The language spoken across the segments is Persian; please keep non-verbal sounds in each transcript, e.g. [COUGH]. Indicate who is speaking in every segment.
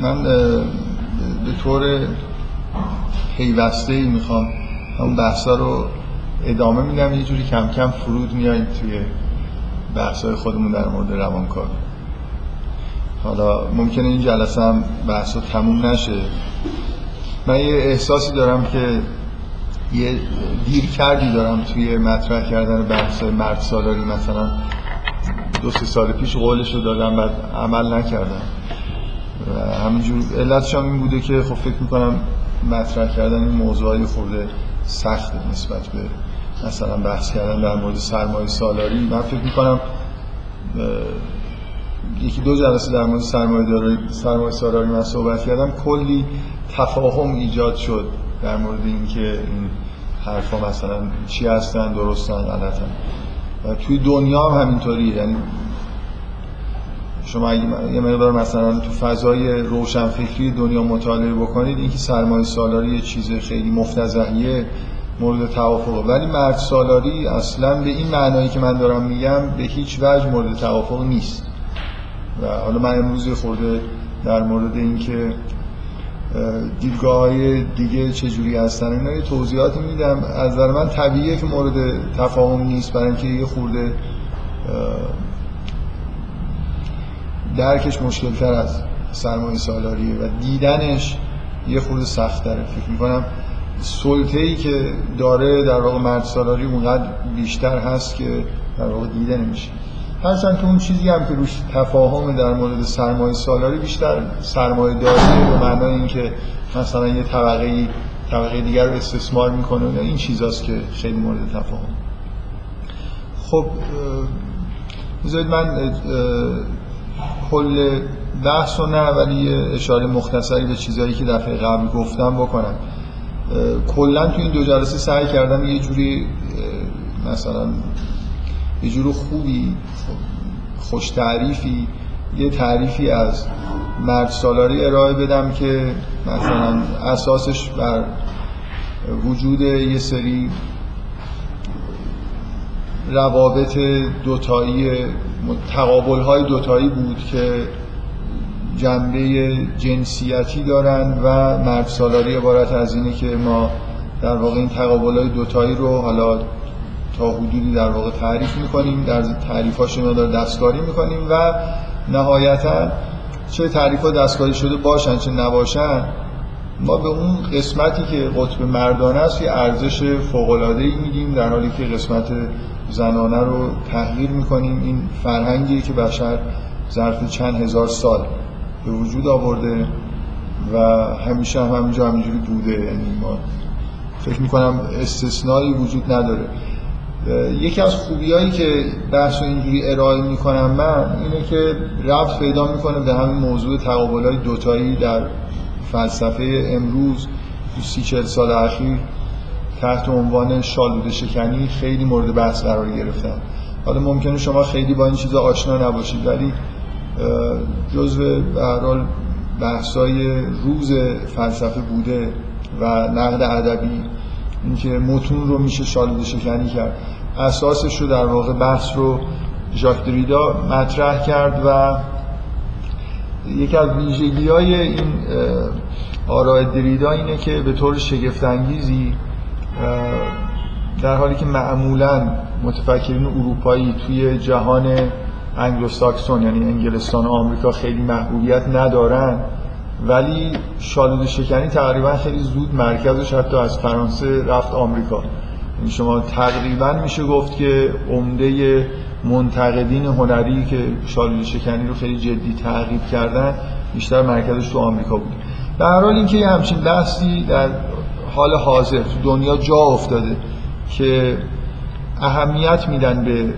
Speaker 1: من به طور پیوسته می‌خوام همون بحثا رو ادامه میدم. یه جوری کم کم فرود میاییم توی بحثای خودمون در مورد روانکاوی حالا ممکنه این جلسه هم بحثا تموم نشه. من یه احساسی دارم که یه دیر کردی دارم توی مطرح کردن بحث مرد سالاری مثلا. دو سه سال پیش قولش رو دادم بعد عمل نکردم. و همینجور علتش هم این بوده که خب فکر می‌کنم مطرح کردن این موضوعی خورده سخته نسبت به مثلا بحث کردن در مورد سرمایه سالاری. من فکر می‌کنم یکی دو جلسه در مورد سرمایه داری سرمایه سالاری من صحبت کردم. کلی تفاهم ایجاد شد در مورد اینکه این حرفا مثلا چی هستن درستن غلطن. و توی دنیا هم همینطوریه یعنی شما یه مقدار مثلا تو فضای روشنفکری دنیا مطالعه بکنید اینکه سرمایه سالاری یه چیز خیلی مفتزهیه مورد توافقه. ولی مرد سالاری اصلا به این معنایی که من دارم میگم به هیچ وجه مورد توافق نیست. و حالا من امروز خورده در مورد اینکه دیدگاه های دیگه چجوری هستن؟ اینا یه توضیحاتی میدم. از نظر من طبیعیه که مورد تفاهم نیست برای اینکه یه خورده درکش مشکل تر از سرمایه سالاریه و دیدنش یه خورده سخت داره فکر می‌کنم سلطه ای که داره در واقع مرد سالاری اونقدر بیشتر هست که در واقع دیده نمیشه. هرچند که اون چیزی هم که روش تفاهم در مورد سرمایه سالاری بیشتر سرمایه داریه به معنای اینکه مثلا یه طبقه طبقه دیگر رو استثمار می‌کنه این چیزاست که خیلی مورد تفاهم. خب بذارید من کل بحث و نه ولی اشاره مختصری به چیزهایی که دفعه قبل گفتم بکنم. کلا تو این دو جلسه سعی کردم یه جوری مثلا یه جور خوبی خوش تعریفی یه تعریفی از مرد سالاری ارائه بدم که مثلا اساسش بر وجود یه سری روابط دوتایی تقابل های دوتایی بود که جنبه جنسیتی دارن و مرد سالاری عبارت از اینه که ما در واقع این تقابل های دوتایی رو حالا تا حدودی در واقع تعریف می‌کنیم در تعریف هاش دار دستکاری می‌کنیم و نهایتا چه تعریف ها دستکاری شده باشن چه نباشن ما به اون قسمتی که قطب مردانه است یه ارزش فوق‌العاده ای میدیم در حالی که قسمت زنانه رو تغییر می‌کنیم. این فرهنگی که بشر ظرف چند هزار سال به وجود آورده و همیشه هم همینجا همینجوری بوده. یعنی ما فکر می‌کنم استثنایی وجود نداره. یکی از خوبیایی که بحث اینجوری ارائه می‌کنم من اینه که رفت پیدا می‌کنه به همین موضوع تقابل های دوتایی در فلسفه امروز تو سی چل سال اخیر تحت عنوان شالوده شکنی خیلی مورد بحث قرار گرفتن. حالا ممکنه شما خیلی با این چیزا آشنا نباشید ولی جزو به هر حال بحثای روز فلسفه بوده و نقد ادبی اینکه متون رو میشه شالوده شکنی کرد. اساسش رو در واقع بحث رو ژاک دریدا مطرح کرد و یکی از ویژگی های این آراء دریدا اینه که به طور شگفتانگیزی در حالی که معمولا متفکرین اروپایی توی جهان انگلوساکسون یعنی انگلستان و آمریکا خیلی محبوبیت ندارن ولی شالود شکنی تقریبا خیلی زود مرکزش حتی از فرانسه رفت آمریکا. یعنی شما تقریبا میشه گفت که عمده منتقدین هنری که شالود شکنی رو خیلی جدی تعقیب کردن بیشتر مرکزش تو آمریکا بود. در حال اینکه همچین بحثی در حال حاضر تو دنیا جا افتاده که اهمیت میدن به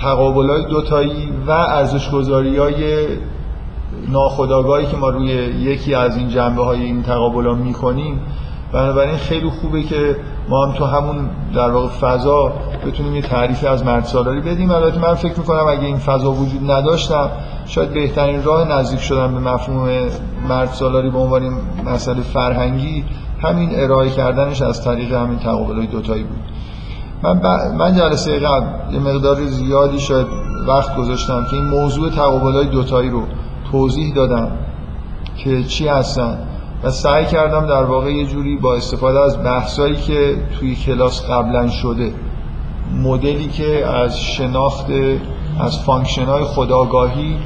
Speaker 1: تقابل های دوتایی و ارزش گذاری های ناخداگاهی که ما روی یکی از این جنبه های این تقابل ها می‌کنیم بنابراین خیلی خوبه که ما هم تو همون در واقع فضا بتونیم یه تعریفی از مرد سالاری بدیم. البته من فکر می‌کنم اگه این فضا وجود نداشتم شاید بهترین راه نزدیک شدن به مفهوم مرد سالاری به عنوان مسئله فرهنگی همین ارائه کردنش از طریق همین تقابل های دوتایی بود. من, ب... من جلسه قبل یه مقدار زیادی شاید وقت گذاشتم که این موضوع تقابل های دوتایی رو توضیح دادم که چی هستن و سعی کردم در واقع یه جوری با استفاده از بحثایی که توی کلاس قبلا شده مدلی که از شناخت از function های خودآگاهی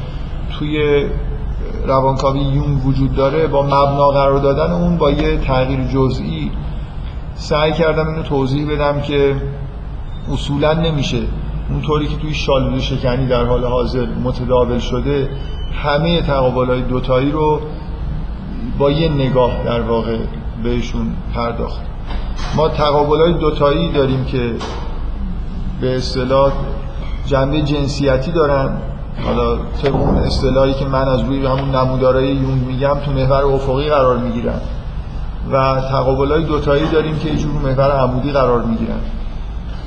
Speaker 1: توی روانکاوی یونگ وجود داره با مبنا قرار دادن اون با یه تغییر جزئی. سعی کردم اینو توضیح بدم که اصولا نمیشه. اونطوری که توی شالوده شکنی در حال حاضر متداول شده همه تقابل های دوتایی رو با یه نگاه در واقع بهشون پرداخت. ما تقابل های دوتایی داریم که به اصطلاح جنبه جنسیتی دارن. حالا طبق اون اصطلاحی که من از روی همون نمودارهای یونگ میگم تو محور افقی قرار می‌گیرن. و تقابل های دوتایی داریم که ایجور رو محور عمودی قرار می‌گیرن.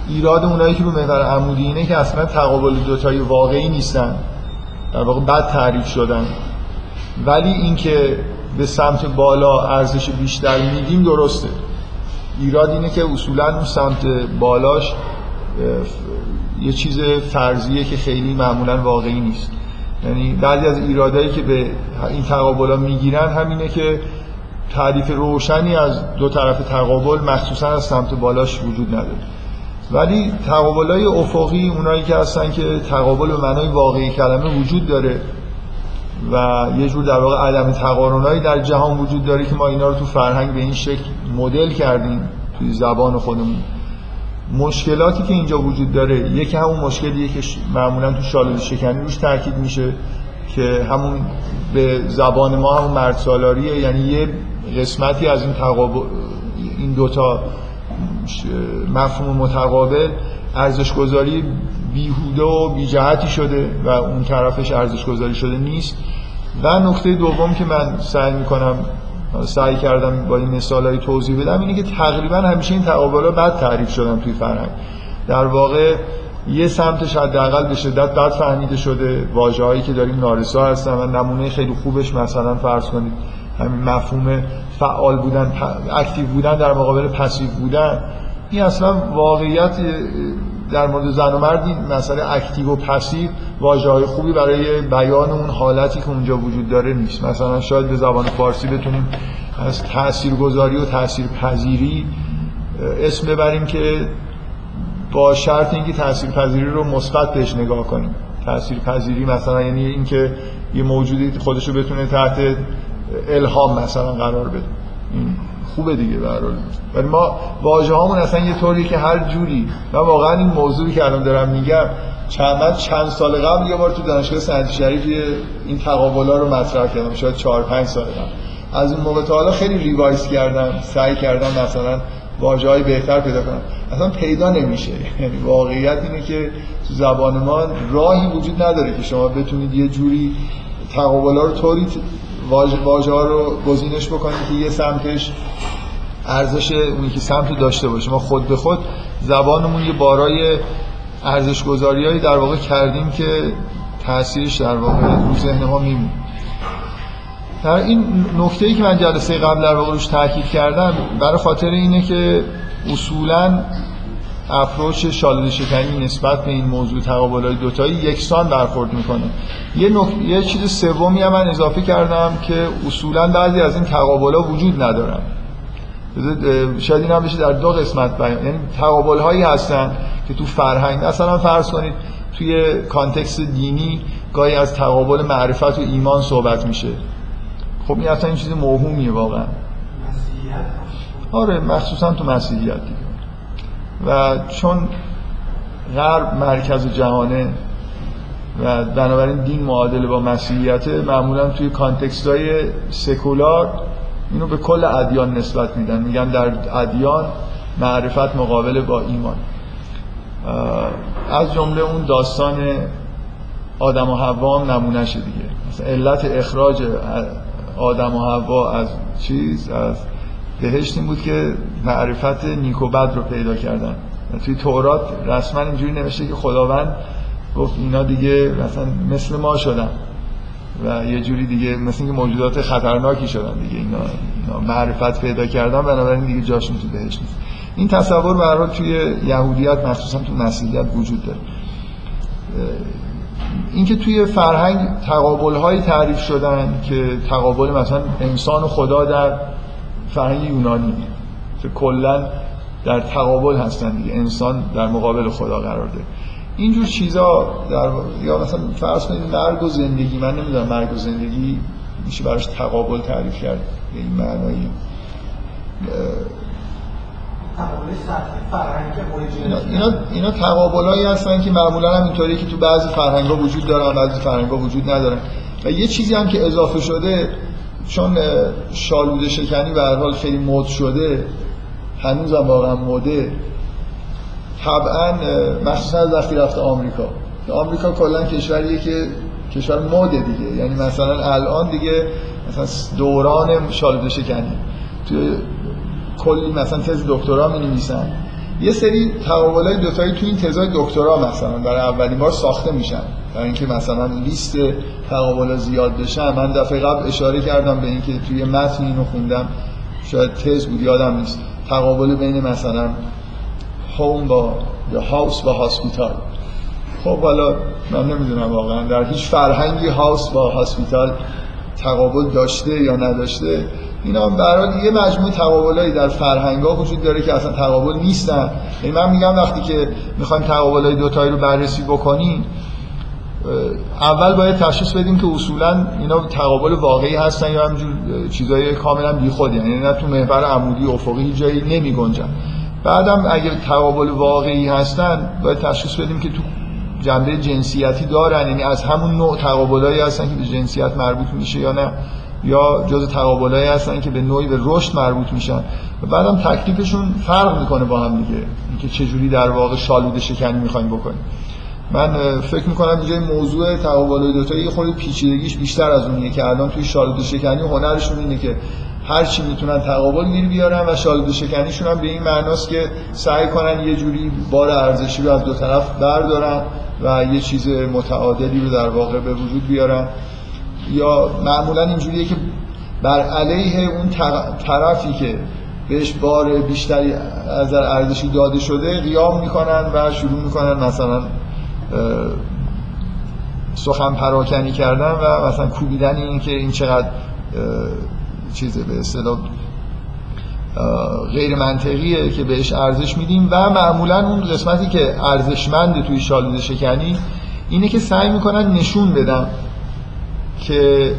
Speaker 1: ایراد اونایی که رو محور عمودی اینه که اصلا تقابل دوتایی واقعی نیستن. در واقع بد تعریف شدن. ولی اینکه به سمت بالا ارزش بیشتر میدیم درسته. ایراد اینه که اصولا اون سمت بالاش یه چیز فرضیه که خیلی معمولا واقعی نیست. یعنی بعضی از ایرادایی که به این تقابلا می‌گیرن همینه که تعریف روشنی از دو طرف تقابل مخصوصا از سمت بالاش وجود نداره. ولی تقابل های افقی اونایی که هستن که تقابل به معنای واقعی کلمه وجود داره و یه جور در واقع عدم تقارنایی در جهان وجود داره که ما اینا رو تو فرهنگ به این شکل مدل کردیم توی زبان خودمون. مشکلاتی که اینجا وجود داره یکی همون مشکلیه که معمولا تو شالود شکنی روش تاکید میشه که همون به زبان ما همون مرد یعنی یه قسمتی از این تقابل این دوتا مفهوم متقابل ارزش گذاری بیهوده و بیجهتی شده و اون طرفش ارزش گذاری شده نیست. و نکته دوم که من سعی می‌کنم سعی کردم با این مثال های توضیح بدم اینه که تقریبا همیشه این تقابل بد تعریف شدن توی فرهنگ. در واقع یه سمتش حداقل به شدت بد فهمیده شده. واژه هایی که داریم نارسا هستن و نمونه خیلی خوبش مثلا فرض کنید همین مفهوم فعال بودن active بودن در مقابل passive بودن این اصلا واقعیت در مورد زن و مرد این مسئله active و passive واژه های خوبی برای بیان اون حالتی که اونجا وجود داره نیست. مثلا شاید به زبان فارسی بتونیم از تاثیرگذاری و تاثیرپذیری اسم ببریم که با شرط اینکه تاثیرپذیری رو مثبت بهش نگاه کنیم. تاثیرپذیری مثلا یعنی اینکه یه موجودی خودش رو بتونه تحت الهام مثلا قرار بده. خوبه دیگه به ولی ما واژه هامون اصلا یه طوری که هر جوری. من واقعا این موضوعی که الان دارم میگم چند چند سال قبل یه بار تو دانشگاه سنت شریف این تقابلا رو مطرح کردم. شاید 4 5 سال قبل. از اون موقع تا حالا خیلی ریوایز کردم سعی کردم مثلا واژه های بهتر پیدا کنم. اصلا پیدا نمیشه. یعنی واقعیت اینه که تو زبان ما راهی وجود نداره که شما بتونید یه جوری تقابلا رو طوری واژه ها رو گزینش بکنیم که یه سمتش ارزش اونی که سمت داشته باشه. ما خود به خود زبانمون یه بارای ارزش گذاری در واقع کردیم که تاثیرش در واقع رو ذهن ما میمونه. در این نکته ای که من جلسه قبل در واقع روش تاکید کردم برای خاطر اینه که اصولا اپروچ شالود شکنی نسبت به این موضوع تقابل های دوتایی یکسان برخورد می‌کنه. یه, نک... یه چیز سومی من اضافه کردم که اصولا بعضی از این تقابل وجود ندارن. شاید این هم بشه در دو قسمت بیان. یعنی تقابل هایی هستن که تو فرهنگ مثلا فرض کنید توی context دینی گاهی از تقابل معرفت و ایمان صحبت میشه. خب این اصلا این چیز موهومیه واقعا. آره مخصوصا تو مسیحیت دیگه. و چون غرب مرکز جهانه و بنابراین دین معادل با مسیحیت معمولا توی context های سکولار اینو به کل ادیان نسبت میدن. میگن در ادیان معرفت مقابل با ایمان. از جمله اون داستان آدم و حوا هم نمونهشه دیگه. مثلا علت اخراج آدم و حوا از چیز از بهشت این بود که معرفت نیک و بد رو پیدا کردن. توی تورات رسما اینجوری نوشته که خداوند گفت اینا دیگه مثلا مثل ما شدن. و یه جوری دیگه مثل اینکه موجودات خطرناکی شدن دیگه. اینا, اینا معرفت پیدا کردن بنابراین دیگه جاشون تو بهشت نیست. این تصور به توی یهودیت مخصوصا تو مسیحیت وجود داره. اینکه توی فرهنگ تقابل های تعریف شدن که تقابل مثلا انسان و خدا در فرهنگ یونانی که کلا در تقابل هستن دیگه. انسان در مقابل خدا قرار ده اینجور چیزا در یا مثلا فرض کنید مرگ و زندگی. من نمی‌دونم مرگ و زندگی میشه براش تقابل تعریف کرد به این معنایی اینا, اینا, اینا تقابل هایی هستن که معمولا هم اینطوری که تو بعضی فرهنگ ها وجود دارن بعضی فرهنگ ها وجود ندارن. و یه چیزی هم که اضافه شده چون شالوده شکنی به هر حال خیلی مد شده هنوز هم واقعا مده. طبعا مخصوصا وقتی رفته آمریکا. آمریکا کلا کشوریه که کشور مده دیگه. یعنی مثلا الان دیگه مثلا دوران شالوده شکنی. توی کلی مثلا تز دکترا می نویسن یه سری تقابل های دوتایی تو این تزای دکترا مثلا برای اولین بار ساخته میشن. برای اینکه مثلا لیست تقابل زیاد بشن من دفعه قبل اشاره کردم به اینکه توی متن اینو خوندم. شاید تز بود یادم نیست. تقابل بین مثلا هوم با یا هاوس با هاسپیتال. خب حالا من نمی‌دونم واقعا. در هیچ فرهنگی هاوس با هاسپیتال تقابل داشته یا نداشته؟ اینا برای یه مجموعه تقابلایی در فرهنگ ها وجود داره که اصلا تقابل نیستن. یعنی من میگم وقتی که می‌خوایم تقابل های دوتایی رو بررسی بکنیم اول باید تشخیص بدیم که اصولا اینا تقابل واقعی هستن یا همینجور چیزای کاملا بیخودی یعنی نه تو محور عمودی افقی جایی نمی گنجن. بعدم اگر تقابل واقعی هستن باید تشخیص بدیم که تو جنبه جنسیتی دارن. یعنی از همون نوع تقابلایی هستن که به جنسیت مربوط میشه یا نه. یا جز تقابلایی هستن که به نوعی به رشد مربوط میشن. و بعدم تکلیفشون فرق می‌کنه با هم دیگه. اینکه چجوری در واقع شالوده شکنی می‌خوایم بکنیم. من فکر می‌کنم اینجا موضوع تقابل دو تا یه خورده پیچیدگیش بیشتر از اونیه که الان توی شالوده شکنی هنرشون اینه که هر چی می‌تونن تقابل گیر بیارن و شالوده شکنیشون هم به این معناست که سعی کنن یه جوری بار ارزشی رو از دو طرف بردارن و یه چیز متعادلی رو در واقع به وجود بیارن. یا معمولا اینجوریه که بر علیه اون طرفی که بهش بار بیشتری از ارزشی داده شده قیام می‌کنن و شروع می‌کنن مثلا سخن پراکنی کردن و مثلا کوبیدن این که این چقدر چیزه به اصطلاح غیر منطقیه که بهش ارزش میدیم و معمولا اون قسمتی که ارزشمند توی شالوده شکنی اینه که سعی می‌کنن نشون بدن که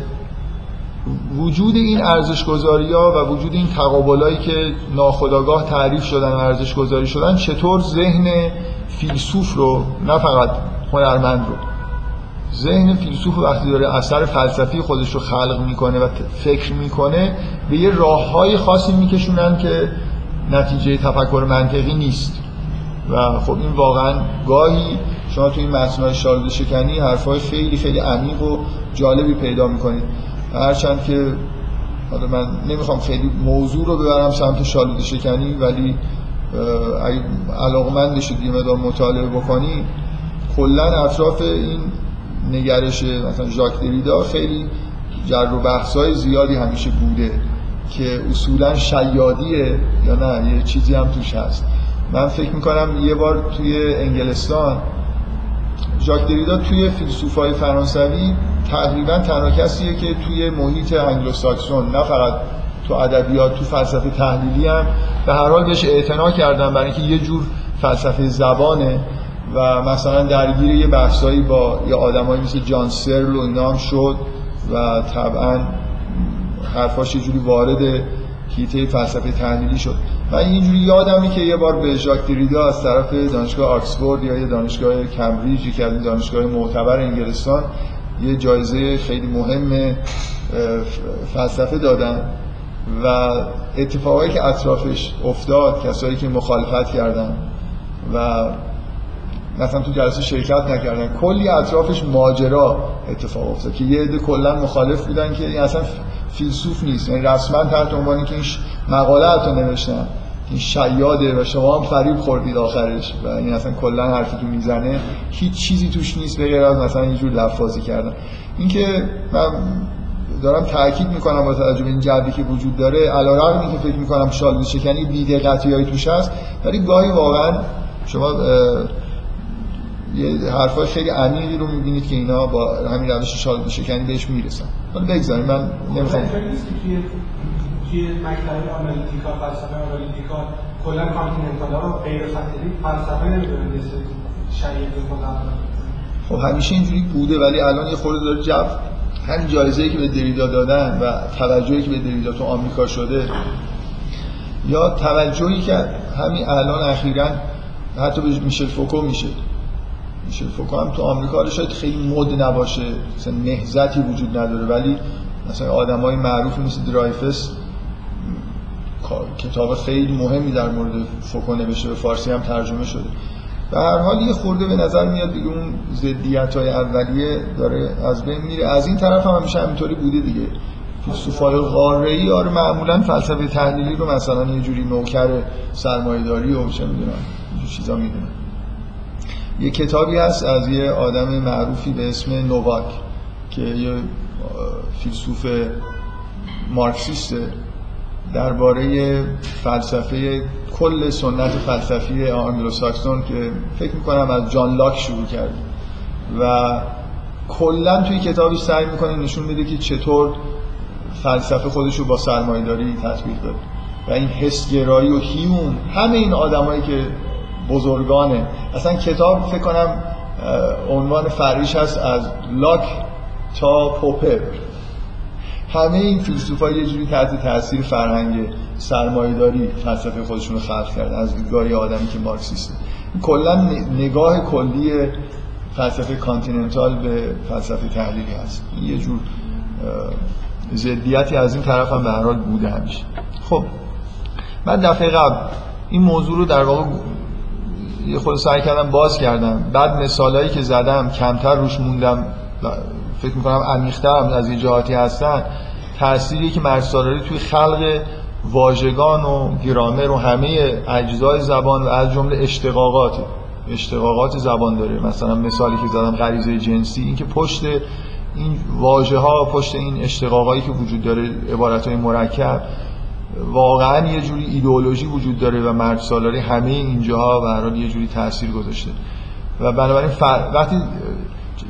Speaker 1: وجود این ارزش گذاری ها و وجود این تقابلایی که ناخداگاه تعریف شدن و ارزش گذاری شدن چطور ذهن فیلسوف رو نه فقط هنرمند رو ذهن فیلسوف وقتی داره اثر فلسفی خودش رو خلق می‌کنه و فکر می‌کنه به یه راه خاصی میکشونن که نتیجه تفکر منطقی نیست. و خب این واقعا گاهی شما تو این متنهای شالوده شکنی حرفای خیلی خیلی عمیق و جالبی پیدا می‌کنید هرچند که حالا من نمی‌خوام خیلی موضوع رو ببرم سمت شالوده شکنی ولی اگه علاقمند شد یه مدار مطالعه بکنی کلا اطراف این نگرش مثلا ژاک دریدا خیلی جر و بحث های زیادی همیشه بوده که اصولا شیادیه یا نه یه چیزی هم توش هست. من فکر می‌کنم یه بار توی انگلستان ژاک دریدا توی فیلسوفای فرانسوی تقریبا تنها کسیه که توی محیط انگلوساکسون نه فقط تو ادبیات تو فلسفه تحلیلی هم. به هر حال بهش اعتنا کردن برای اینکه یه جور فلسفه زبانه و مثلا درگیر یه بحثایی با یه آدمایی مثل جان سرل و اینا هم شد و طبعا حرفاش یه جوری وارد هیته فلسفه تحلیلی شد. و اینجوری یادمی که یه بار به ژاک دریدا از طرف دانشگاه آکسفورد یا یه دانشگاه کمبریج که از دانشگاه معتبر انگلستان یه جایزه خیلی مهم فلسفه دادن و اتفاقایی که اطرافش افتاد کسایی که مخالفت کردن و مثلا تو جلسه شرکت نکردن کلی اطرافش ماجرا اتفاق افتاد که یه عده کلا مخالف بودن که این اصلا فیلسوف نیست یعنی رسما تحت عنوانی که این مقاله حتی نوشتن. این شیاده و شما هم فریب خوردید آخرش و این اصلا کلا حرفی که می‌زنه. هیچ چیزی توش نیست به غیر از مثلا اینجور لفاظی کردن. اینکه من دارم تاکید می‌کنم با توجه این جوی که وجود داره علیرغم که فکر می‌کنم شال شکنی بیدقتی توش هست. ولی گاهی واقعا شما یه حرفای خیلی عمیقی رو می‌بینید که اینا با همین روش شال شکنی بهش می‌رسن. حالا بگذاریم من نمی‌خوام
Speaker 2: توی مکتب آنالیتیکا فلسفه آنالیتیکا کلا رو غیر فلسفه شریعت
Speaker 1: خب همیشه اینجوری بوده ولی الان یه خورده داره جو همین جایزه‌ای که به دریدا دادن و توجهی که به دریدا تو آمریکا شده یا توجهی که همین الان اخیرا حتی به میشل فوکو میشه. میشل فوکو هم تو آمریکا شاید خیلی مد نباشه مثلا نهزتی وجود نداره ولی مثلا آدمای معروفی مثل درایفس کتاب خیلی مهمی در مورد فوکو نوشته به فارسی هم ترجمه شده. به هر حال یه خورده به نظر میاد دیگه اون ضدیت های اولیه داره از بین میره. از این طرف هم همیشه همینطوری بوده دیگه. فیلسوفای قاره‌ای آره معمولا فلسفه تحلیلی رو مثلا یه جوری نوکر سرمایه‌داری و چه می‌دونم چیزا می‌دونن. یه کتابی هست از یه آدم معروفی به اسم نوواک که یه فیلسوف مارکسیسته درباره فلسفه کل سنت فلسفی آنگلوساکسون که فکر می‌کنم از جان لاک شروع کرد. و کلا توی کتابش سعی می‌کنه نشون میده که چطور فلسفه خودش رو با سرمایه‌داری تطبیق داد. و این حسگرایی و هیوم همه این آدمایی که بزرگانه. اصلا کتاب فکر کنم عنوان فرعیش هست از لاک تا پوپر. همه این فیلسوفا یه جوری تحت تاثیر فرهنگ سرمایه‌داری فلسفه خودشون رو خلق کردن از دیدگاه آدمی که مارکسیسته. کلا نگاه کلی فلسفه continental به فلسفه تحلیلی هست. یه جور ضدیتی از این طرف هم به حال بوده همیشه. خب من دفعه قبل این موضوع رو در واقع یه خود سعی کردم باز کردم. بعد مثالایی که زدم کمتر روش موندم فکر می‌کنم عمیق‌تر از یه جهاتی هستن. تأثیری که مرسالاری توی خلق واژگان و گرامر و همه اجزای زبان و از جمله اشتقاقات اشتقاقات زبان داره. مثلا مثالی که زدم غریزه جنسی این که پشت این واژه ها پشت این اشتقاقایی که وجود داره عبارت های مرکب واقعا یه جوری ایدئولوژی وجود داره و مرد سالاری همه اینجاها به یه جوری تاثیر گذاشته. و بنابراین وقتی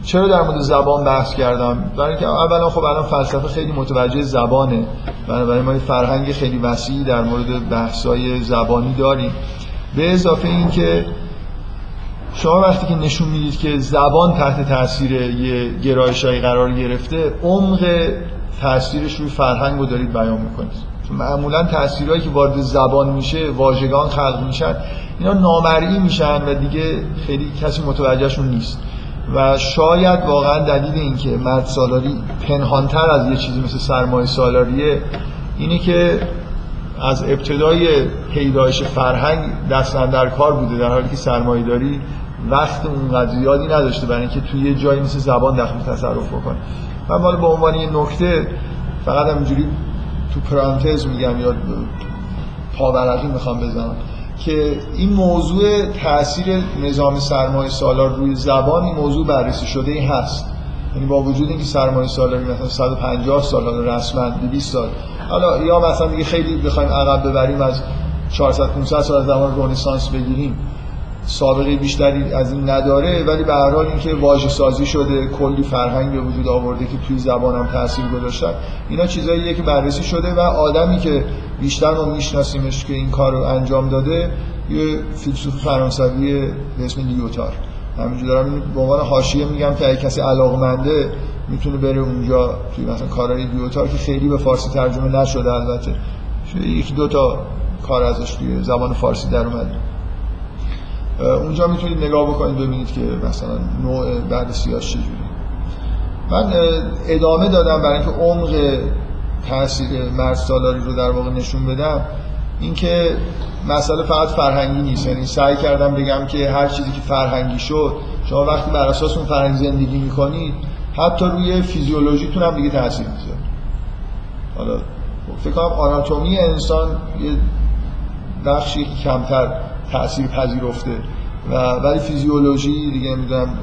Speaker 1: چرا در مورد زبان بحث کردم؟ برای اینکه اولا خب الان فلسفه خیلی متوجه زبانه. بنابراین ما فرهنگ خیلی وسیعی در مورد بحث‌های زبانی داریم. به اضافه اینکه شما وقتی که نشون می‌دید که زبان تحت تاثیر یه گرایشایی قرار گرفته عمق تاثیرش روی فرهنگ رو دارید بیان می‌کنید. معمولا تاثیرهایی که وارد زبان میشه واژگان خلق میشن اینا نامرئی میشن و دیگه خیلی کسی متوجهشون نیست. و شاید واقعا دلیل اینکه مرد سالاری پنهانتر از یه چیزی مثل سرمایه سالاریه اینه که از ابتدای پیدایش فرهنگ دست در کار بوده در حالی که سرمایه داری وقت اونقدر زیادی نداشته برای اینکه توی یه جایی مثل زبان دخل تصرف بکنه. من مال به عنوان یه نکته فقط همینجوری تو پرانتز میگم یا پاورقی می‌خوام بزنم که این موضوع تاثیر نظام سرمایه سالار روی زبان این موضوع بررسی شده ای هست. یعنی با وجود اینکه سرمایه سالاری مثلا 150 سال رسما 200 سال. حالا یا مثلا دیگه خیلی بخوایم عقب ببریم از 400 500 سال از زمان رنسانس بگیریم. سابقه بیشتری از این نداره ولی به هر حال اینکه واژه سازی شده کلی فرهنگ به وجود آورده که توی زبانم تاثیر گذاشتن اینا چیزاییه که بررسی شده و آدمی که بیشتر ما میشناسیمش که این کار رو انجام داده یه فیلسوف فرانسوی به اسم لیوتار. همینجور دارم به عنوان حاشیه میگم که اگه کسی علاقمنده می‌تونه بره اونجا توی مثلا کارهای لیوتار که خیلی به فارسی ترجمه نشده البته. یکی دو تا کار ازش توی زبان فارسی در اومده. اونجا می‌تونید نگاه بکنید ببینید که مثلا نوع بررسیاش چجوری من ادامه دادم برای اینکه عمق تاثیر مرد سالاری رو در واقع نشون بدم اینکه مسئله فقط فرهنگی نیست. یعنی سعی کردم بگم که هر چیزی که فرهنگی شد شما وقتی بر اساس اون فرهنگ زندگی می‌کنید حتی روی فیزیولوژیتون هم دیگه تاثیر می‌ذاره. حالا فکر کنم آناتومی انسان یه بخشی کمتر تاثیر پذیرفته. و ولی فیزیولوژی دیگه می‌دونم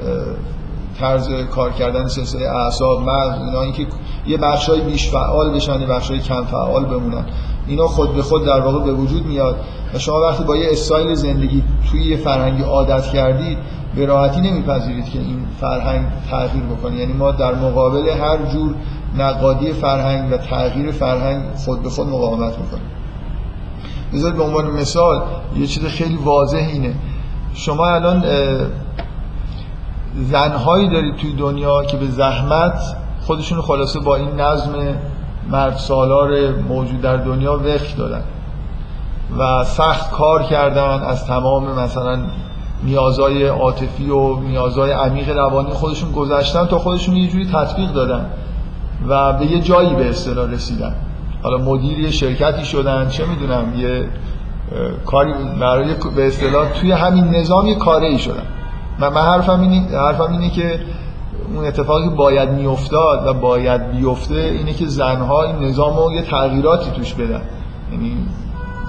Speaker 1: طرز کار کردن سلسله اعصاب مغز اینا اینکه یه بخشای بیش فعال بشن یه بخشای کم فعال بمونن. اینا خود به خود در واقع به وجود میاد. و شما وقتی با یه استایل زندگی توی یه فرهنگی عادت کردید به راحتی نمیپذیرید که این فرهنگ تغییر بکنه. یعنی ما در مقابل هر جور نقادی فرهنگ و تغییر فرهنگ خود به خود مقاومت می‌کنیم. بذارید به عنوان مثال یه چیز خیلی واضح اینه. شما الان زنهایی دارید توی دنیا که به زحمت خودشون خلاصه با این نظم مرد سالار موجود در دنیا وقت دادن و سخت کار کردن از تمام مثلا نیازهای عاطفی و نیازهای عمیق روانی خودشون گذشتن تا خودشون یه جوری تطبیق دادن و به یه جایی به اصطلاح رسیدن. حالا مدیر یه شرکتی شدن چه می‌دونم یه کاری برای به اصطلاح توی همین نظام یه کاره ای شدن. من حرفم اینه حرفم اینه که اون اتفاقی باید میافتاد و باید بیفته اینه که زنها این نظام رو یه تغییراتی توش بدن. یعنی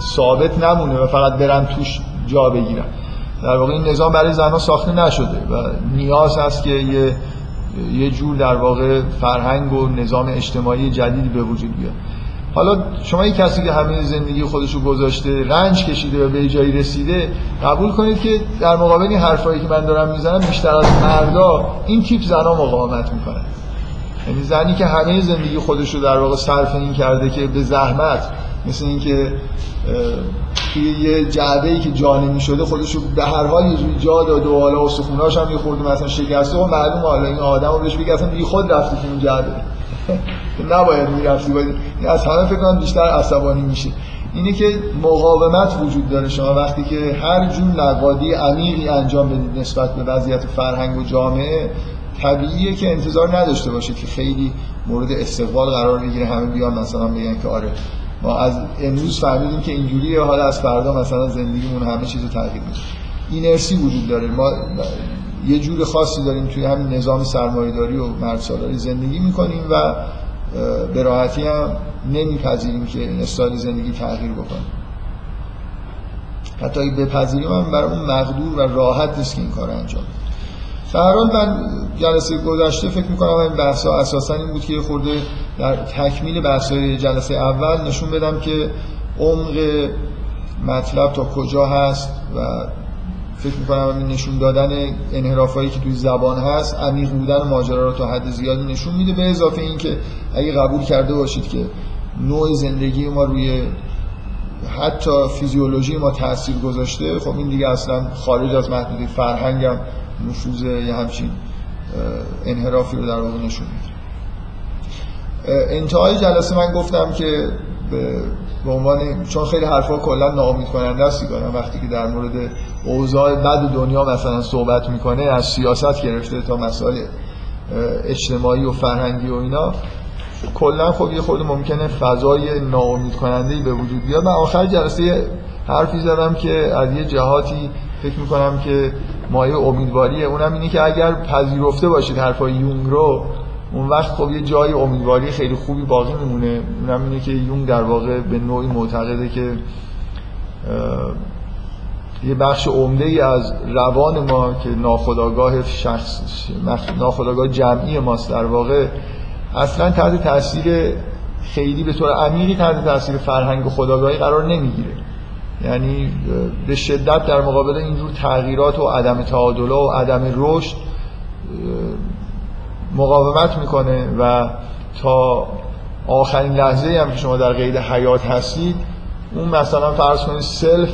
Speaker 1: ثابت نمونه و فقط برن توش جا بگیرن. در واقع این نظام برای زنها ساخته نشده و نیاز هست که یه یه جور در واقع فرهنگ و نظام اجتماعی جدیدی به وجود بیاد. حالا شما یک کسی که همه زندگی خودش رو گذاشته رنج کشیده و به جایی رسیده قبول کنید که در مقابل این حرفایی که من دارم می‌زنم بیشتر از مردا این تیپ زنا مقاومت می‌کنه یعنی زنی که همه زندگی خودش رو در واقع صرف این کرده که به زحمت مثل اینکه توی یه جعبه ای که جا نمی‌شده خودش رو به هر حال یه جوری جا داد و حالا استخوناش هم یه خورده مثلا شکسته و معلومه حالا این آدمو بهش بگه اصلا بی خود رفتی که اون جعبه. نباید می‌رفتی باید این از همه فکر کنم بیشتر عصبانی میشه اینه که مقاومت وجود داره شما وقتی که هر جور نقادی عمیقی انجام بدید نسبت به وضعیت فرهنگ و جامعه طبیعیه که انتظار نداشته باشید که خیلی مورد استقبال قرار بگیره همه بیان مثلا بگن که آره ما از امروز فهمیدیم که اینجوریه حالا از فردا مثلا زندگیمون همه چیز تغییر میده. اینرسی وجود داره. ما یه جور خاصی داریم توی همین نظام سرمایه‌داری و مردسالاری زندگی می‌کنیم و به راحتی هم نمیپذیریم که استایل زندگی تغییر بکنه. حتی اگه بپذیریم هم برای اون مقدور و راحت نیست که این کار انجام حال من جلسه گذشته فکر می‌کنم این بحث ها اساسا این بود که خورده در تکمیل بحث های جلسه اول نشون بدم که عمق مطلب تا کجا هست و فکر می‌کنم این نشون دادن انحرافایی که توی زبان هست عمیق بودن ماجرا رو تا حد زیادی نشون میده. به اضافه اینکه اگه قبول کرده باشید که نوع زندگی ما روی حتی فیزیولوژی ما تاثیر گذاشته خب این دیگه اصلا خارج از محدوده. فرهنگم نفوذ یه همچین انحرافی رو در واقع نشون میده. انتهای جلسه من گفتم که به عنوان چون خیلی حرفا کلا ناامید کننده است وقتی که در مورد اوضاع بد دنیا مثلا صحبت می‌کنه از سیاست گرفته تا مسائل اجتماعی و فرهنگی و اینا کلا خب یه خود ممکنه فضای ناامید کننده به وجود بیاد. من آخر جلسه حرفی زدم که از یه جهاتی فکر می‌کنم که مایه امیدواریه. اونم اینه که اگر پذیرفته باشید حرفای یونگ رو اون وقت خب یه جای امیدواری خیلی خوبی باقی میمونه. اونم اینه که یونگ در واقع به نوعی معتقده که یه بخش عمده ای از روان ما که ناخداگاه شخص ناخداگاه جمعی ماست در واقع اصلا تحت تاثیر خیلی به طور عمیقی تحت تاثیر فرهنگ خداگاهی قرار نمی‌گیره. یعنی به شدت در مقابل اینجور تغییرات و عدم تعادل و عدم رشد مقاومت می‌کنه و تا آخرین لحظه هم که شما در قید حیات هستید اون مثلا فرض کنید سلف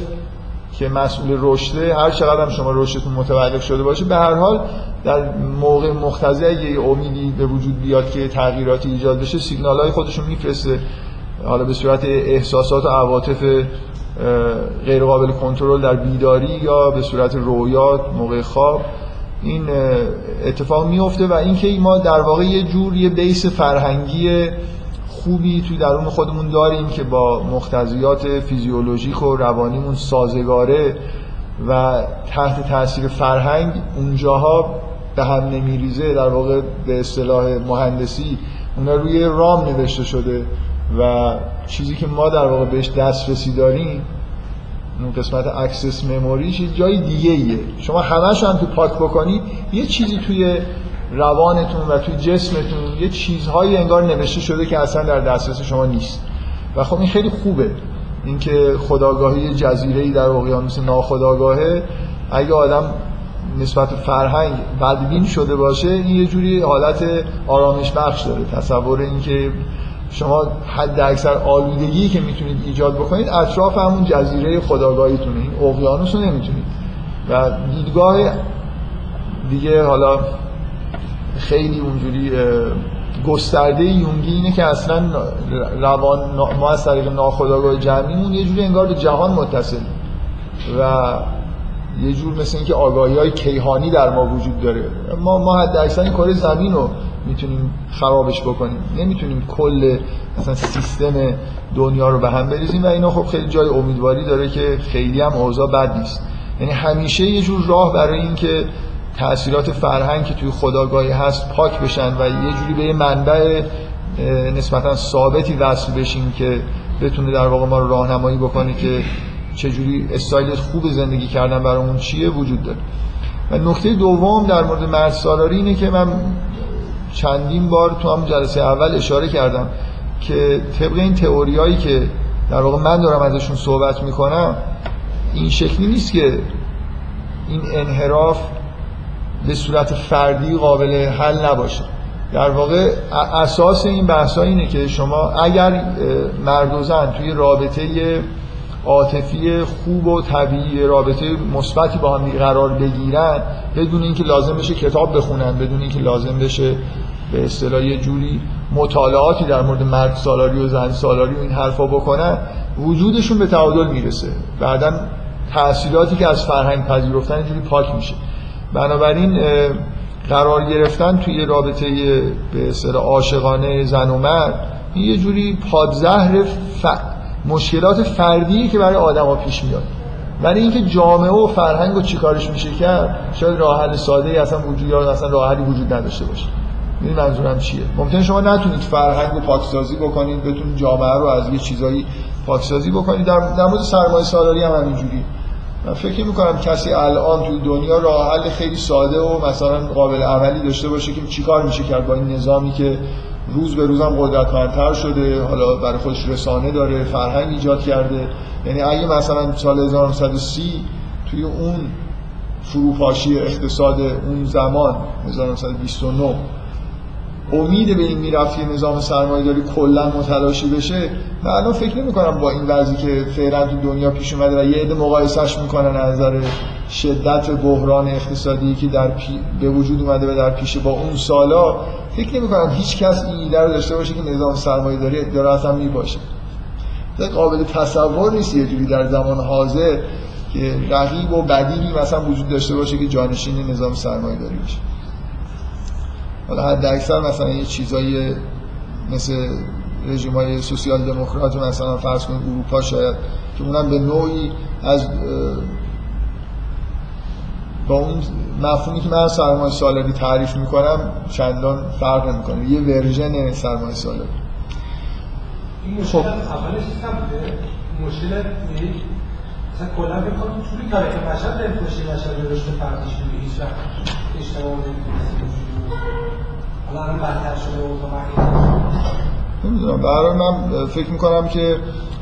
Speaker 1: که مسئول رشده هر چقدر هم شما رشدتون متوقف شده باشه به هر حال در موقع مختزه یه امیدی به وجود بیاد که تغییراتی ایجاد بشه سیگنال های خودشون میفرسته. حالا به صورت احساسات و عواطف غیر قابل کنترل در بیداری یا به صورت رویات موقع خواب. این اتفاق میفته و اینکه ما در واقع یه جور یه بیس فرهنگی خوبی توی درون خودمون داریم که با مختزیات فیزیولوژیک و روانیمون سازگاره و تحت تاثیر فرهنگ اونجاها به هم نمیریزه در واقع به اصطلاح مهندسی اونا روی ROM نوشته شده و چیزی که ما در واقع بهش دسترسی داریم اون قسمت access memory ش یه جای دیگه ایه. شما همش هم تو پاک بکنید یه چیزی توی روانتون و توی جسمتون یه چیزهایی انگار نوشته شده که اصلا در دسترس شما نیست. و خب این خیلی خوبه. اینکه خداگاهی جزیره در اقیانوس ناخداگاهه. اگه آدم نسبت فرهنگ بدبین شده باشه این یه جوری حالت آرامش بخش داره. تصور اینکه شما حد اکثر آلودگی که می‌تونید ایجاد بکنید اطراف همون جزیره خداگاهیتونه. این اقیانوس رو نمی‌تونید. و دیدگاه دیگه حالا خیلی اونجوری گسترده یونگی اینه که اصلا روان ما از طریق ناخداگاه جمعیمون یه جوری انگار به جهان متصل. و یه جور مثل اینکه آگاهی های کیهانی در ما وجود داره. ما ما حد اکثر این کار زمین رو می‌تونیم خرابش بکنیم. نمی‌تونیم کل مثلا سیستم دنیا رو به هم بریزیم و اینا خب خیلی جای امیدواری داره که خیلی هم اوضاع بد نیست. یعنی همیشه یه جور راه برای اینکه تاثیرات فرهنگ که توی خداگاهی هست پاک بشن و یه جوری به یه منبع نسبتا ثابتی وصل بشیم که بتونه در واقع ما رو راهنمایی بکنه که چجوری استایل خوب زندگی کردن برامون چیه وجود داره. و نکته دوم در مورد مرد سالاری اینه که من چندین بار تو هم جلسه اول اشاره کردم که طبق این تئوریایی که در واقع من دارم ازشون صحبت می‌کنم این شکلی نیست که این انحراف به صورت فردی قابل حل نباشه. در واقع اساس این بحث اینه که شما اگر مرد و زن توی رابطه عاطفی خوب و طبیعی رابطه مثبتی با هم قرار بگیرن بدون اینکه لازم بشه کتاب بخونن بدون اینکه لازم بشه به اصطلاح یه جوری مطالعاتی در مورد مرد سالاری و زن سالاری و این حرفا بکنن وجودشون به تعادل می‌رسه. بعدا تأثیراتی که از فرهنگ پذیرفتن جوری پاک میشه. بنابراین قرار گرفتن توی رابطه به اصطلاح عاشقانه زن و مرد یه جوری پادزهر ف... مشکلات فردی که برای آدما پیش میاد. ولی اینکه جامعه و فرهنگ و چیکارش میشه کرد شاید راه حل ساده ای اصلا وجود یا اصلا راه حلی وجود نداشته باشه. این منظورم چیه؟ ممکن شما نتونید فرهنگ رو پاکسازی بکنید بتونید جامعه رو از یه چیزایی پاکسازی بکنید. در, در مورد سرمایه سالاری هم همینجوری. من فکر می‌کنم کسی الان توی دنیا راه حل خیلی ساده و مثلا قابل عملی داشته باشه که چیکار میشه کرد با این نظامی که روز به روزم قدرتمندتر شده حالا برای خودش رسانه داره فرهنگ ایجاد کرده. یعنی اگه مثلا سال 1930 توی اون فروپاشی اقتصاد اون زمان 1929 امید به این می‌رفت یه نظام سرمایه داری کلا متلاشی بشه من الان فکر نمی کنم با این وضعی که فعلا تو دنیا پیش اومده و یه عده مقایسش می‌کنن از نظر شدت بحران اقتصادی که در پی... به وجود اومده و در پیش با اون سالا فکر نمی کنم هیچ کس این ایده رو داشته باشه که نظام سرمایه داری داره اصلا می‌باشه قابل تصور نیست یه جوری در زمان حاضر که رقیب و بدیلی مثلا وجود داشته باشه که جانشین نظام سرمایه داری بشه حالا حد اکثر مثلا یه چیزایی مثل رژیم های سوسیال دموکرات مثلا فرض کنید اروپا شاید که اونم به نوعی از با اون مفهومی که من سرمایه سالاری تعریف می‌کنم چندان فرق نمی‌کنه. یه ورژن سرمایه سالاری.
Speaker 2: این مشکل خب. اول سیستم بوده مشکل مثلا کلا فکر کنم توی تاریخ بشر دلخوشی بشر به رشد فردیش بوده هیچ وقت اشتباه حالا الان بدتر شده و
Speaker 1: برای من فکر می‌کنم که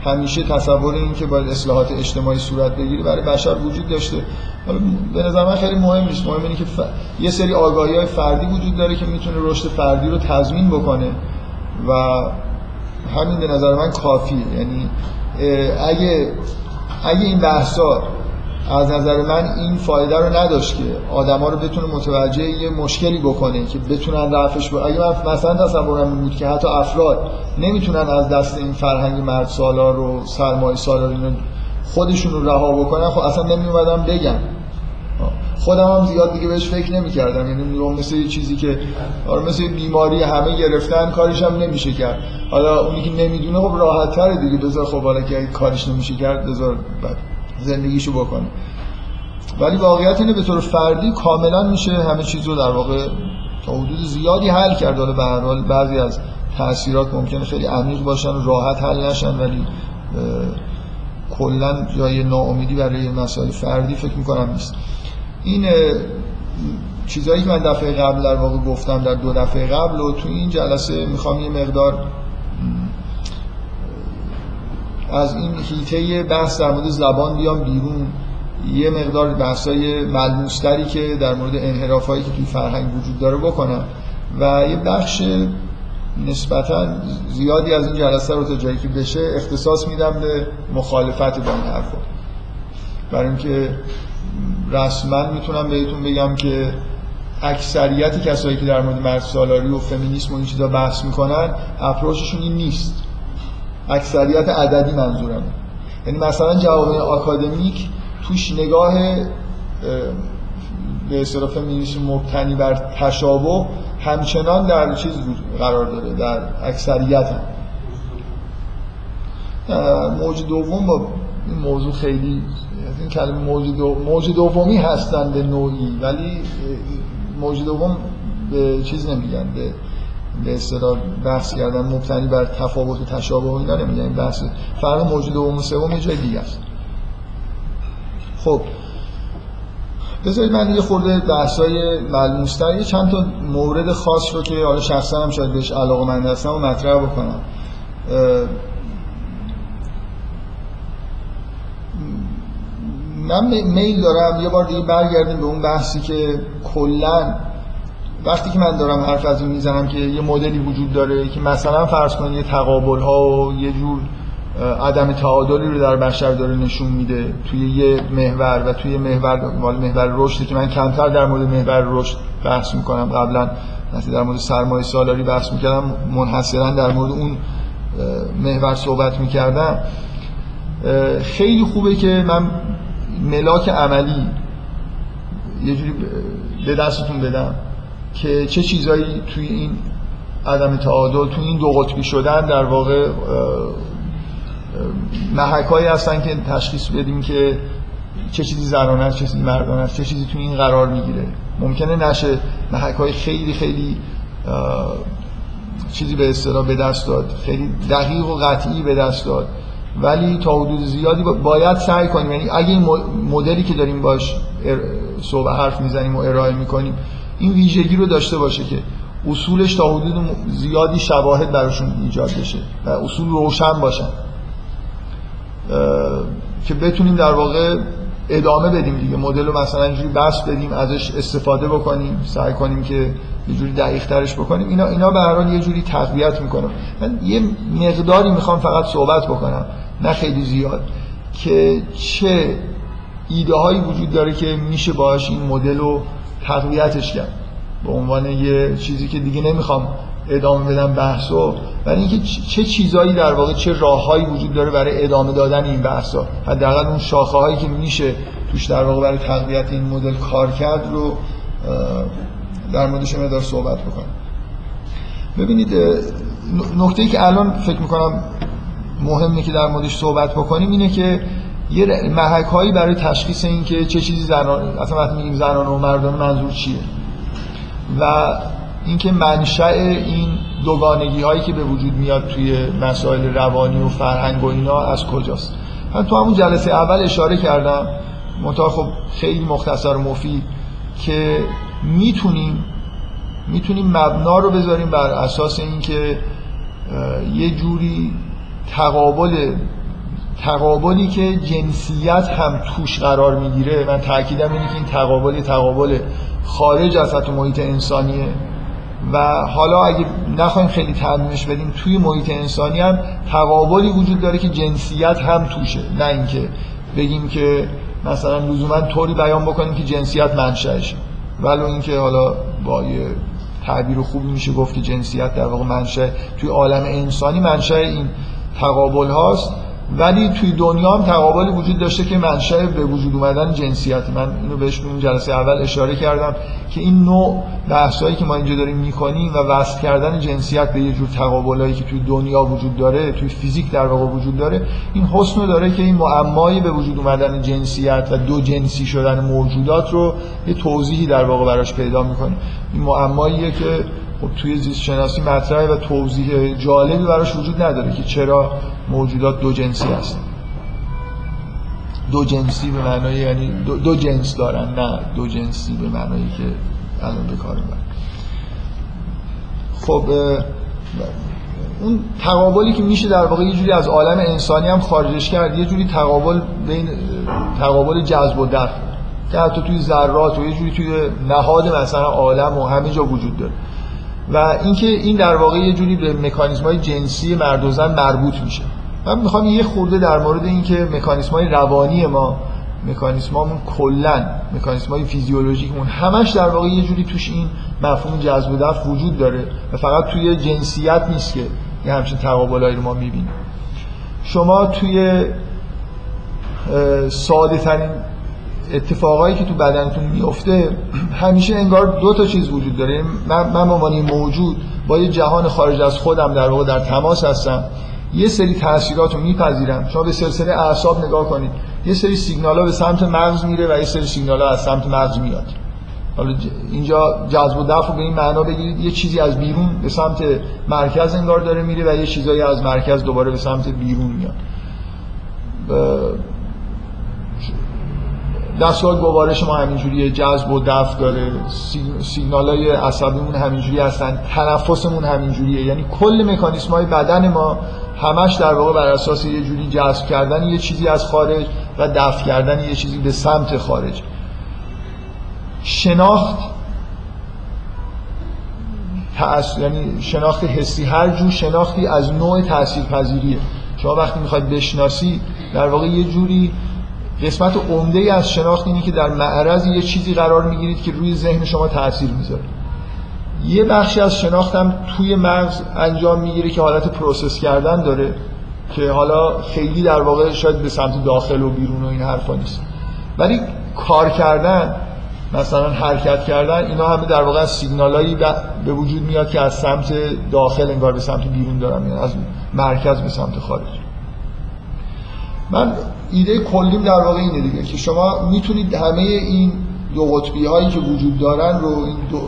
Speaker 1: همیشه تصور این که باید اصلاحات اجتماعی صورت بگیره برای بشر وجود داشته. به نظر من خیلی مهم نیست. مهم اینه که ف... یه سری آگاهی های فردی وجود داره که می‌تونه رشد فردی رو تضمین بکنه و همین به نظر من کافیه. یعنی اگه اگه این بحثا از نظر من این فایده رو نداشت که آدما رو بتونه متوجه یه مشکلی بکنه که بتونن رفعش با اگه من مثلا تصورم بود که حتی افراد نمی‌تونن از دست این فرهنگ مرد سالار و سرمایه سالار اینو خودشون رو رها بکنن خب اصلا نمی اومدم بگم خودم هم زیاد دیگه بهش فکر نمی کردم یعنی مثل یه چیزی که آره مثل بیماری همه گرفتن کارش هم نمیشه کرد. حالا اونی که نمی‌دونه خب راحت تره دیگه. بذار خب حالا که کارش نمیشه کرد بذار زندگیشو بکنه. ولی واقعیت اینه به طور فردی کاملا میشه همه چیز رو در واقع تا حدود زیادی حل کرد. حالا به هر حال بعضی از تاثیرات ممکنه خیلی عمیق باشن راحت حل نشن ولی کلا جای ناامیدی برای مسائل فردی فکر می‌کنم نیست. این چیزایی که من دفعه قبل در واقع گفتم در دو دفعه قبل و تو این جلسه می‌خوام یه مقدار از این هیته بحث در مورد زبان بیام بیرون. یه مقدار بحثای ملموستری که در مورد انحرافایی که توی فرهنگ وجود داره بکنم. و یه بخش نسبتا زیادی از این جلسه رو تا جایی که بشه اختصاص میدم به مخالفت با این حرفا برای اینکه رسما می‌تونم بهتون بگم که اکثریت کسایی که در مورد مرد سالاری و فمینیسم و این چیزا بحث می‌کنن اپروچشون این نیست. اکثریت عددی منظورم یعنی مثلا جوامع آکادمیک توش نگاه به اصطلاح فمینیسم مبتنی بر تشابه همچنان در چیز قرار داره در اکثریت هم. موج دوم با این موضوع خیلی این کلمه موج, دو... موج دومی هستن به نوعی ولی موج دوم به چیز نمیگن به به اصطلاح بحث کردن مبتنی بر تفاوت و تشابه و اینا نمیگن بحث فرق موج دوم و سوم یه جای دیگه است خب بذارید من یه خورده بحثای ملموستر یه چند تا مورد خاص رو که حالا شخصا هم شاید بهش علاقه من هستم و مطرح بکنم. من میل دارم یه بار دیگه برگردیم به اون بحثی که کلا وقتی که من دارم حرف از این می‌زنم که یه مدلی وجود داره که مثلا فرض کنید یه تقابل ها و یه جور عدم تعادلی رو در بشر داره نشون میده. توی یه محور و توی محور مال محور رشدی که من کمتر در مورد محور رشد بحث می‌کنم. قبلا مثلا در مورد سرمایه سالاری بحث می‌کردم منحصرا در مورد اون محور صحبت می‌کردم. خیلی خوبه که من ملاک عملی یه جوری به دستتون بدم که چه چیزایی توی این عدم تعادل توی این دو قطبی شدن در واقع محک هایی هستن که تشخیص بدیم که چه چیزی زنانه است چه چیزی مردانه است چه چیزی توی این قرار می‌گیره. ممکنه نشه محک های خیلی خیلی چیزی به اصطلاح به دست داد خیلی دقیق و قطعی به دست داد. ولی تا حدود زیادی باید سعی کنیم. یعنی اگه این مدلی که داریم باش صحبت حرف می‌زنیم و ارائه می‌کنیم این ویژگی رو داشته باشه که اصولش تا حدود زیادی شواهد براشون ایجاد بشه و اصول روشن باشن. که بتونیم در واقع ادامه بدیم دیگه. مدل رو مثلا اینجوری بس بدیم ازش استفاده بکنیم سعی کنیم که یه جوری دقیق ترش بکنیم. اینا اینا به هر حال یه جوری تقویت می‌کنه. من یه مقداری می‌خوام فقط صحبت بکنم نه خیلی زیاد که چه ایده هایی وجود داره که میشه باش این مدل رو تقویتش کرد. به عنوان یه چیزی که دیگه نمی‌خوام ادامه بدم بحثو. ولی اینکه چه چیزایی در واقع چه راههایی وجود داره برای ادامه دادن این بحثا. حداقل اون شاخه هایی که میشه توش در واقع برای تقویت این مدل کار کرد رو در موردش مقدار صحبت بکنم. ببینید نکته ای که الان فکر می‌کنم مهمه که در موردش صحبت بکنیم اینه که یه محک هایی برای تشخیص این که چه چیزی زنان اصلا وقتی میگیم زنان و مردان منظور چیه؟ و اینکه منشأ این دوگانگی هایی که به وجود میاد توی مسائل روانی و فرهنگ و اینا از کجاست؟ من تو همون جلسه اول اشاره کردم منتها خب خیلی مختصر و مفید که می‌تونیم می‌تونیم مبنا رو بذاریم بر اساس اینکه یه جوری تقابل تقابلی که جنسیت هم توش قرار می‌گیره. من تاکیدم اینه که این تقابل تقابل خارج از حتی محیط انسانیه. و حالا اگه نخوایم خیلی تعمیمش بدیم توی محیط انسانی هم تقابلی وجود داره که جنسیت هم توشه. نه اینکه بگیم که مثلا لزوما طوری بیان بکنیم که جنسیت منشأشه ولو اینکه حالا با یه تعبیر خوبی میشه گفت که جنسیت در واقع منشأ توی عالم انسانی منشأ این تقابل هاست. ولی توی دنیا هم تقابلی وجود داشته که منشأ به وجود اومدن جنسیت. من اینو بهش این جلسه اول اشاره کردم که این نوع بحثایی که ما اینجا داریم می‌کنیم و وصل کردن جنسیت به یه جور تقابلایی که توی دنیا وجود داره توی فیزیک در واقع وجود داره این حسن داره که این معمایی به وجود اومدن جنسیت و دو جنسی شدن موجودات رو یه توضیحی در واقع براش پیدا می‌کنیم این معماییه که خب توی زیست شناسی مطرحه و توضیح جالبی براش وجود نداره که چرا موجودات دو جنسی هستن. دو جنسی به معنای یعنی دو, دو جنس دارن نه دو جنسی به معنایی که الان به کار خب اون تقابلی که میشه در واقع یه جوری از عالم انسانی هم خارجش کرد یه جوری تقابل بین تقابل جذب و دفع. که حتی توی ذرات و یه جوری توی نهاد مثلا عالم و همه جا وجود داره. و اینکه این در واقع یه جوری به مکانیزم های جنسی مرد و زن مربوط میشه. من می‌خوام یه خورده در مورد اینکه مکانیزم های روانی ما مکانیسمامون کلا مکانیسم های فیزیولوژیکمون همش در واقع یه جوری توش این مفهوم جذب و دفع وجود داره و فقط توی جنسیت نیست که یه همچین تقابلایی رو ما می‌بینیم. شما توی ساده ترین اتفاقایی که تو بدنتون میفته همیشه انگار دو تا چیز وجود داره. من من موجود با یه جهان خارج از خودم در واقع در تماس هستم. یه سری تاثیرات رو میپذیرم. شما به سلسله اعصاب نگاه کنید. یه سری سیگنال ها به سمت مغز میره و یه سری سیگنال ها از سمت مغز میاد. حالا اینجا جذب و دفع به این معنا بگیرید. یه چیزی از بیرون به سمت مرکز انگار داره میره و یه چیزایی از مرکز دوباره به سمت بیرون میاد. دستگاه گوارش ما همینجوری جذب و دفع داره. سیگنال های عصبیمون همینجوری هستن. تنفسمون همینجوریه. یعنی کل مکانیسم های بدن ما همش در واقع بر اساس یه جوری جذب کردن یه چیزی از خارج و دفع کردن یه چیزی به سمت خارج. شناخت یعنی شناخت حسی. هر جور شناختی از نوع تأثیر پذیریه شما وقتی می‌خواید بشناسی در واقع یه جوری قسمت عمده ای از شناخت اینه که در معرض یه چیزی قرار می‌گیرید که روی ذهن شما تاثیر می‌ذاره. یه بخشی از شناختم توی مغز انجام می‌گیره که حالت پروسس کردن داره که حالا خیلی در واقع شاید به سمت داخل و بیرون و این حرفا نیست. ولی کار کردن مثلا حرکت کردن اینا همه در واقع سیگنالایی به وجود میاد که از سمت داخل انگار به سمت بیرون دارن یعنی از مرکز به سمت خارج. من ایده کلیم در واقع اینه دیگه که شما می‌تونید همه این دو قطبی هایی که وجود دارن رو این دو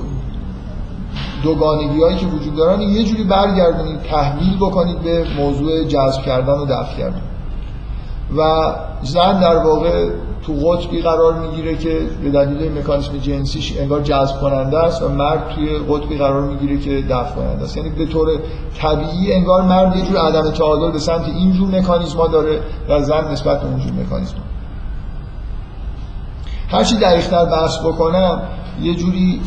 Speaker 1: دوگانگی هایی که وجود دارن یه جوری برگردونید تحویل بکنید به موضوع جذب کردن و دفع کردن. و زن در واقع تو قطبی قرار می‌گیره که به دلیل مکانیسم جنسیش انگار جذب کننده است و مرد توی قطبی قرار می‌گیره که دفع کننده است. یعنی به طور طبیعی انگار مرد یه جور عدم تعادل به سمت این جور مکانیزما داره و زن نسبت به اون جور مکانیزما. هرچی دقیق‌تر بحث بکنم یه جوری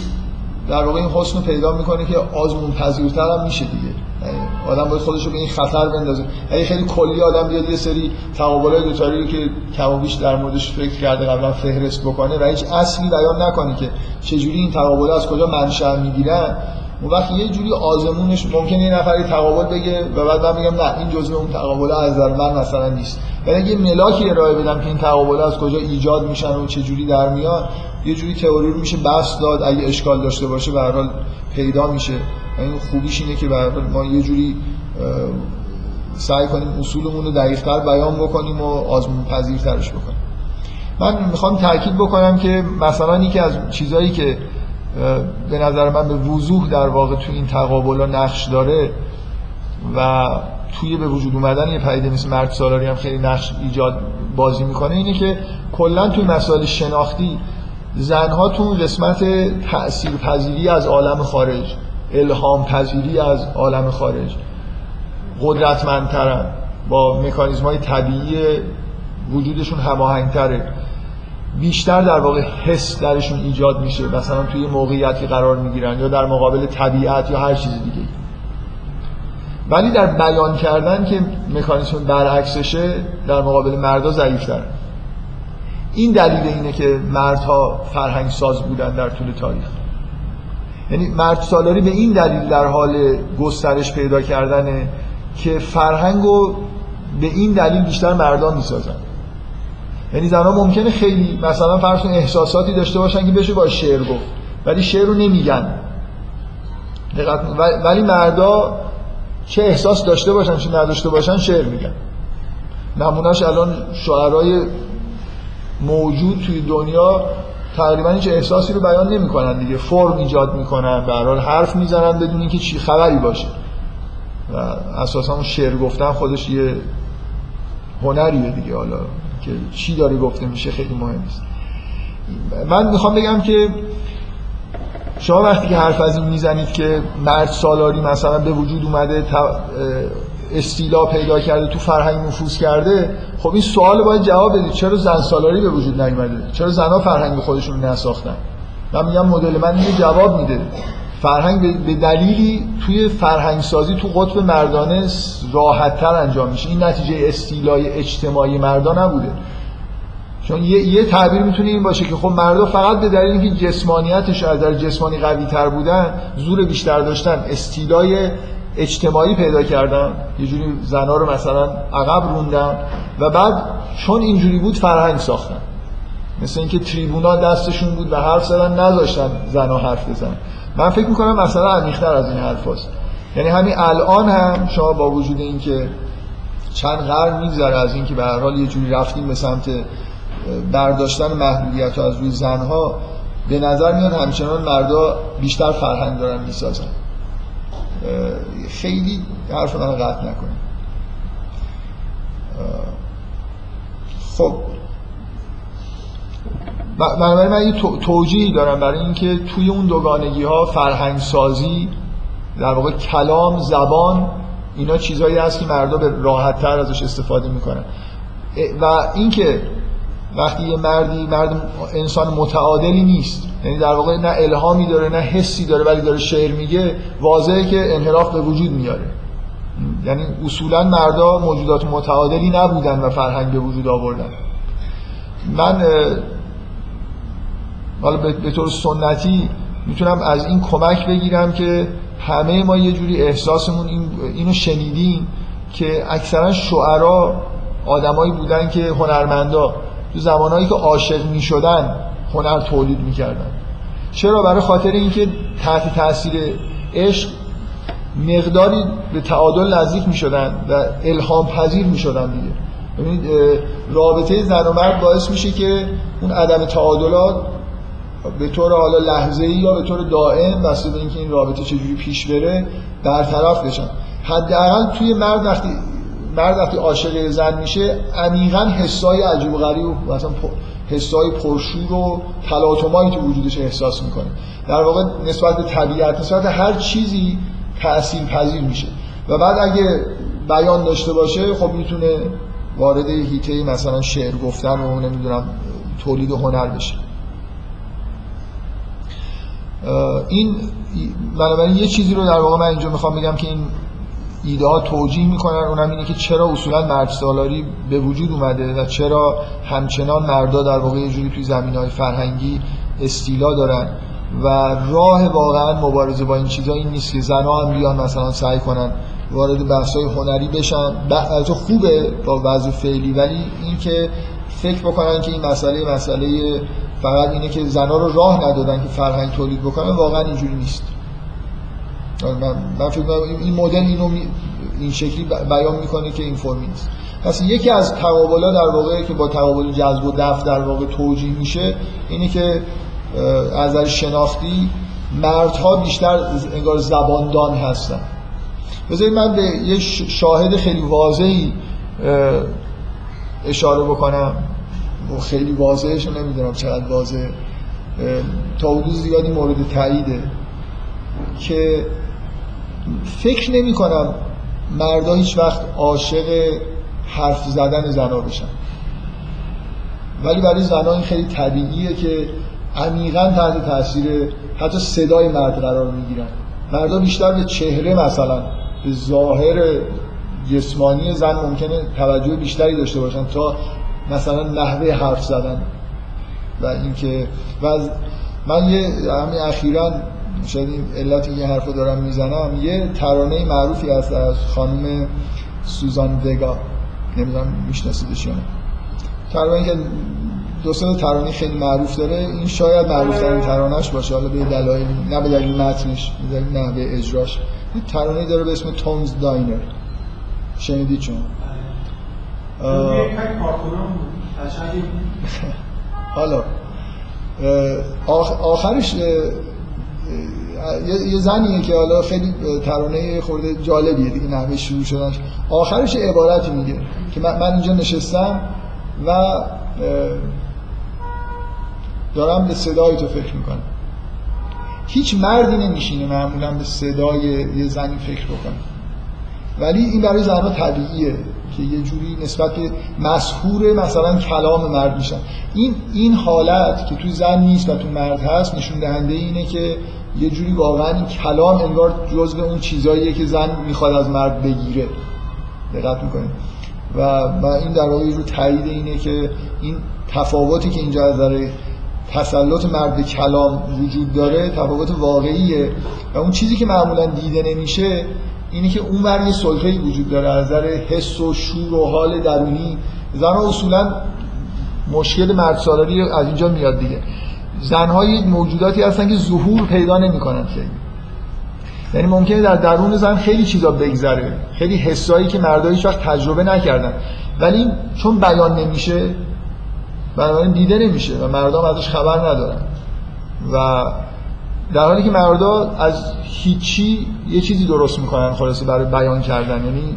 Speaker 1: در واقع این حسن رو پیدا می‌کنه که آزمون پذیرتر هم میشه دیگه. یعنی آدم باید خودش رو به این خطر بندازه. اگه خیلی کلی آدم بیاد یه سری تقابل دوتاری که کمابیش در موردش فکر کرده قبلا فهرست بکنه و هیچ اصلی بیان نکنه که چجوری این تقابل از کجا منشأ می‌گیرن. اون وقت یه جوری آزمونش ممکنه یه نفری تقابل بگه و بعد من میگم نه این جزء اون تقابل از نظر من مثلا نیست. ولی اگه ملاکی ارائه بدم که این تقابل از کجا ایجاد میشن و چه جوری در میان یه جوری تئوری رو میشه بس داد اگه اشکال داشته باشه به هر حال پیدا میشه. این خوبیش اینه که به ما یه جوری سعی کنیم اصولمون رو دقیق‌تر بیان بکنیم و آزمون پذیرترش بکنیم. من می‌خوام تاکید بکنم که مثلا یکی از چیزهایی که به نظر من به وضوح در واقع تو این تقابل نقش داره و توی به وجود اومدن یه پدیده مثل مرد سالاری هم خیلی نقش ایجاد بازی می‌کنه اینه که کلا توی مسائل شناختی زنها تو قسمت تأثیر پذیری از عالم خارج الهام پذیری از عالم خارج قدرتمندترن. با مکانیزم های طبیعی وجودشون هماهنگتره. بیشتر در واقع حس درشون ایجاد میشه مثلا توی موقعیتی قرار می‌گیرن یا در مقابل طبیعت یا هر چیز دیگه ولی در بیان کردن که مکانیزم برعکسشه در مقابل مردا ضعیفتر این دلیل اینه که مردها فرهنگ ساز بودن در طول تاریخ. یعنی مرد سالاری به این دلیل در حال گسترش پیدا کردنه که فرهنگ رو به این دلیل بیشتر مردان می‌سازن. یعنی زنها ممکنه خیلی مثلا فرض احساساتی داشته باشن که بشه با شعر گفت ولی شعر رو نمیگن. ولی مردا چه احساس داشته باشن چه نداشته باشن شعر میگن. نمونهش الان شعرهای موجود توی دنیا تقریبا هیچ احساسی رو بیان نمی‌کنن دیگه. فرم ایجاد می‌کنن به حال حرف می‌زنن بدون اینکه چی خبری باشه. و اساسا اون شعر گفتن خودش یه هنریه دیگه. حالا که چی داره گفته میشه خیلی مهم است من می‌خوام بگم که شما وقتی که حرف از این می‌زنید که مرد سالاری مثلا به وجود اومده استیلا پیدا کرده تو فرهنگ نفوذ کرده خب این سوال باید جواب بدید. چرا زن سالاری به وجود نیومده؟ چرا زنها فرهنگ خودشون نساختن؟ من میگم مدل من اینو جواب میده. فرهنگ به دلیلی توی فرهنگ سازی تو قطب مردانه راحت تر انجام میشه. این نتیجه استیلای اجتماعی مردا نبوده. چون یه, یه تعبیر می‌تونه این باشه که خب مردا فقط به دلیل اینکه جسمانیتش از در جسمانی قوی تر بودن زور بیشتر داشتن استیلای اجتماعی پیدا کردن یه جوری زنا رو مثلا عقب روندن و بعد چون اینجوری بود فرهنگ ساختن. مثل اینکه تریبونا دستشون بود و حرف زدن نذاشتن زنا حرف بزنن. من فکر می‌کنم مثلا عمیق‌تر از این حرف هست. یعنی همین الان هم شما با وجود اینکه چند قرن میگذره از اینکه به هر حال یه جوری رفتیم به سمت برداشتن محدودیت از روی زنها به نظر میاد همچنان مردا بیشتر فرهنگ دارن می‌سازن. خیلی حرف من قطع نکنیم. خب. بنابراین من یه توجیهی دارم برای اینکه توی اون دوگانگی ها فرهنگ سازی در واقع کلام زبان اینا چیزهایی هست که مردا به راحت تر ازش استفاده می‌کنن. و اینکه وقتی یه مردی مرد انسان متعادلی نیست یعنی در واقع نه الهامی داره نه حسی داره ولی داره شعر میگه واضحه که انحراف به وجود میاره. یعنی اصولا مردا موجودات متعادلی نبودن و فرهنگ به وجود آوردن. من حالا به طور سنتی می‌تونم از این کمک بگیرم که همه ما یه جوری احساسمون این اینو شنیدیم که اکثرا شعرا آدمایی بودن که هنرمندا. تو زمانهایی که عاشق می‌شدن هنر تولید می‌کردن. چرا؟ برای خاطر اینکه تحت تاثیر عشق مقداری به تعادل نزدیک می‌شدن و الهام پذیر می‌شدن دیگه. ببینید رابطه زن و مرد باعث میشه که اون عدم تعادلات به طور حالا لحظه ای یا به طور دائم بسته به اینکه این رابطه چجوری پیش بره برطرف بشن. حداقل توی مرد وقتی مرد وقتی عاشق زن میشه عمیقا حسای عجیب و غریب و مثلا حسای پرشور و تلاطمایی تو وجودش احساس می‌کنه. در واقع نسبت به طبیعت نسبت به هر چیزی تأثیر پذیر میشه. و بعد اگه بیان داشته باشه خب می‌تونه وارد هیته مثلا شعر گفتن و نمی‌دونم تولید هنر بشه. این بنابراین یه چیزی رو در واقع من اینجا می‌خوام بگم که این ایده ها توجیه می‌کنن اونم اینه که چرا اصولا مرد سالاری به وجود اومده و چرا همچنان مردا در واقع یه جوری توی زمین های فرهنگی استیلا دارن. و راه واقعا مبارزه با این چیزا این نیست که زنها هم بیان مثلا سعی کنن وارد بحث های هنری بشن. البته خوبه با وضع فعلی ولی اینکه فکر بکنن که این مسئله مسئله فقط اینه که زنها رو راه ندادن که فرهنگ تولید بکنن واقعا اینجوری نیست. من, فکر این مدل اینو این شکلی بیان می‌کنه که این فرمی نیست. پس یکی از تقابلا در واقع که با تقابل جذب و دفع در واقع توجیه میشه اینه که از نظر شناختی مردها بیشتر انگار زباندان هستن. بذارید من به یه شاهد خیلی واضحی اشاره بکنم. خیلی واضحش نمی‌دونم چقدر واضح تا حدود زیادی مورد تاییده که فکر نمی کنم مردا هیچ وقت عاشق حرف زدن زنا بشن. ولی برای زنا این خیلی طبیعیه که عمیقا تحت تاثیر حتی صدای مرد قرار می‌گیرن. مردا بیشتر به چهره مثلا به ظاهر جسمانی زن ممکنه توجه بیشتری داشته باشن تا مثلا نحوه حرف زدن و اینکه و من یه همین اخیرا شاید علت این حرف رو دارم می‌زنم یه ترانه معروفی هست از خانم سوزان وگا. نمی‌دونم میشناسیدش یا نه. ترانه که دو سه ترانه خیلی معروف داره. این شاید معروف ترین ترانهش باشه حالا به دلایل نه به دلیل متنش نه به اجراش. این ترانه داره به اسم تونز داینر. شنیدید چون؟ [LAUGHS] حالا آخرش یه زنیه که حالا خیلی ترانه خورده جالبیه دیگه نحوه شروع شدنش. آخرش عبارتی میگه که من اینجا نشستم و دارم به صدای تو فکر می‌کنم. هیچ مردی نمیشینه معمولا به صدای یه زنی فکر بکنه. ولی این برای زنها طبیعیه که یه جوری نسبت به مسهور مثلا کلام مرد میشن. این این حالت که توی زن نیست و تو مرد هست نشون دهنده اینه که یه جوری واقعا این کلام انگار جزء اون چیزاییه که زن می‌خواد از مرد بگیره. دقت می‌کنید. و, و این در واقع رو تایید اینه که این تفاوتی که اینجا از نظر تسلط مرد به کلام وجود داره تفاوت واقعیه. و اون چیزی که معمولا دیده نمیشه اینه که اون ور یه سلطه‌ای وجود داره از نظر حس و شور و حال درونی. زنها اصولا مشکل مرد سالاری از اینجا میاد دیگه. زنها یک موجوداتی هستن که ظهور پیدا نمی‌کنن خیلی. یعنی ممکنه در درون زن خیلی چیزا بگذره. خیلی حسایی که مردایی وقت تجربه نکردن. ولی چون بیان نمیشه بنابراین دیده نمیشه و مردم ازش خبر ندارن. و در حالی که مردا از هیچی یه چیزی درست می‌کنن خلاصه برای بیان کردن. یعنی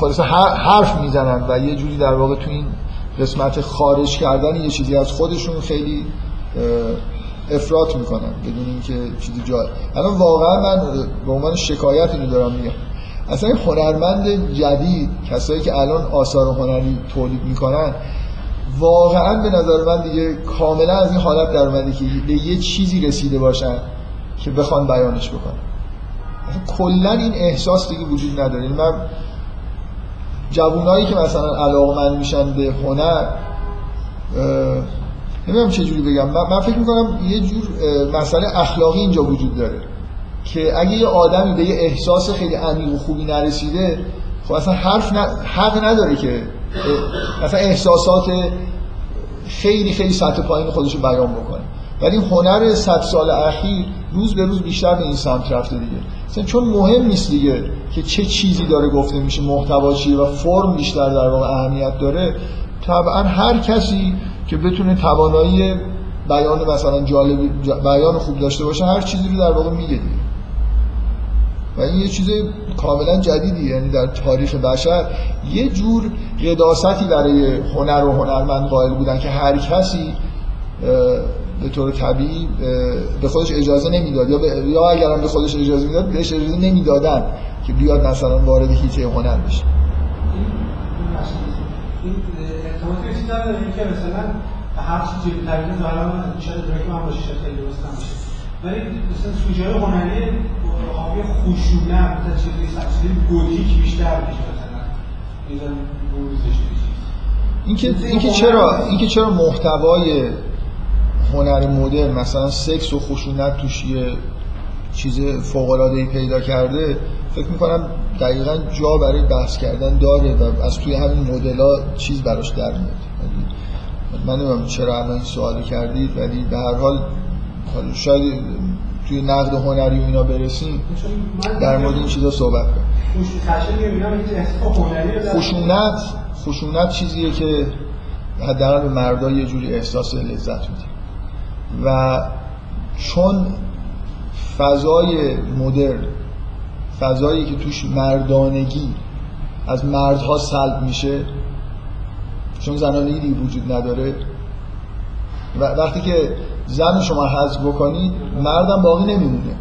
Speaker 1: خلاصه حرف می‌زنن و یه جوری در واقع تو این قسمت خارج کردن یه چیزی از خودشون خیلی افراط می‌کنن بدون اینکه چیزی جای الان واقعا من به عنوان شکایت اینو دارم میگم. اصلا این هنرمند جدید کسایی که الان آثار هنری تولید می‌کنن واقعا به نظر من دیگه کاملا از این حالت در اومده که به یه چیزی رسیده باشن که بخوان بیانش بکنن. کلا این احساس دیگه وجود نداره. یعنی من جوونایی که مثلا علاقمند میشن به هنر نمی‌دونم چه جوری بگم. من, فکر می‌کنم یه جور مسئله اخلاقی اینجا وجود داره که اگه یه آدمی به یه احساس خیلی عمیق و خوبی نرسیده خب اصلا حرف حق نداره که مثلا احساسات خیلی خیلی سطح پایین خودش رو بیان بکنه. ولی هنر صد سال اخیر روز به روز بیشتر به این سمت رفته دیگه. مثلا چون مهم نیست دیگه که چه چیزی داره گفته میشه محتوا چیه و فرم بیشتر در واقع اهمیت داره. طبعا هر کسی که بتونه توانایی بیان مثلا جالب بیان خوب داشته باشه هر چیزی رو در واقع میگه دیگه. و این یه چیز کاملا جدیدی یعنی در تاریخ بشر یه جور قداستی برای هنر و هنرمند قائل بودن که هر کسی به طور طبیعی به خودش اجازه نمی‌داد. یا, یا اگرم به خودش اجازه می‌داد بهش اجازه نمی‌دادن که بیاد مثلا وارد هیته هنر بشه.
Speaker 2: این ارتباطی چیزی داره که مثلا هر چیزی که تبیین ظاهرا شاید درک من باشه خیلی درست نمیشه ولی مثلا سوژه هنری حاوی خشونت مثلا چیزی گوتیک بیشتر میشه مثلا. میزان بروزش
Speaker 1: اینکه اینکه چرا اینکه چرا محتوای هنر مدرن مثلا سکس و خشونت توش یه چیز فوق العاده پیدا کرده فکر می‌کنم دقیقا جا برای بحث کردن داره و از توی همین مدل چیز براش در میاد. من نمی‌دونم چرا الان این سوال کردید ولی به هر حال شاید توی نقد هنری و اینا برسیم در مورد این چیزا صحبت کنیم. خشونت خشونت چیزیه که حداقل به مردا یه جوری احساس لذت میده. و چون فضای مدرن فضایی که توش مردانگی از مردها سلب میشه چون زنانگی دیگه وجود نداره. و وقتی که زن شما حذف بکنید مردم باقی نمیمونه.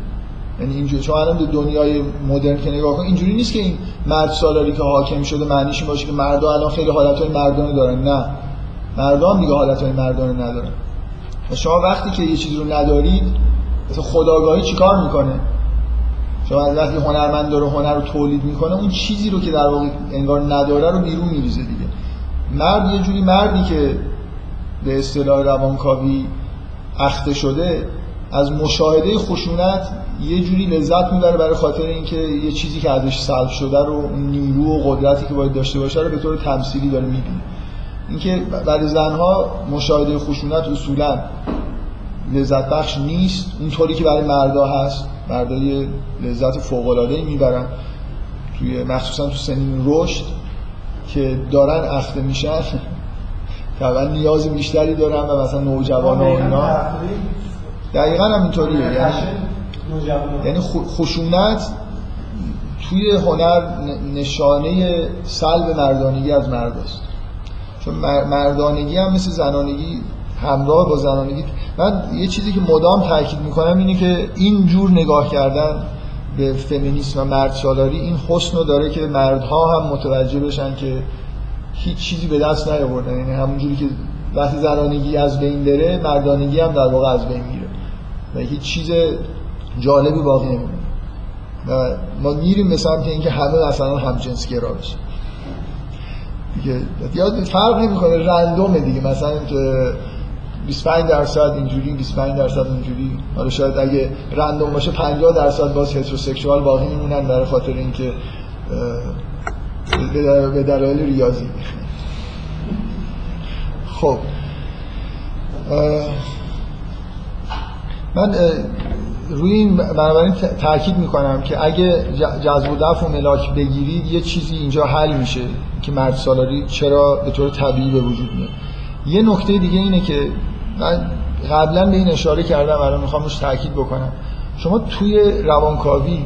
Speaker 1: یعنی اینجوری چون الان دنیای مدرن که نگاه کن اینجوری نیست که این مرد سالاری که حاکم شده معنیش این باشه که مردا الان خیلی حالتهای مردانه دارن. نه. مردان دیگه حالتهای مردانه ندارن. شما وقتی که یه چیزی رو ندارید مثل خداگاهی چیکار می‌کنه؟ شما از وقتی هنرمند داره هنر رو تولید می‌کنه اون چیزی رو که در واقع انگار نداره رو بیرون میریزه دیگه. مرد یه جوری مردی که به اصطلاح روانکاوی اخته شده از مشاهده خشونت یه جوری لذت می‌بره برای خاطر اینکه یه چیزی که ازش سلب شده رو نیرو و قدرتی که باید داشته باشه رو به طور تمثیلی داره می‌بینه. اینکه برای زنها مشاهده خشونت اصولا لذت بخش نیست. اونطوری که برای مردا هست مردا یه لذت فوق العاده می‌برن. توی مخصوصا تو سنین رشد که دارن اخته میشن طبعا نیاز بیشتری دارن و مثلا نوجوان و اینا. دقیقا هم اینطوریه. یعنی یعنی خشونت توی هنر نشانه سلب مردانگی از مرد است. چون مردانگی هم مثل زنانگی همراه با زنانگی. من یه چیزی که مدام تاکید می‌کنم اینه که این جور نگاه کردن به فمینیسم و مرد سالاری این حسن رو داره که مردها هم متوجه بشن که هیچ چیزی به دست نیاوردن. یعنی همونجوری که وقتی زنانگی از بین بره مردانگی هم در واقع از بین میره. و هیچ چیز جالبی باقی نمیمونه. ما میریم به سمت اینکه همه مثلا هم جنس گرا بشه دیگه. یاد فرق نمی‌کنه رندومه دیگه. مثلا که 25 درصد اینجوری 25 درصد اونجوری. حالا شاید اگه رندوم باشه 50 درصد باز هتروسکسوال باقی میمونن برای خاطر اینکه به دلایل ریاضی. خب. من روی این بنابراین تاکید می‌کنم که اگه جذب و دفع و ملاک بگیرید یه چیزی اینجا حل میشه که مرد سالاری چرا به طور طبیعی به وجود میاد. یه نکته دیگه اینه که من قبلا به این اشاره کردم الان می‌خوام روش تاکید بکنم. شما توی روانکاوی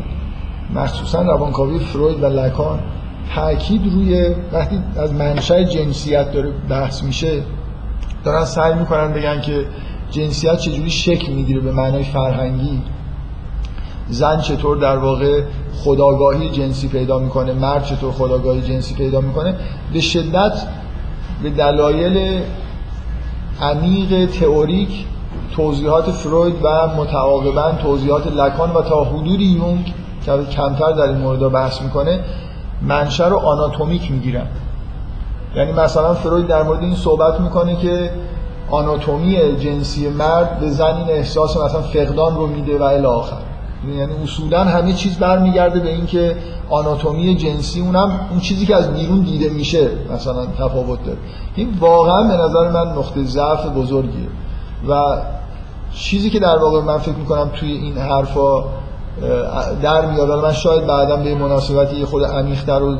Speaker 1: مخصوصا روانکاوی فروید و لکان تاکید روی وقتی از منشأ جنسیت داره بحث میشه دارن سعی می‌کنن بگن که جنسیت چجوری شکل می‌گیره به معنای فرهنگی؟ زن چطور در واقع خداگاهی جنسی پیدا می‌کنه؟ مرد چطور خداگاهی جنسی پیدا می‌کنه؟ به شدت به دلایل عمیق تئوریک توضیحات فروید و متعاقبا توضیحات لکان و تا حدودی یونگ که کمتر در این مورد بحث می‌کنه منشه رو آناتومیک می‌گیرن. یعنی مثلا فروید در مورد این صحبت می‌کنه که آناتومی جنسی مرد به زن این احساس مثلا فقدان رو میده و الی آخر. یعنی اصولا همه چیز برمیگرده به اینکه آناتومی جنسی اونم اون چیزی که از بیرون دیده میشه مثلا تفاوت داره. این واقعا به نظر من نقطه ضعف بزرگیه. و چیزی که در واقع من فکر می‌کنم توی این حرفا در میاد. من شاید بعدا به مناسبتی خود عمیق‌تر و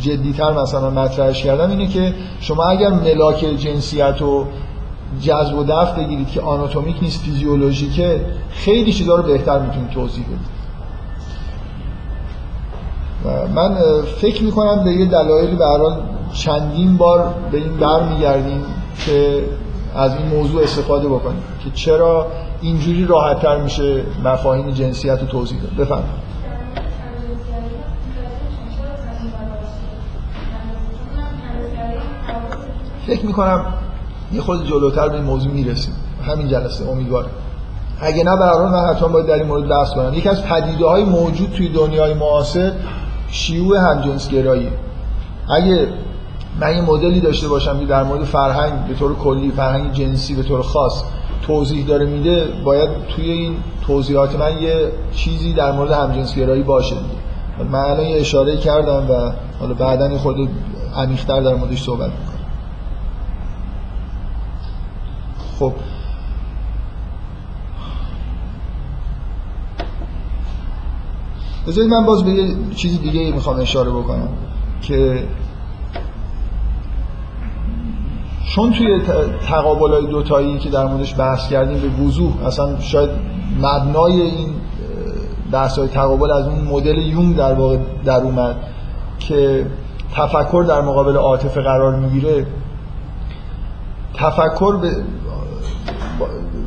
Speaker 1: جدیتر مثلا مطرحش کردم اینه که شما اگر ملاک جنسیت و جذب و دفع بگیرید که آناتومیک نیست فیزیولوژیکه. خیلی چیزا رو بهتر می‌تونید توضیح بدید. من فکر می‌کنم به یه دلایلی به چندین بار به این برمیگردیم که از این موضوع استفاده بکنیم که چرا اینجوری راحتتر میشه مفاهیم جنسیت رو توضیح داد بفرمایید. فکر می‌کنم یه خود جلوتر به این موضوع می‌رسیم. همین جلسه امیدوارم اگه نه برای من حتما باید در این مورد بحث کنم. یکی از پدیده های موجود توی دنیای معاصر شیوع همجنسگرایی. اگه من یه مدلی داشته باشم که در مورد فرهنگ به طور کلی فرهنگ جنسی به طور خاص توضیح داره میده باید توی این توضیحات من یه چیزی در مورد همجنسگرایی باشه. من الان یه اشاره کردم و حالا بعدا خود عمیق‌تر در موردش صحبت می‌کنم. خب. بذارید من باز به یه چیز دیگه می‌خوام اشاره بکنم که چون توی تقابل های دوتایی که در موردش بحث کردیم به وضوح اصلا شاید مبنای این بحث های تقابل از اون مدل یونگ در واقع در اومد که تفکر در مقابل عاطفه قرار می‌گیره تفکر به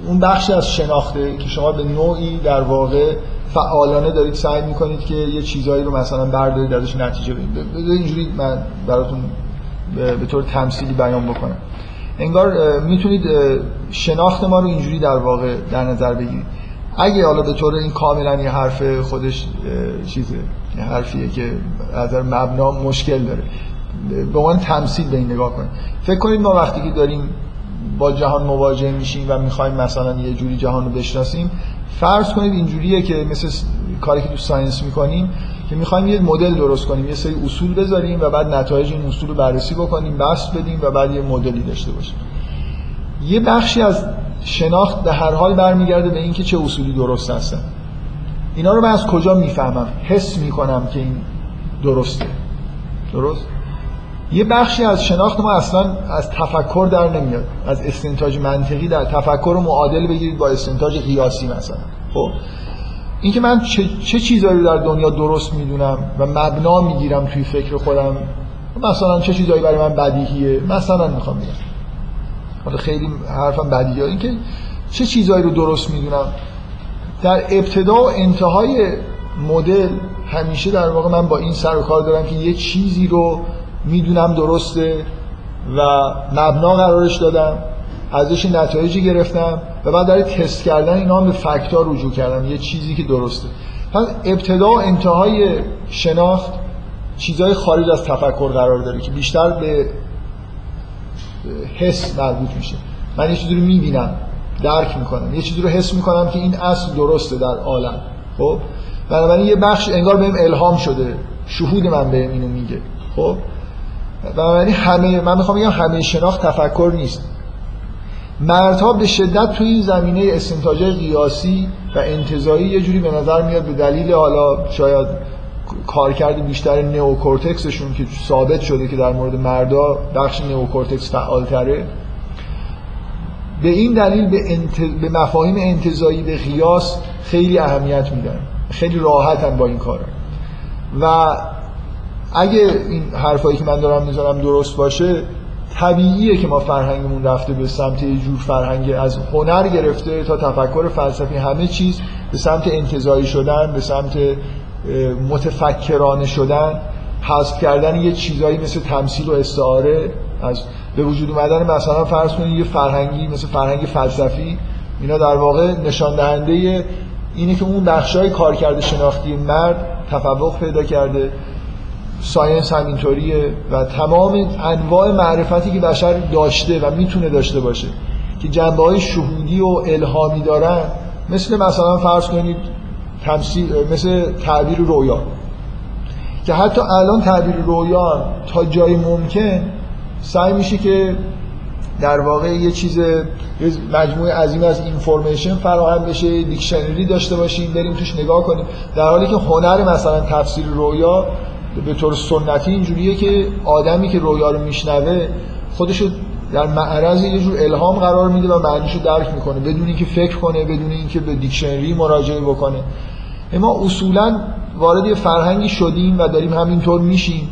Speaker 1: اون بخشی از شناخته که شما به نوعی در واقع فعالانه دارید سعی می‌کنید که یه چیزایی رو مثلا بردارید ازش نتیجه بگیرید اینجوری من براتون به طور تمثیلی بیان بکنم. انگار می‌تونید شناخت ما رو اینجوری در واقع در نظر بگیرید. اگه حالا به طور این کاملا یه حرف خودش چیزه یه حرفیه که از مبنا مشکل داره. به عنوان تمثیل به این نگاه کنید. فکر کنید ما وقتی که داریم با جهان مواجه میشیم و می‌خوایم مثلا یه جوری جهان رو بشناسیم فرض کنید اینجوریه که مثل کاری که تو ساینس می‌کنیم که می‌خوایم یه مدل درست کنیم یه سری اصول بذاریم و بعد نتایج این اصول رو بررسی بکنیم بست بدیم و بعد یه مدلی داشته باشیم. یه بخشی از شناخت به هر حال برمیگرده به اینکه چه اصولی درست هستن. اینا رو من از کجا می‌فهمم؟ حس می‌کنم که این درسته. درست؟ یه بخشی از شناخت ما اصلا از تفکر در نمیاد. از استنتاج منطقی در تفکر رو معادل بگیرید با استنتاج قیاسی مثلا. خب؟ اینکه من چه, چه چیزایی در دنیا درست می‌دونم و مبنا می‌گیرم توی فکر خودم مثلا چه چیزایی برای من بدیهیه؟ مثلا می‌خوام بگم. حالا خیلی حرفم بدیه این که چه چیزایی رو درست می‌دونم؟ در ابتدا و انتهای مدل همیشه در واقع من با این سر و کار دارم که یه چیزی رو می‌دونم درسته و مبنا قرارش دادم. ازش نتایجی گرفتم و بعد در تست کردن اینا هم به فکتا رجوع کردم. یه چیزی که درسته. پس ابتدا و انتهای شناخت چیزهای خارج از تفکر قرار داره که بیشتر به حس مربوط میشه. من یه چیزی رو می‌بینم درک می‌کنم. یه چیزی رو حس می‌کنم که این اصل درسته در عالم. خب؟ بنابراین یه بخش انگار بهم الهام شده. شهود من بهم اینو میگه. خب؟ بنابراین همه من می‌خوام بگم همه شناخت تفکر نیست. مردها به شدت توی این زمینه استنتاج قیاسی و انتزاعی یه جوری به نظر میاد به دلیل حالا شاید کارکرد بیشتر نئوکورتکسشون که ثابت شده که در مورد مردا بخش نئوکورتکس فعالتره. به این دلیل به, انت... به مفاهیم انتظایی به قیاس خیلی اهمیت میدن. خیلی راحتن با این کار و اگه این حرفایی که من دارم می‌زنم درست باشه طبیعیه که ما فرهنگمون رفته به سمت یه جور فرهنگ از هنر گرفته تا تفکر فلسفی همه چیز به سمت انتظایی شدن به سمت متفکرانه شدن حذف کردن یه چیزایی مثل تمثیل و استعاره از به وجود اومدن. مثلا فرض کنید یه فرهنگی مثل فرهنگ فلسفی اینا در واقع نشان دهنده اینه که اون بخشای کارکرد شناختی مرد تفوق پیدا کرده. ساینس همینطوریه و تمام انواع معرفتی که بشر داشته و می‌تونه داشته باشه که جنبه های شهودی و الهامی دارن مثل مثلا فرض کنید تمثیل مثل تعبیر رویا که حتی الان تعبیر رویا تا جای ممکن سعی میشه که در واقع یه چیز مجموعه عظیم از اینفورمیشن فراهم بشه دیکشنری داشته باشیم بریم توش نگاه کنیم. در حالی که هنر مثلا تفسیر رویا به طور سنتی اینجوریه که آدمی که رویا رو میشنوه خودشو در معرض یه جور الهام قرار میده و معنیشو درک می‌کنه بدون اینکه فکر کنه بدون اینکه به دیکشنری مراجعه بکنه. ما اصولا وارد یه فرهنگی شدیم و داریم همینطور میشیم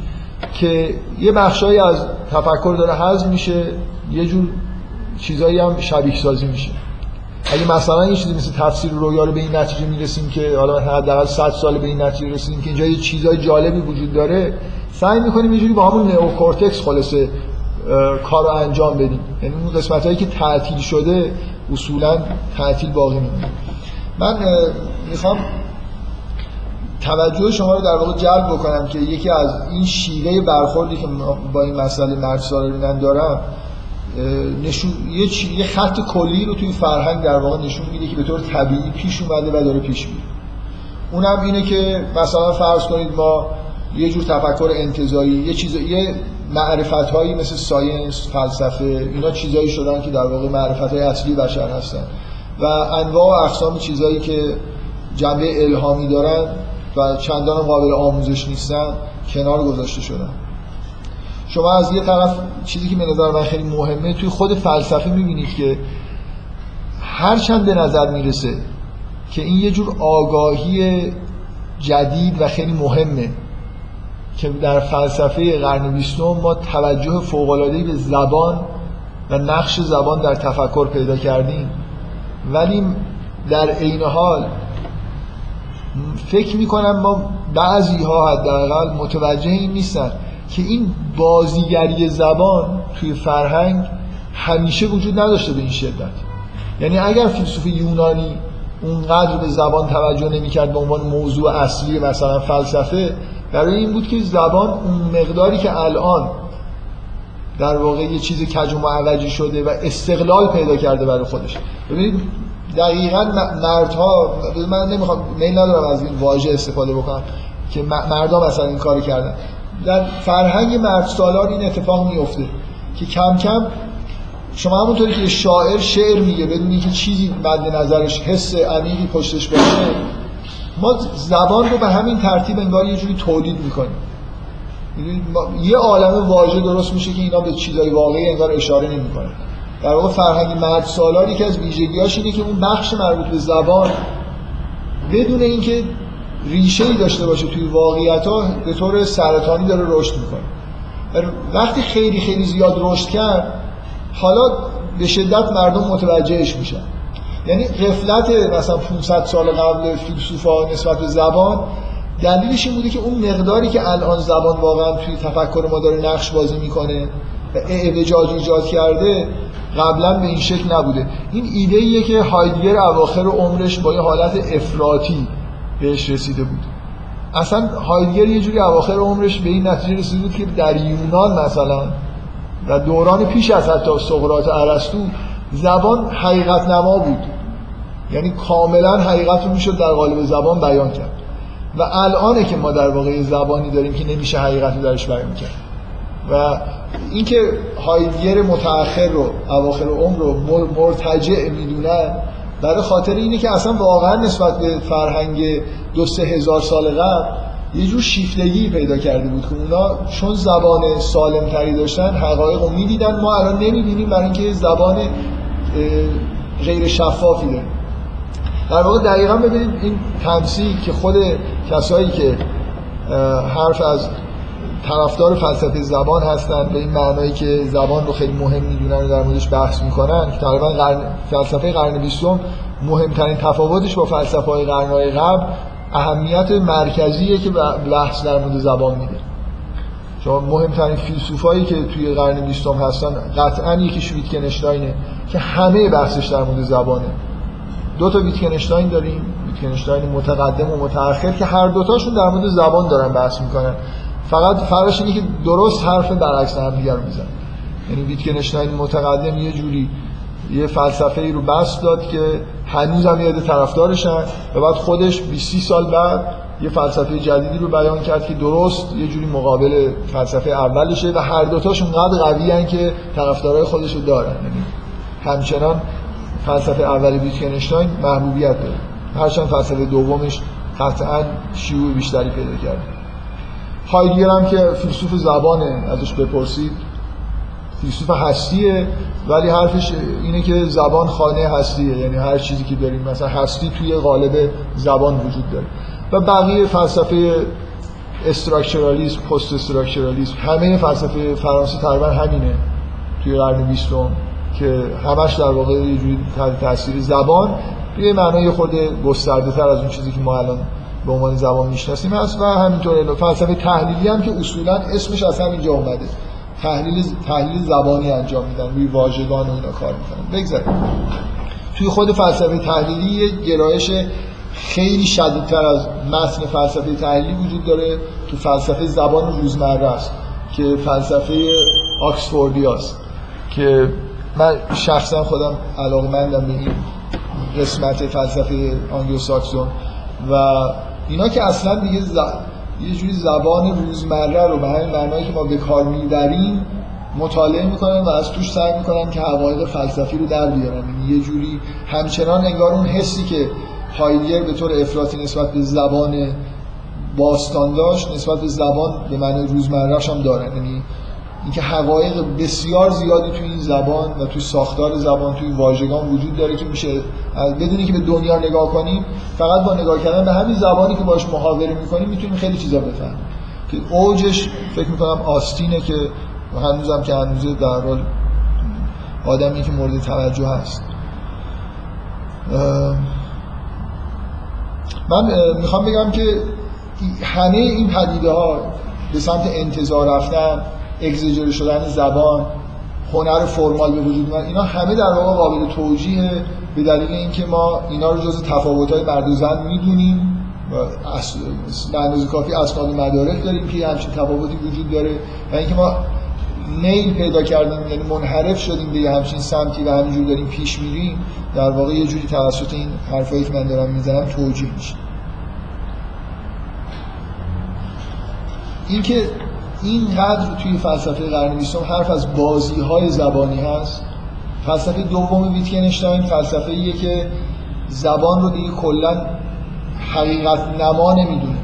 Speaker 1: که یه بخشایی از تفکر داره حذف میشه یه جور چیزایی هم شبیه سازی میشه. اگه مثلا یه چیزی مثل تفسیر رویا رو به این نتیجه می‌رسیم که حالا حداقل 100 سال به این نتیجه رسیدیم که اینجا یه چیزای جالبی وجود داره سعی می‌کنیم یه جوری با همون نئوکورتکس خلاصه کار انجام بدیم. یعنی اون قسمت که تعطیل شده اصولا تعطیل باقی میمونه من می‌خوام توجه شما رو در واقع جلب بکنم که یکی از این شیوه برخوردی که با این مسئله من دارم نشون یه, یه خط کلی رو توی فرهنگ در واقع نشون میده که به طور طبیعی پیش اومده و داره پیش میره. اونم اینه که مثلا فرض کنید ما یه جور تفکر انتظایی یه چیز یه معرفت هایی مثل ساینس فلسفه اینا چیزایی شدن که در واقع معرفت های اصلی بشر هستن. و انواع و اقسام چیزایی که جنبه الهامی دارن و چندان قابل آموزش نیستن کنار گذاشته شدن. شما از یه طرف چیزی که به نظر من خیلی مهمه توی خود فلسفه می‌بینید که هرچند به نظر می‌رسه که این یه جور آگاهی جدید و خیلی مهمه که در فلسفه قرن بیستم ما توجه فوق‌العاده‌ای به زبان و نقش زبان در تفکر پیدا کردیم. ولی در عین حال فکر می‌کنم ما بعضی ها حداقل متوجه این نیستن که این بازیگری زبان توی فرهنگ همیشه وجود نداشته به این شدت. یعنی اگر فیلسوف یونانی اونقدر به زبان توجه نمی‌کرد به عنوان موضوع اصلی مثلا فلسفه برای این بود که زبان اون مقداری که الان در واقع یه چیز کج و معوجی شده و استقلال پیدا کرده برای خودش. ببینید دقیقا مردها من نمی‌خوام میل ندارم از این واژه استفاده بکنم که مردها مثلا این کاری کردن. در فرهنگ مرد سالار این اتفاق میفته که کم کم شما همونطوری که شاعر شعر میگه بدون اینکه چیزی مد نظرش حس عمیقی پشتش باشه ما زبان رو به همین ترتیب انگار یه جوری تولید می‌کنیم. یه عالم واژه درست میشه که اینا به چیزای واقعی انگار اشاره نمی‌کنه در واقع فرهنگ مرد یکی از ویژگیاش اینه که اون بخش مربوط به زبان بدون اینکه ریشه ای داشته باشه توی واقعیت ها به طور سرطانی داره رشد می‌کنه. وقتی خیلی خیلی زیاد رشد کرد حالا به شدت مردم متوجهش میشن. یعنی قفلت مثلا 500 سال قبل فیلسوفا نسبت به زبان دلیلش این بوده که اون مقداری که الان زبان واقعا توی تفکر ما داره نقش بازی می‌کنه و اعوجاج ایجاد کرده قبلا به این شکل نبوده. این ایده ایه که هایدگر اواخر عمرش با یه حالت افراطی بهش رسیده بود. اصلا هایدگر یه جوری اواخر عمرش به این نتیجه رسیده بود که در یونان مثلا و دوران پیش از حتی سقراط ارسطو زبان حقیقت نما بود. یعنی کاملا حقیقت رو می‌شد در قالب زبان بیان کرد. و الانه که ما در واقع زبانی داریم که نمیشه حقیقت رو درش بیان کرد. و اینکه هایدگر متأخر رو اواخر عمر رو مرتجع می‌دونن برای خاطر اینه که اصلا واقعا نسبت به فرهنگ دو سه هزار سال قبل یه جور شیفتگی پیدا کرده بود. که اونا چون زبان سالم تری داشتن حقایق رو می‌دیدن. ما الان نمی‌بینیم برای اینکه زبان غیر شفافی داریم. در واقع دقیقا ببینید این تمثیل که خود کسایی که حرف از طرفدار فلسفه زبان هستن به این معنایی که زبان رو خیلی مهم می‌دونن و در موردش بحث می‌کنن. که تقریبا قرن فلسفه قرن بیستم مهمترین تفاوتش با فلسفه های قرنهای قبل اهمیت مرکزیه که بحث در مورد زبان میده. شما مهمترین فیلسوفایی که توی قرن بیستم هستن قطعا یکیش ویتکنشتاینه که همه بحثش در مورد زبانه. دو تا ویتکنشتاین داریم ویتکنشتاین متقدم و متأخر که هر دوتاشون در مورد زبان دارن بحث می‌کنن. فقط فرقش اینه که درست حرف برعکس هم دیگر رو میزن یعنی ویتکنشتاین متقدم یه جوری یه فلسفه ای رو بس داد که هنوز هم یاد طرفدارشن و بعد خودش 20 سال بعد یه فلسفه جدیدی رو بیان کرد که درست یه جوری مقابل فلسفه اولشه و هر دوتاش اونقدر قوی که طرفدارای خودش رو دارن. یعنی همچنان فلسفه اول ویتکنشتاین محبوبیت داره. هرچند فلسفه دومش قطعا شیوع بیشتری پیدا کرده. هایدگر هم که فیلسوف زبانه ازش بپرسید. فیلسوف هستیه ولی حرفش اینه که زبان خانه هستیه یعنی هر چیزی که داریم مثلا هستی توی قالب زبان وجود داره. و بقیه فلسفه استراکچرالیسم پست استراکچرالیسم همه فلسفه فرانسه تقریبا همینه توی قرن بیستم که همش در واقع یه جوری تاثیر زبان. به معنای خود گسترده تر از اون چیزی که ما الان به عنوان زبان می‌شناسیم هست و همینطور فلسفه تحلیلی هم که اصولا اسمش از همینجا اومده. تحلیل تحلیل زبانی انجام میدن روی واژگان و اینا کار می‌کنن. بگذاریم. توی خود فلسفه تحلیلی یه گرایش خیلی شدیدتر از متن فلسفه تحلیلی وجود داره. تو فلسفه زبان روزمره است که فلسفه آکسفوردی است که من شخصا خودم علاقمندم به این قسمت فلسفه آنگلو ساکسون و اینا که اصلا دیگه ز... یه جوری زبان روزمره رو به همین معنایی که ما به کار می‌بریم مطالعه می‌کنن و از توش سعی می‌کنن که حقایق فلسفی رو در بیارن. یعنی یه جوری همچنان انگار اون حسی که هایدگر به طور افراطی نسبت به زبان باستان داشت نسبت به زبان به معنی روزمرهش هم دارن یعنی اینکه حقایق بسیار زیادی توی این زبان و توی ساختار زبان توی واژگان وجود داره که میشه بدونی که به دنیا نگاه کنیم فقط با نگاه کردن به همین زبانی که باش محاوره می‌کنیم می‌تونیم خیلی چیزا بفهمیم که اوجش فکر می‌کنم آستینه که هنوزم که هنوزه در حال آدمی که مورد توجه هست. من می‌خوام بگم که همه این پدیده ها به سمت انتظار رفتن اگزیجر شدن زبان هنر فرمال به وجود اینا همه در واقع قابل توجیه به دلیل اینکه ما اینا رو جز تفاوت‌های مرد و زن می‌دونیم. و اندازه کافی اسناد مدارک داریم که همچین تفاوتی وجود داره. و اینکه ما نیل پیدا کردیم یعنی منحرف شدیم به همچین سمتی و همینجور داریم پیش میریم در واقع یه جوری توسط این حرفایی که من دارم می‌زنم توجیه میشه. اینکه اینقدر توی فلسفه قرن بیستم حرف از بازی های زبانی هست. فلسفه دوم ویتکنشتاین فلسفه ایه که زبان رو دیگه کلا حقیقت نما نمی‌دونه.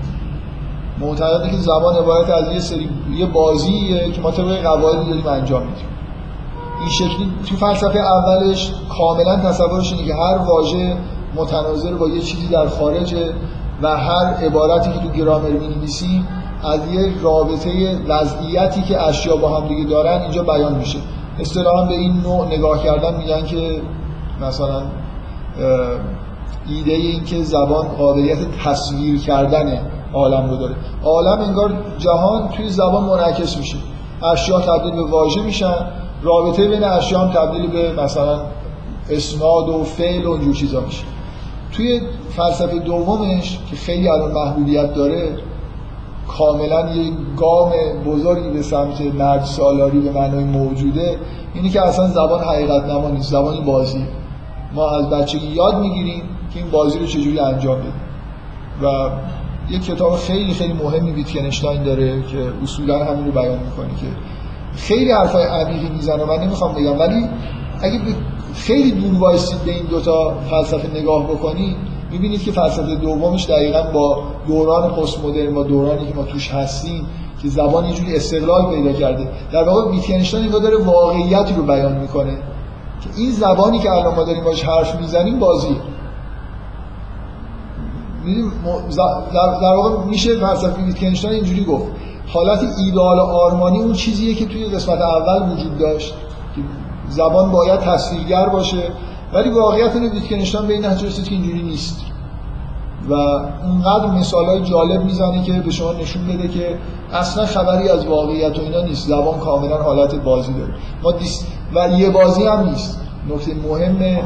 Speaker 1: معتقده که زبان عبارت از یه سری یه بازیه که ما طبق قواعدی داریم انجام میدیم. این شکلی تو فلسفه اولش کاملا تصورش اینه که هر واژه متناظر با یه چیزی در خارجه و هر عبارتی که تو گرامر می‌نویسیم از یه رابطه وضعیتی که اشیا با هم دیگه دارن اینجا بیان میشه. اصطلاحا به این نوع نگاه کردن میگن که مثلا ایده این که زبان قابلیت تصویر کردن عالم رو داره. عالم انگار جهان توی زبان منعکس میشه. اشیا تبدیل به واژه میشن رابطه بین اشیا هم تبدیل به مثلا اسناد و فعل و اینجور چیزا میشه. توی فلسفه دومش که خیلی الان محبوبیت داره کاملا یه گام بزرگی به سمت مرد سالاری به معنای موجوده. اینی که اصلا زبان حقیقت نما نیست زبانی بازی. ما از بچگی یاد می‌گیریم که این بازی رو چجوری انجام بدیم. و یه کتاب خیلی خیلی مهمی ویتکنشتاین داره که اصولا همین رو بیان می‌کنه که خیلی حرفای عمیقی می‌زنه من نمی‌خوام بگم. ولی اگه خیلی دور وایسید به این دوتا فلسفه نگاه بکنید می‌بینید که فلسفه دومش دقیقا با دوران پست مدرن با دورانی که ما توش هستیم که زبان یه جوری استقلال پیدا کرده. در واقع ویتکنشتاین اینجا داره واقعیتی رو بیان می‌کنه. که این زبانی که الان ما داریم باش حرف می‌زنیم بازیه در واقع میشه فلسفه ویتکنشتاین اینجوری گفت. حالت ایدال آرمانی اون چیزیه که توی قسمت اول وجود داشت. زبان باید تصویرگر باشه. ولی واقعیت اینه ویتکنشتاین به این نتیجه رسید که اینجوری نیست. و اونقدر مثال های جالب می‌زنه که به شما نشون بده که اصلا خبری از واقعیت و اینا نیست. زبان کاملا حالت بازی داره. ما دیست و یه بازی هم نیست. نکته مهم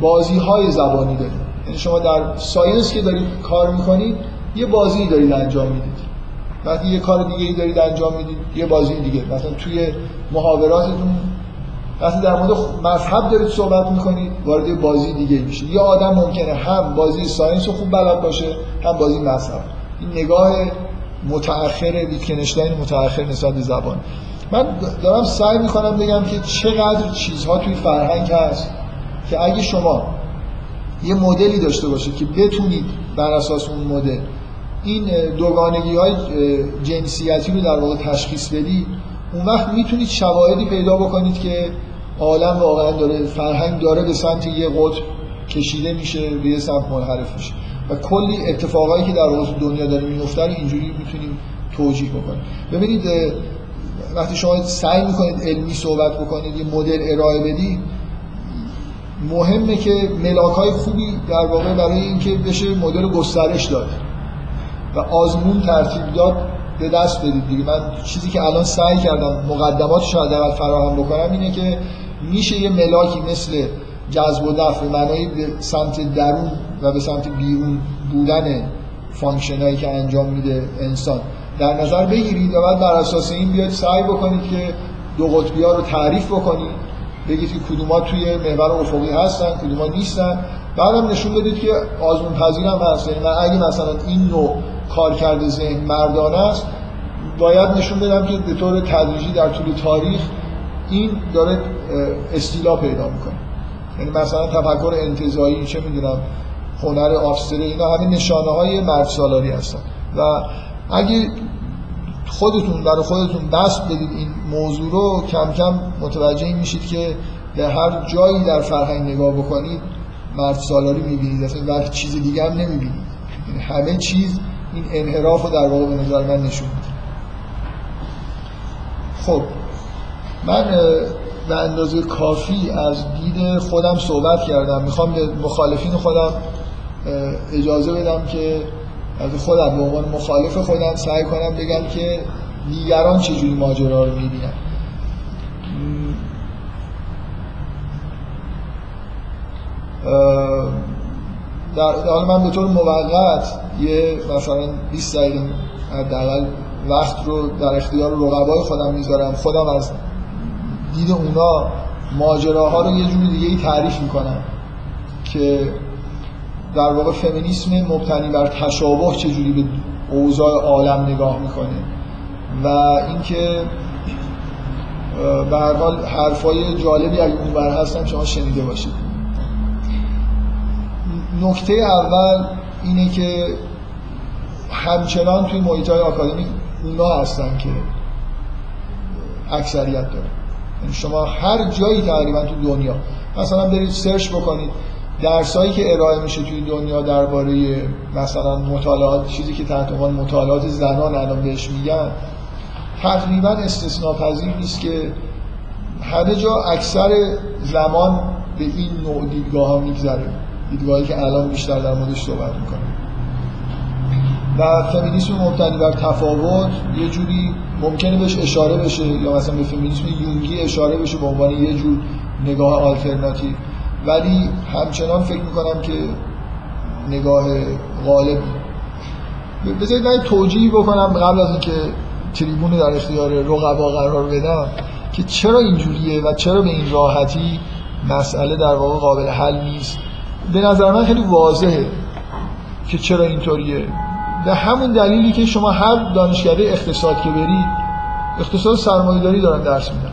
Speaker 1: بازی های زبانی داریم. یعنی شما در ساینس که دارید کار می‌کنید یه بازی دارید انجام می‌دید. وقتی یه کار دیگه ای دارید انجام می‌دید یه بازی دیگه. مثلا توی محاوراتتون وقتی در مورد مذهب دارید صحبت می‌کنید وارد بازی دیگه میشید. یه آدم ممکنه هم بازی ساینس رو خوب بلد باشه هم بازی مذهب. این نگاه متأخر ویتکنشتاین متأخر نسبت زبان. من دارم سعی می‌کنم بگم که چقدر چیزها توی فرهنگ هست که اگه شما یه مدلی داشته باشید که بتونید بر اساس اون مدل این دوگانگی های جنسیتی رو در واقع تشخیص بدید اون وقت می‌تونید شواهدی پیدا بکنید که عالم واقعا داره فرهنگ داره به سمت یه قطب کشیده میشه به یه سمت منحرف میشه. و کلی اتفاقایی که در واقع دنیا داره میفته اینجوری می‌تونیم توجیه بکنیم. ببینید وقتی شما سعی می‌کنید علمی صحبت بکنید یه مدل ارائه بدید مهمه که ملاک های خوبی در واقع برای اینکه بشه مدل گسترش داد و آزمون ترتیب داد به دست بدید دیگه. من چیزی که الان سعی کردم مقدمات شاید اول فراهم بکنم اینه که میشه یه ملاکی مثل جذب و دفع معنای به سمت درون و به سمت بیرون بودن فانکشنایی که انجام میده انسان. در نظر بگیرید و بعد بر اساس این بیاید سعی بکنید که دو قطبی ها رو تعریف بکنید. بگید که کدوما توی محور افقی هستن کدوما نیستن. بعدم نشون بدید که آزمون پذیر هم هست. یعنی من اگه مثلا این نوع کارکرد ذهن مردانه است باید نشون بدم که به طور تدریجی در طول تاریخ این داره استیلا پیدا می‌کنه. یعنی مثلا تفکر انتظایی چه می‌دونم هنر آفستره اینا همین نشانه های مرد سالاری هستن. و اگه خودتون برای خودتون دست بدید این موضوع رو کم کم متوجه میشید که به هر جایی در فرهنگ نگاه بکنید مرد سالاری می‌بینید. اصلا چیز دیگه هم نمی‌بینید. یعنی همه چیز این انحراف رو در واقع به نظر من نشون میده. خب من به اندازه کافی از دید خودم صحبت کردم. می‌خوام به مخالفین خودم اجازه بدم که از خودم به عنوان مخالف خودم سعی کنم بگم که دیگران چجوری ماجرا رو می‌بینن. در حال من به طور موقت یه مثلا 20 دقیقه حداقل وقت رو در اختیار رقبای خودم می‌ذارم. خودم از دید اونا ماجراها رو یه جوری دیگه ای تعریف می‌کنم که در واقع فمینیسم مبتنی بر تشابه چجوری به اوضاع عالم نگاه می‌کنه و اینکه به هر حال حرفای جالبی اگه اونور هستن شما شنیده باشید. نکته اول اینه که همچنان توی محیط های آکادمیک اونا هستن که اکثریت داره یعنی شما هر جایی تقریبا تو دنیا مثلا برید سرچ بکنید درسایی که ارائه میشه توی دنیا درباره مثلا مطالعات چیزی که تحت عنوان مطالعات زنان الان بهش میگن تقریبا استثناء پذیر نیست که همه جا اکثر زمان به این نوع دیدگاه ها میگذره. دیدگاهی که الان بیشتر در موردش صحبت می‌کنه و فمینیسم مبتنی بر تفاوت یه جوری ممکنه بهش اشاره بشه یا مثلا به فمینیسم یونگی اشاره بشه به عنوان یه جور نگاه آلترناتیو. ولی همچنان فکر می‌کنم که نگاه غالب بذارید من توجیه بکنم قبل از اینکه تریبون در اختیار رقبا قرار بدم که چرا اینجوریه و چرا به این راحتی مسئله در واقع قابل حل نیست. به نظر من خیلی واضحه که چرا اینطوریه. به همون دلیلی که شما هر دانشکده اقتصاد که برید اقتصاد سرمایه‌داری دارن درس میدن.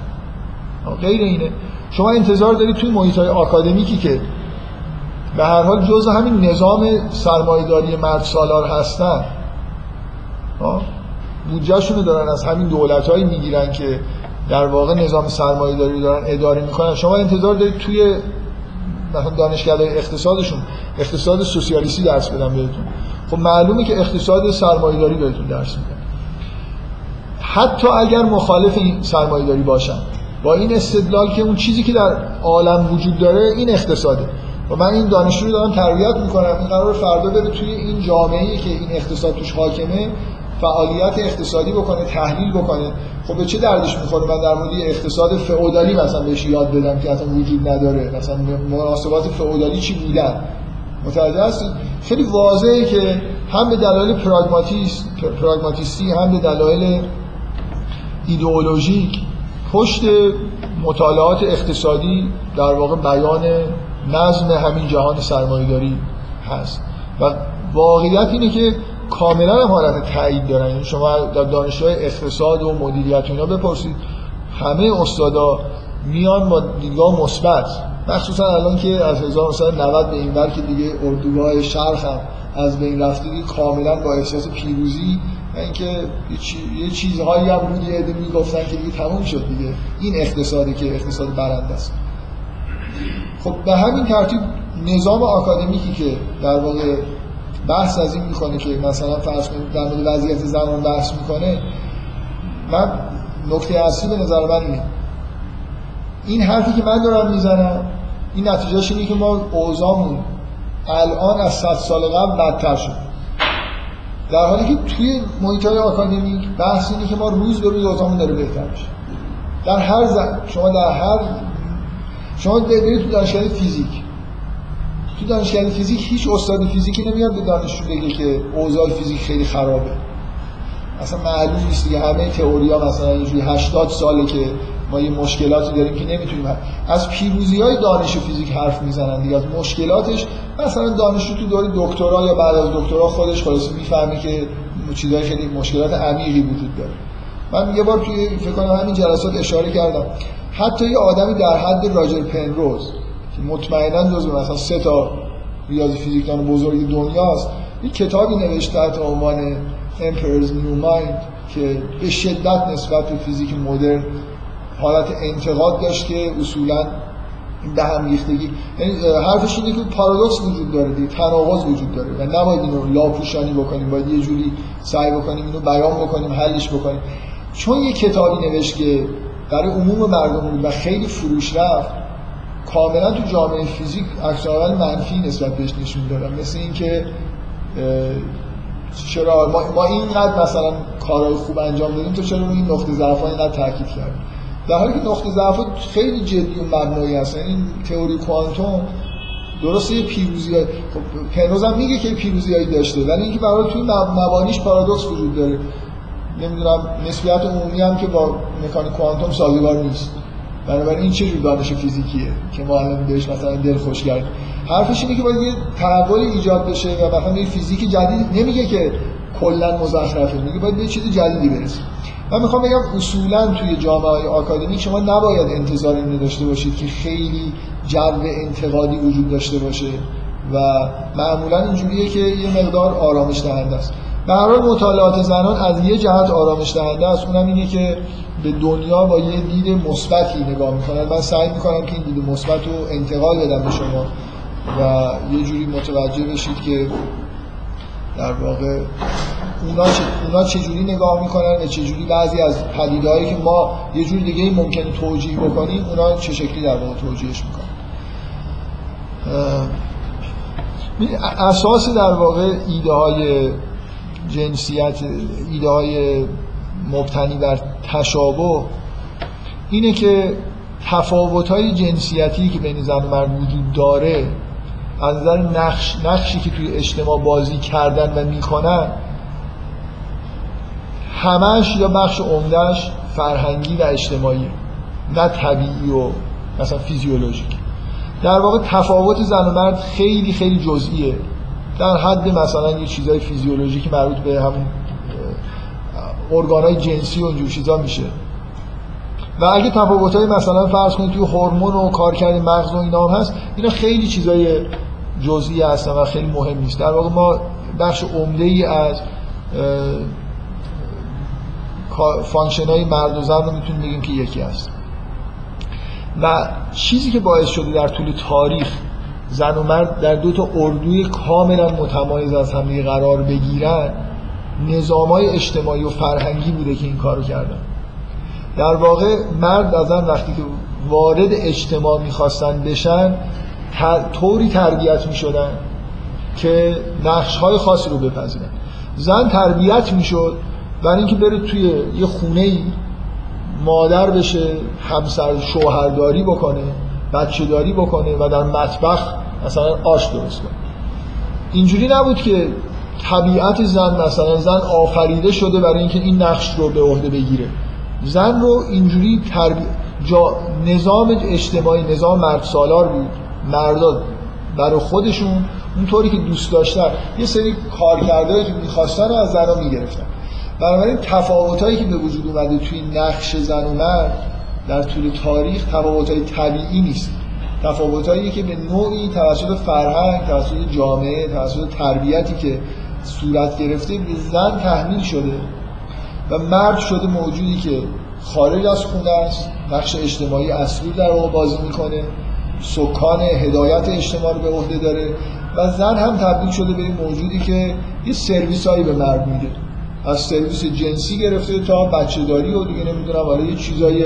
Speaker 1: غیر اینه. شما انتظار دارید توی محیط آکادمیکی که به هر حال جز همین نظام سرمایه‌داری مرد سالار هستن بودجهشون دارن از همین دولت هایی می‌گیرن که در واقع نظام سرمایه داری دارن اداره می‌کنن. شما انتظار دارید توی مثلا دانشگاه اقتصادشون اقتصاد سوسیالیستی درس بدن بهتون. خب معلومه که اقتصاد سرمایه داری بهتون درس میدن حتی اگر مخالف این سرمایه داری باشن با این استدلال که اون چیزی که در عالم وجود داره این اقتصاده. و من این دانشجو رو دارم تربیت می‌کنم. این قرار فردا بره توی این جامعه که این اقتصاد توش حاکمه فعالیت اقتصادی بکنه تحلیل بکنه. خب به چه دردش می‌خوره؟ من در مورد اقتصاد فئودالی مثلا بهش یاد بدم که اصلا وجود نداره. مثلا مناسبات فئودالی چی بودن؟ متوجه هستید؟ خیلی واضحه که هم به دلایل پراگماتیست پراگماتیستی هم به دلایل ایدئولوژیک پشت مطالعات اقتصادی در واقع بیان نظم همین جهان سرمایه‌داری هست. و واقعیت اینه که کاملا هم حالت تایید دارن. یعنی شما در دانشگاه اقتصاد و مدیریت اینا بپرسید همه استادا میان با دیدگاه مثبت. مخصوصا الان که از 1990 به این ور که دیگه اردوگاه شرق هم از بین رفته دیگه کاملا با احساس پیروزی اینکه یه چیزهایی هم بود یه می‌گفتن که دیگه تموم شد دیگه. این اقتصادی که اقتصاد برنده است. خب به همین ترتیب نظام آکادمیکی که در واقع بحث از این می‌کنه که مثلا فرض کنید در مورد وضعیت زمان بحث می‌کنه. من نکته اصلی به نظر من اینه. این حرفی که من دارم می‌زنم این نتیجهش اینه که ما اوضاعمون الان از صد سال قبل بدتر شد. در حالی که توی محیط های آکادمیک بحث اینه که ما روز به روز اوضاعمون داره بهتر میشه. در هر زن... شما در هر شما برید تو دانشگاه فیزیک تو دانشگاه فیزیک هیچ استاد فیزیکی نمیاد به دانشجو بگه که اوضاع فیزیک خیلی خرابه. اصلا معلوم نیست دیگه. همه تئوریا مثلا اینجوری 80 ساله که ما یه مشکلاتی داریم که نمی‌تونیم از پیروزی های دانش فیزیک حرف می‌زنن دیگه. از مشکلاتش مثلا دانشجو تو دوره دکترا یا بعد از دکترا خودش خلاص می‌فهمه که چیزای خیلی مشکلات عمیقی وجود داره. من یه بار توی فکر کنم همین جلسات اشاره کردم. حتی یه آدمی در حد راجر پنروز که مطمئنا جزو مثلا سه تا ریاضی فیزیکدان بزرگ دنیاست. یه کتابی نوشته تحت عنوان Emperor's New Mind که به شدت نسبت به فیزیک مدرن حالت انتقاد داشت که اصولا به هم ریختگی. یعنی حرفش اینه که پارادوکس وجود داره دیگه تناقض وجود داره و نباید اینو لاپوشانی بکنیم باید یه جوری سعی بکنیم اینو بیان بکنیم حلش بکنیم. چون یه کتابی نوشت که برای عموم مردم بود و خیلی فروش رفت کاملا تو جامعه فیزیک عکس‌العمل منفی نسبت بهش نشون دادن. مثل اینکه چرا ما, ما اینقدر مثلا کارهای خوب انجام دادیم تو چرا این نقطه ضعف اینقدر تاکید کردیم در حالی که نقطه ضعف خیلی جدی و مبنایی هستن. این تئوری کوانتوم درسته یه پیروزی های خب هم میگه که پیروزی هایی داشته ولی اینکه برای توی مبانیش پارادوکس وجود داره. نمی‌دونم نسبیت عمومی هم که با مکانیک کوانتوم سازگار نیست. بنابراین این چه جور دانش فیزیکیه که ما الان بهش مثلا دل خوش کرد؟ حرفش اینه که باید یه تحول ایجاد بشه و مثلا یه فیزیک جدید نمیگه که کلا مزخرفه میگه باید به چیز جدیدی برسیم من می‌خوام بگم اصولا توی جامعه های آکادمیک شما نباید انتظار اینو داشته باشید که خیلی جو انتقادی وجود داشته باشه و معمولا اینجوریه که یه مقدار آرامش دهنده است. به مطالعات زنان از یه جهت آرامش دهنده است. اونم اینه که به دنیا با یه دید مثبتی نگاه می‌کنن. من سعی می‌کنم که این دید مثبت رو انتقال بدم به شما و یه جوری متوجه بشید که در واقع اونا, چه، اونا چجوری نگاه می‌کنن و چجوری بعضی از پدیدهایی که ما یه جور دیگه ممکنه توجیه بکنیم اونا چه شکلی در واقع توجیهش می‌کنن. اساس در واقع ایده های جنسیت ایده های مبتنی بر تشابه اینه که تفاوت های جنسیتی که بین زن و مرد وجود داره از نظر نقش نقشی که توی اجتماع بازی کردن و می‌کنن همش یا بخش عمدهش فرهنگی و اجتماعی نه طبیعی و مثلا فیزیولوژیک. در واقع تفاوت زن و مرد خیلی خیلی جزئیه. در حد مثلا یه چیزای فیزیولوژیک مربوط به همون ارگانهای جنسی و اینجور میشه. و اگه تفاوت های مثلا فرض کنید توی هورمون و کارکرد مغز و اینا هم هست اینا خیلی چیزای جزئی هستن و خیلی مهم نیست. در واقع ما بخش عمده ای از function های مرد و زن رو می‌تونیم بگیم که یکی هست. و چیزی که باعث شده در طول تاریخ زن و مرد در دو تا اردوی کاملا متمایز از هم قرار بگیرن نظام های اجتماعی و فرهنگی بوده که این کارو کردن. در واقع مرد و زن وقتی که وارد اجتماع می‌خواستن بشن طوری تربیت می‌شدن که نقش های خاصی رو بپذیرن. زن تربیت می‌شد برای اینکه بره توی یه خونه ای مادر بشه همسر شوهرداری بکنه بچه داری بکنه و در مطبخ مثلا آش درست کنه. اینجوری نبود که طبیعت زن مثلا زن آفریده شده برای اینکه این نقش رو به عهده بگیره. زن رو اینجوری تربی... جا... نظام اجتماعی نظام مرد سالار بود. مردا برای خودشون اونطوری که دوست داشتن. یه سری کارکردهایی که می‌خواستن از زنها می‌گرفتن. بنابراین تفاوتایی که به وجود اومده توی نقش زن و مرد در طول تاریخ تفاوتهای طبیعی نیست. تفاوتهایی که به نوعی توسط فرهنگ توسط جامعه توسط تربیتی که صورت گرفته به زن تحمیل شده و مرد شده موجودی که خارج از خونه است نقش اجتماعی اصلی در واقع بازی می‌کنه سکان هدایت اجتماع رو به عهده داره و زن هم تبدیل شده به این موجودی که یه سرویس هایی به مرد میده. از سرویس جنسی گرفته تا بچه داری و دیگه نمی‌دونم حالا یه چیزای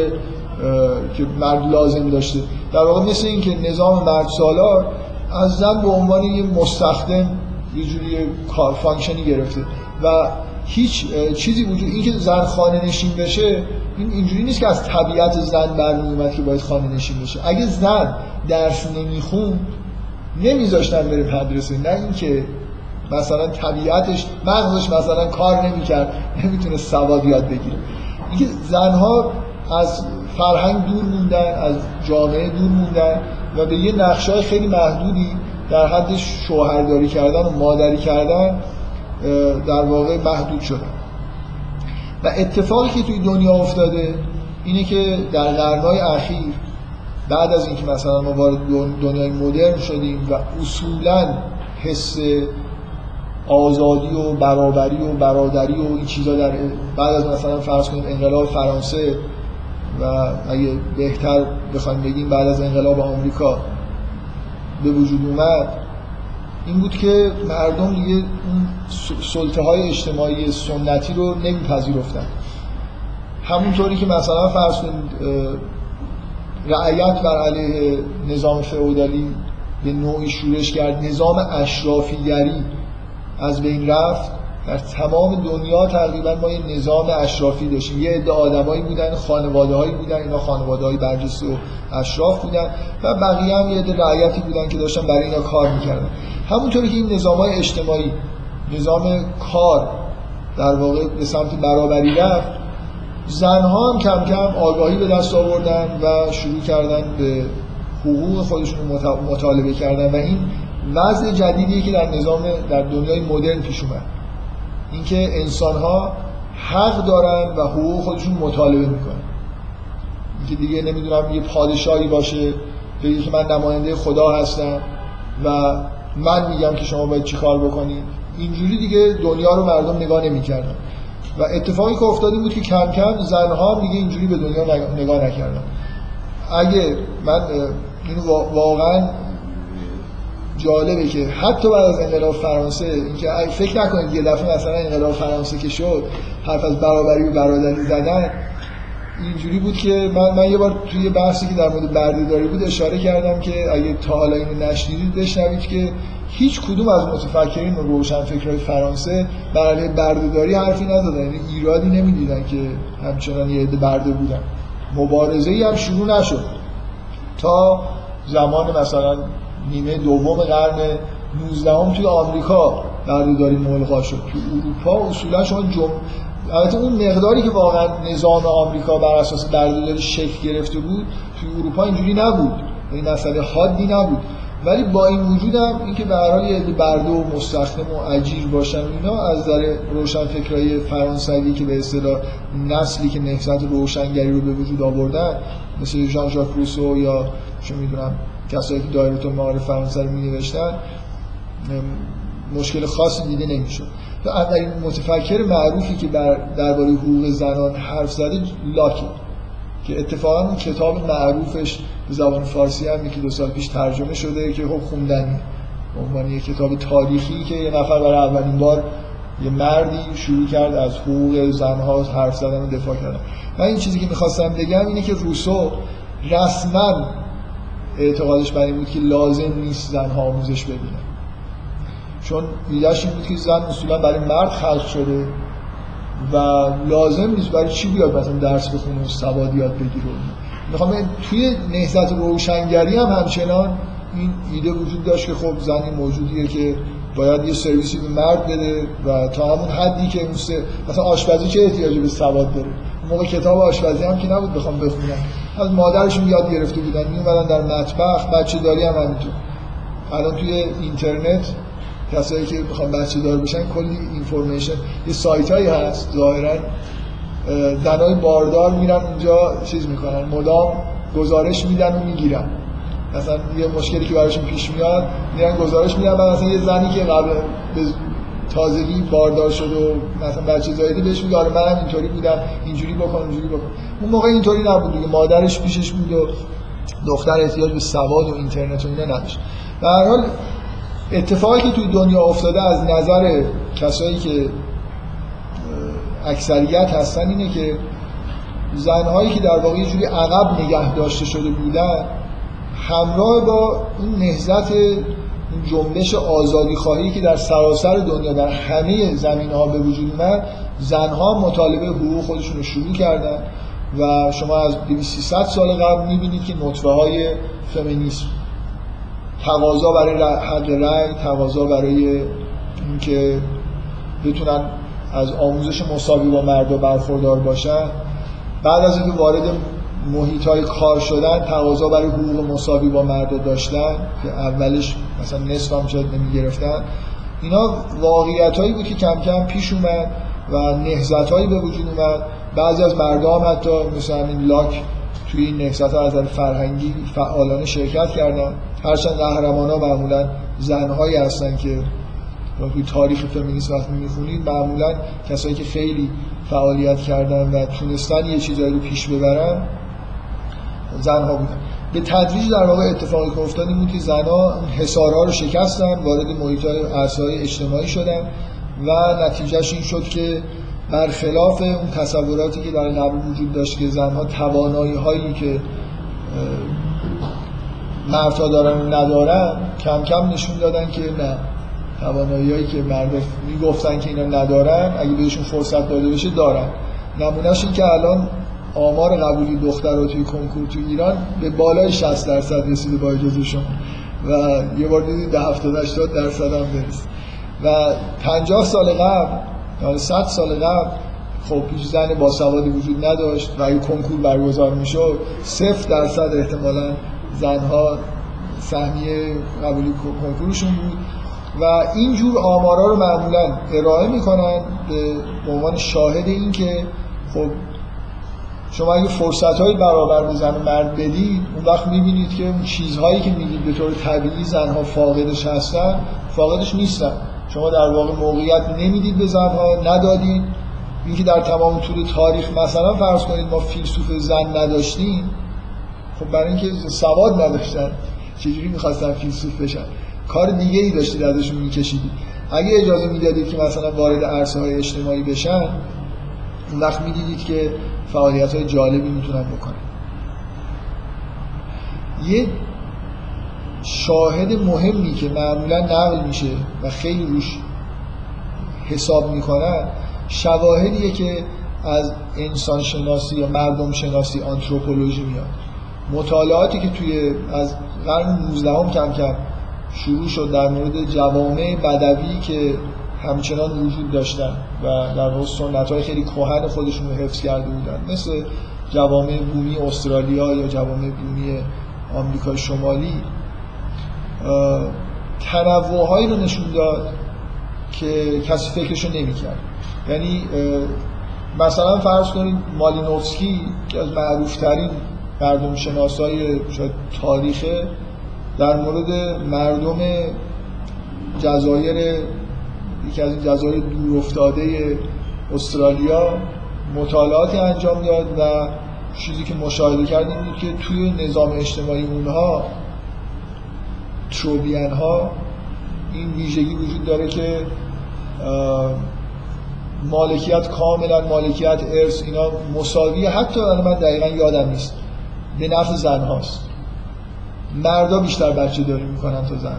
Speaker 1: که مرد لازم داشته. در واقع مثل این که نظام مرد سالار از زن به عنوان یه مستخدم یه جوری کار فانکشنی گرفته. و هیچ چیزی وجود این که زن خانه نشین بشه این اینجوری نیست که از طبیعت زن برمی اومد که باید خانه نشین بشه. اگه زن درس نمیخون نمیذاشتن بره مدرسه. نه اینکه مثلا طبیعتش مغزش مثلا کار نمی‌کرد نمی‌تونه سواد یاد بگیره. اینکه زنها از فرهنگ دور موندن از جامعه دور موندن و به یه نقشای خیلی محدودی در حد شوهرداری کردن و مادری کردن در واقع محدود شدن و اتفاقی که توی دنیا افتاده اینه که در قرنهای اخیر بعد از اینکه مثلا ما وارد دنیای مدرن شدیم و اصولا حس آزادی و برابری و برادری و این چیزا در بعد از مثلا فرض کنید انقلاب فرانسه و اگه بهتر بخوایم بگیم بعد از انقلاب آمریکا به وجود اومد این بود که مردم دیگه اون سلطه های اجتماعی سنتی رو نمیپذیرفتن. همونطوری که مثلا فرض کنید رعیت بر علیه نظام فئودالی به نوعی شورش کرد نظام اشرافیگری از بین رفت. در تمام دنیا تقریبا ما یه نظام اشرافی داشتیم. یه عده آدمایی بودن خانواده هایی بودن اینا خانواده های برجسته و اشراف بودن و بقیه هم یه عده رعیتی بودن که داشتن برای اینا کار می‌کردن. همونطوری که این نظام های اجتماعی نظام کار در واقع به سمت برابری رفت زنها هم کم کم آگاهی به دست آوردن و شروع کردن به حقوق خودشون مطالبه کردن و این وضع جدیدیه که در نظام در دنیای مدرن پیش اومد. اینکه انسان ها حق دارن و حقوق خودشون مطالبه می‌کنن. اینکه دیگه نمی‌دونم یه پادشاهی باشه بگه که من نماینده خدا هستم و من میگم که شما باید چی کار بکنید اینجوری دیگه دنیا رو مردم نگاه نمی‌کردن. و اتفاقی که افتاده بود که کم کم زنها دیگه اینجوری به دنیا نگاه نکردن. اگه من این واقعا جالبه که حتی بعد از انقلاب فرانسه اینکه فکر نکنید یه دفعه مثلا انقلاب فرانسه که شد حرف از برابری و برادری زدن اینجوری بود که من, من یه بار توی بحثی که در مورد بردهداری بود اشاره کردم که اگه تا حالا اینو نشنیدید بشنوید که هیچ کدوم از متفکرین روشنفکرهای فرانسه بر علیه بردهداری حرفی نزدن یعنی ایرادی نمی‌دیدن که همچنان یه عده برده بودن. مبارزه ای هم شروع نشد. تا زمان مثلا نیمه دوم قرن 19 هم توی آمریکا بردهداری ملغا شد. تو اروپا اصولا شما جم... البته اون مقداری که واقعا نظام آمریکا بر اساس بردهداری شکل گرفته بود توی اروپا اینجوری نبود. این مسئله حادی نبود. ولی با این وجود هم اینکه به هر یه برده و مستخدم و اجیر باشن اینا از نظر روشن فکرای فرانسوی که به اصطلاح نسلی که نهضت روشنگری رو به وجود آوردن مثل ژان ژاک روسو یا چه می‌دونم کسایی که دایره المعارف فرانسه رو نوشتن مشکل خاصی دیده نمی‌شد. و اولین متفکر معروفی که درباره حقوق زنان حرف زده لاکه که اتفاقا اون کتاب معروفش به زبان فارسی هم یکی دو سال پیش ترجمه شده که خب خوندنی عنوان یک کتاب تاریخی که یه نفر برای اولین بار یه مردی شروع کرد از حقوق زنها حرف زدن و دفاع کردن. من این چیزی که می‌خواستم بگم اینه که روسو رسما اعتقادش بر این بود که لازم نیست زنها آموزش ببینن چون ایدهش این بود که زن اصولا برای مرد خلق شده و لازم نیست برای چی بیاد مثلا درس بخونه و سواد یاد بگیره. می‌خوام توی نهضت روشنگری هم همچنان این ایده وجود داشت که خب زنی موجودیه که باید یه سرویسی به مرد بده و تا همون حدی که مثلا آشپزی چه احتیاجی به سواد داره؟ موقع کتاب آشپزی هم که نبود بخوام بخونم. از مادرشون یاد گرفته بودن. میومدن در مطبخ بچه داری هم همینطور. الان توی اینترنت کسایی که بخوام بچه دار بشن کلی اینفورمیشن. یه سایت هایی هست ظاهرا. زنای باردار میرن اونجا چیز می‌کنن مدام گزارش میدن و می‌گیرن. مثلا یه مشکلی که براشون پیش میاد میرن گزارش میدن مثلا یه زنی که قبل تازگی باردار شد و مثلا بچه زایده بهش میگه آره منم اینطوری بودم اینجوری بکن اینجوری بکن. اون موقع اینطوری نبود دیگه. مادرش پیشش بود و دختر احتیاج به سواد و اینترنت و اینا نداشت. در هر حال اتفاقی که توی دنیا افتاده از نظر کسایی که اکثریت هستن اینه که زنهایی که در واقع جوری عقب نگه داشته شده بودن همراه با اون نهزت اون جنبش آزادی خواهی که در سراسر دنیا در همه زمین ها به وجود اومد زنها مطالبه حقوق خودشون رو شروع کردن و شما از 2300 سال قبل می‌بینید که نطفه های فمینیسم تقاضا برای حق رأی تقاضا برای اینکه بتونن از آموزش مساوی با مردا برخوردار باشن. بعد از اینکه وارد محیط های کار شدن تقاضا برای حقوق مساوی با مردا داشتن که اولش مثلا نصف هم شاید نمی گرفتن اینا واقعیت هایی بود که کم کم پیش اومد و نهزت هایی به وجود اومد. بعضی از مردم حتی مثل همین لاک توی این نهزت ها از فرهنگی فعالانه شرکت کردن. هرچند قهرمان ها معمولا زنهایی هستن که توی تاریخ فمینیسم وقتی می‌خونید معمولا کسایی که خیلی فعالیت کردن و تونستن یه چیزایی رو پیش ببرن زنها بودن. به تدریج در واقع اتفاقی که افتاد بود که زنها حسارها رو شکستن وارد محیط های اجتماعی شدن و نتیجهش این شد که برخلاف اون تصوراتی که در قبل وجود داشت که زنها توانایی هایی که مردها دارن ندارن کم کم نشون دادن که نه. توانایی هایی که مرد می‌گفتن که اینا ندارن اگه بهشون فرصت داده بشه دارن. نمونهش این که الان آمار قبولی دخترات توی کنکور تو ایران به بالای 60 درصد رسیده با اجازه شما و یه بار دیدید ده 70 80 درصد هم برسید و 50 سال قبل یا 100 سال قبل خب هیچ زن با سوادی وجود نداشت و اگه کنکور برگزار می‌شد. صفر درصد احتمالا زنها سهمیه قبولی کنکورشون بود. و اینجور آمارا رو معمولا ارائه می‌کنن به عنوان شاهد این که خب شما اگه فرصت های برابر به زن مرد بدید اون وقت می‌بینید که اون چیزهایی که میگید به طور طبیعی زنها فاقدش هستن فاقدش نیستن. شما در واقع موقعیت نمی‌دید به زنها ندادید. اینکه در تمام طول تاریخ مثلا فرض کنید ما فیلسوف زن نداشتیم خب برای اینکه سواد نداشتن چجوری می‌خواستن فیلسوف بشن؟ کار دیگه ای داشتید ازشون میکشیدید. اگه اجازه می‌دادید که مثلا وارد عرصه های اجتماعی بشن اون وقت می‌دیدید که فعالیت های جالبی می‌تونن بکنن. یه شاهد مهمی که معمولا نقل میشه و خیلی روش حساب می‌کنن شواهدیه که از انسان شناسی یا مردم شناسی آنتروپولوژی میاد. مطالعاتی که توی از قرن 19 کم کم شروع شد در مورد جوامع بدوی که همچنان وجود داشتن. و در واقع سنت خیلی کهن خودشون رو حفظ کرده بودن. مثل جوامع بومی استرالیا یا جوامع بومی آمریکای شمالی تنوع هایی رو نشون داد که کسی فکرشو نمی‌کرد. یعنی مثلا فرض کنید مالینوفسکی که از معروف ترین مردم شناسای تاریخه در مورد مردم جزایر یکی از این جزایر دور افتاده استرالیا مطالعاتی انجام داد و چیزی که مشاهده کردیم بود که توی نظام اجتماعی اونها تروبیان ها این ویژگی وجود داره که مالکیت کاملا مالکیت ارث اینا مساوی حتی من دقیقا یادم نیست. به نفع زن هاست مردا بیشتر بچه داری می‌کنن تا زن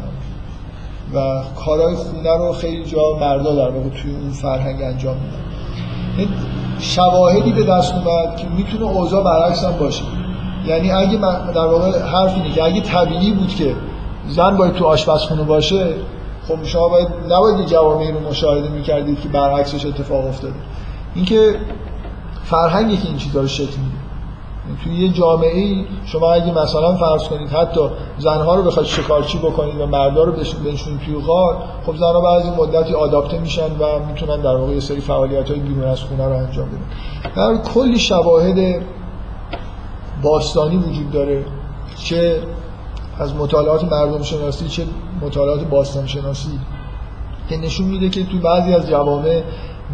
Speaker 1: و کارهای خونه رو خیلی جا مردا در واقع توی اون فرهنگ انجام میدن. شواهدی به دست اومد که می‌تونه اوضاع برعکس هم باشه. یعنی اگه در واقع حرف اینه که اگه طبیعی بود که زن باید تو آشپزخونه باشه خب شما باید نباید جوامعی رو مشاهده می‌کردید که برعکسش اتفاق افتاده. اینکه فرهنگی که این چیزا رو شکل میده. توی یه جامعه ای شما اگه مثلا فرض کنید حتی زنها رو بخواید شکارچی بکنید و مردا رو بنشونید توی غار خب زنها بعضی مدتی آداپته میشن و می‌تونن در واقع یه سری فعالیت های بیرون از خونه رو انجام بدن. در کلی شواهد باستانی وجود داره چه از مطالعات مردم شناسی چه مطالعات باستان شناسی که نشون میده که تو بعضی از جوامع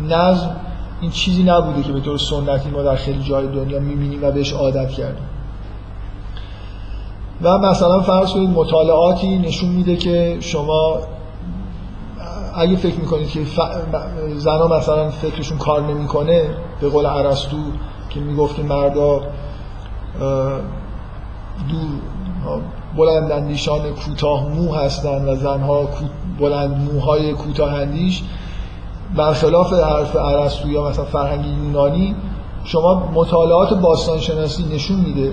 Speaker 1: نظم این چیزی نبوده که به طور سنتی ما در خیلی جای دنیا می‌بینیم و بهش عادت کردیم. و مثلا فرض کنید مطالعاتی نشون میده که شما اگه فکر می‌کنید که ف... زنها مثلا فکرشون کار نمی‌کنه به قول عرستو که می‌گفت که مردا دور بلند اندیشان کوتاه مو هستند و زنها بلند موهای کوتاه اندیش برخلاف حرف عرستو یا مثلا فرهنگ یونانی شما مطالعات باستان شناسی نشون میده.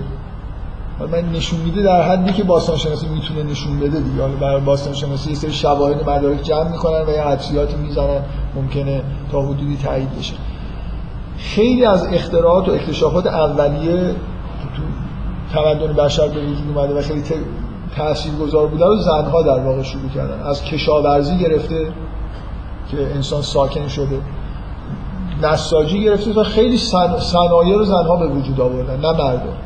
Speaker 1: من نشون میده در حدی که باستان شناسی می‌تونه نشون بده دیگه. حالا برای باستان شناسی یه سری شواهد مدارک جمع می‌کنن و یه حدسیاتی می‌زنن ممکنه تا حدودی تایید بشه. خیلی از اختراعات و اکتشافات اولیه تو تمدن بشر به وجود اومده و خیلی تاثیرگذار بوده رو زنها در واقع شروع کردن. از کشاورزی گرفته که انسان ساکن شده نساجی گرفته تا خیلی صنایع رو زنها به وجود آوردن نه مردم.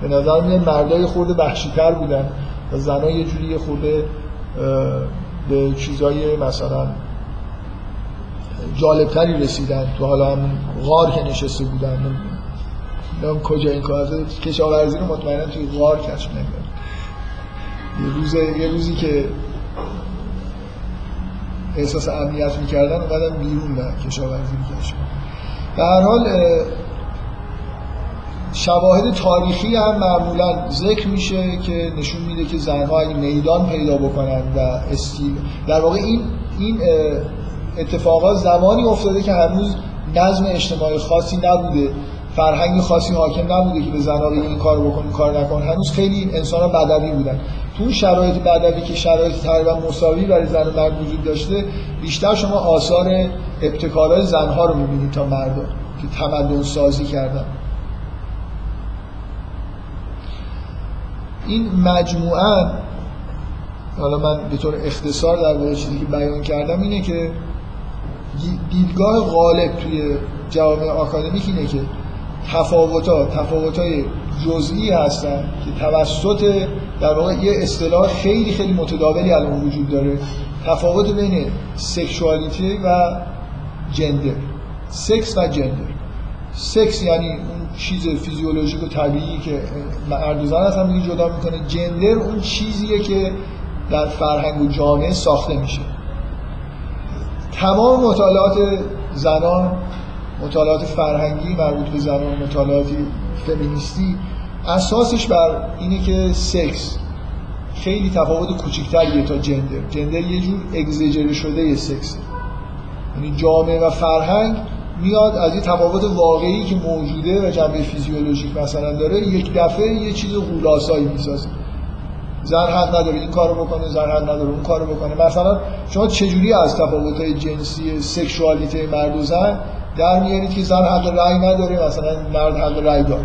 Speaker 1: به نظر میاد مردای خورده وحشی‌تر بودن و زنها یه جوری خورده به چیزای مثلا جالبتری رسیدن. تو حالا هم غار که نشسته بودن. نمی‌دونم کجا این کار کشاورزی رو مطمئنا توی غار کشف نمیدن یه یه روزی که احساس امنیت می‌کردن اومدن بیرون و کشاورزی می‌کشن به هر حال شواهد تاریخی هم معمولا ذکر میشه که نشون میده که زنها اگه میدان پیدا بکنن و استیل در واقع این این اتفاقات زمانی افتاده که هنوز نظم اجتماعی خاصی نبوده فرهنگ خاصی حاکم نبوده که به زنها این کار بکن کار نکن. هنوز خیلی انسان ها بدوی بودن. تو شرایط بدوی که شرایط تقریبا مساوی برای زن و مرد وجود داشته بیشتر شما آثار ابتکارهای زنها رو می‌بینید تا مردم که تمدن سازی کردن. این مجموعه حالا من به طور اختصار در واقع چیزی که بیان کردم اینه که دیدگاه غالب توی جوامع آکادمیک اینه که تفاوتات تفاوتای جزئی هستن که توسط در واقع یه اصطلاح خیلی خیلی متداولی الان وجود داره. تفاوت بین سکشوالیتی و جندر سکس و جندر سکس یعنی اون چیز فیزیولوژیک و طبیعی که مرد و زن از هم جدا می‌کنه. جندر اون چیزیه که در فرهنگ و جامعه ساخته میشه. تمام مطالعات زنان مطالعات فرهنگی مربوط به زنان مطالعاتی فمینیستی اساسش بر اینه که سکس خیلی تفاوت کوچکتریه تا جندر. جندر یه جور اگزیجره شده یه سکس. یعنی جامعه و فرهنگ میاد از یه تفاوت واقعی که موجوده و جنبه فیزیولوژیک مثلا داره یک دفعه یه چیز غولاسایی می‌سازه. زن حق نداره این کارو بکنه زن حق نداره اون کارو بکنه. مثلا شما چجوری از تفاوت جنسی سکشوالیته مرد و زن در میارید که زن حق رأی نداره مثلا مرد حق رأی داره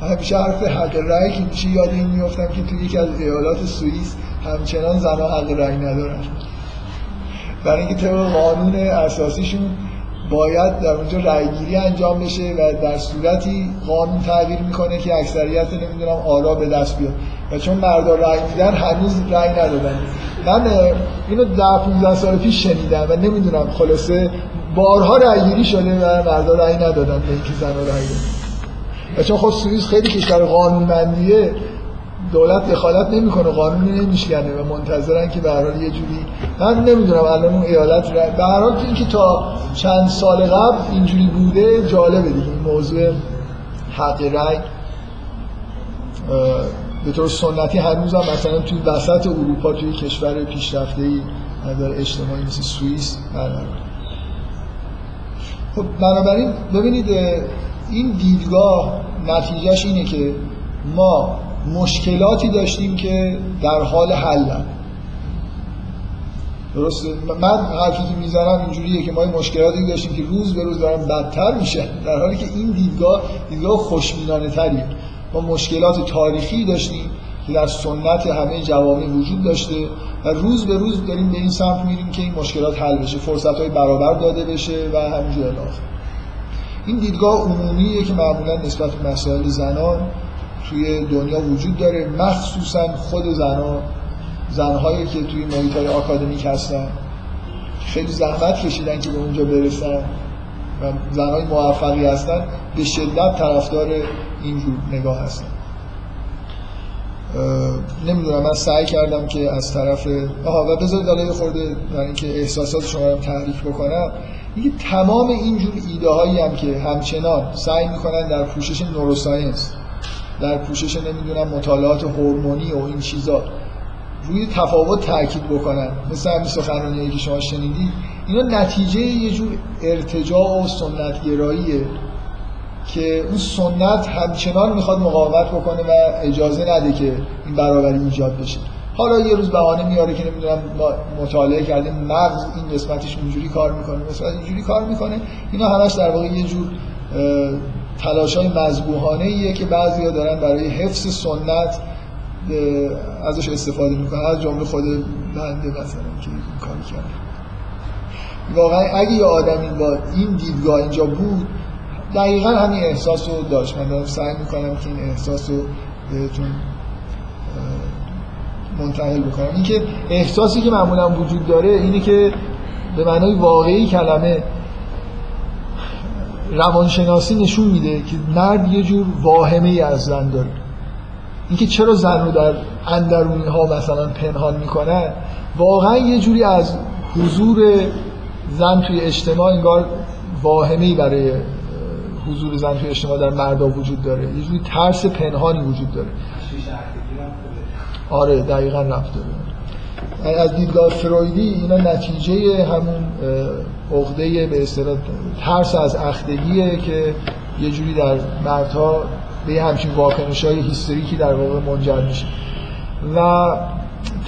Speaker 1: همیشه حرف حق رأی که میشه یاد این میفتم که توی یکی از ایالات سوئیس همچنان زنها حق رأی ندارن. برای اینکه طبق قانون اساسیشون باید در اونجا رأیگیری انجام بشه و در صورتی قانون تغییر می‌کنه که اکثریت نمی‌دونم آرا به دست بیاد. و چون مردا رأی میدن هنوز رأی ندادن. من اینو ده 15 سال پیش شنیدم و نمی‌دونم خلاصه بارها رأیگیری شده و مردا رأی ندادن به اینکه زن رأی و چون خب سوئیس خیلی کشور قانونمندیه دولت دخالت نمی‌کنه قانونی نمیشکنه و منتظرن که به هر یه جوری من نمی‌دونم الان اون ایالت را به هر حال اینکه تا چند سال قبل اینجوری بوده جالبه دیگه. این موضوع حق رأی به طور سنتی هنوز هم مثلا توی وسط اروپا توی کشور پیشرفته ای نظر اجتماعی مثل سوئیس برقرار خب بنابراین ببینید این دیدگاه نتیجهش اینه که ما مشکلاتی داشتیم که در حال حلن درسته؟ من حرفی که می‌زنم اینجوریه که ما مشکلاتی داشتیم که روز به روز دارن بدتر میشه. در حالی که این دیدگاه دیدگاه خوشبینانه تریه ما مشکلات تاریخی داشتیم. که در سنت همه جوامع وجود داشته و روز به روز داریم به این سمت میریم که این مشکلات حل بشه فرصت های برابر داده بشه و همینجور الاخر این دیدگاه عمومیه که معمولا نسبت به مسائل زنان توی دنیا وجود داره. مخصوصا خود زنان زنهایی که توی محیط های آکادمیک هستن. خیلی زحمت کشیدن که به اونجا برسن و زنهای موفقی هستن به شدت طرفدار اینجور نگاه هستن. نمی‌دونم من سعی کردم که از طرف آها و بذارید حالا خورده در اینکه احساسات شما رو تحریک بکنم. میگه تمام اینجور ایده هایی هم که همچنان سعی می‌کنن در پوشش نوروساینس در پوشش نمی‌دونم مطالعات هورمونی و این چیزا روی تفاوت تاکید بکنن. مثل همین سخنرانی که شما شنیدید. اینا نتیجه یه جور ارتجاع و سنت گراییه که اون سنت همچنان می‌خواد مقاومت بکنه و اجازه نده که این برابری ایجاد بشه. حالا یه روز بهانه میاره که نمی‌دونم مطالعه کردیم مغز این قسمتش اینجوری کار می‌کنه مثلا اینجوری کار می‌کنه. اینا همش در واقع یه جور تلاش های مذبوحانه ایه که بعضیا دارن برای حفظ سنت ازش استفاده می‌کنن. از جمله خود بنده مثلا که این کار کرد واقعا اگه یه آدمی با این دیدگاه اینجا بود دقیقا همین احساس رو داشت. من دارم سعی می‌کنم که این احساس رو بهتون منتقل بکنم. اینکه احساسی که معمولا وجود داره اینه که به معنای واقعی کلمه روانشناسی نشون میده که مرد یه جور واهمه ای از زن داره. اینکه چرا زن رو در اندرونی ها مثلا پنهان می‌کنن واقعا یه جوری از حضور زن توی اجتماع انگار واهمه ای برای حضور زن توی اجتماع در مردا وجود داره. یه جوری ترس پنهانی وجود داره. آره دقیقا رفت داره از دیدگاه فرویدی اینا نتیجه همون عقده به اصطلاح ترس از اختگیه که یه جوری در مردها به همچین واکنش های هیستریکی در واقع منجر میشه. و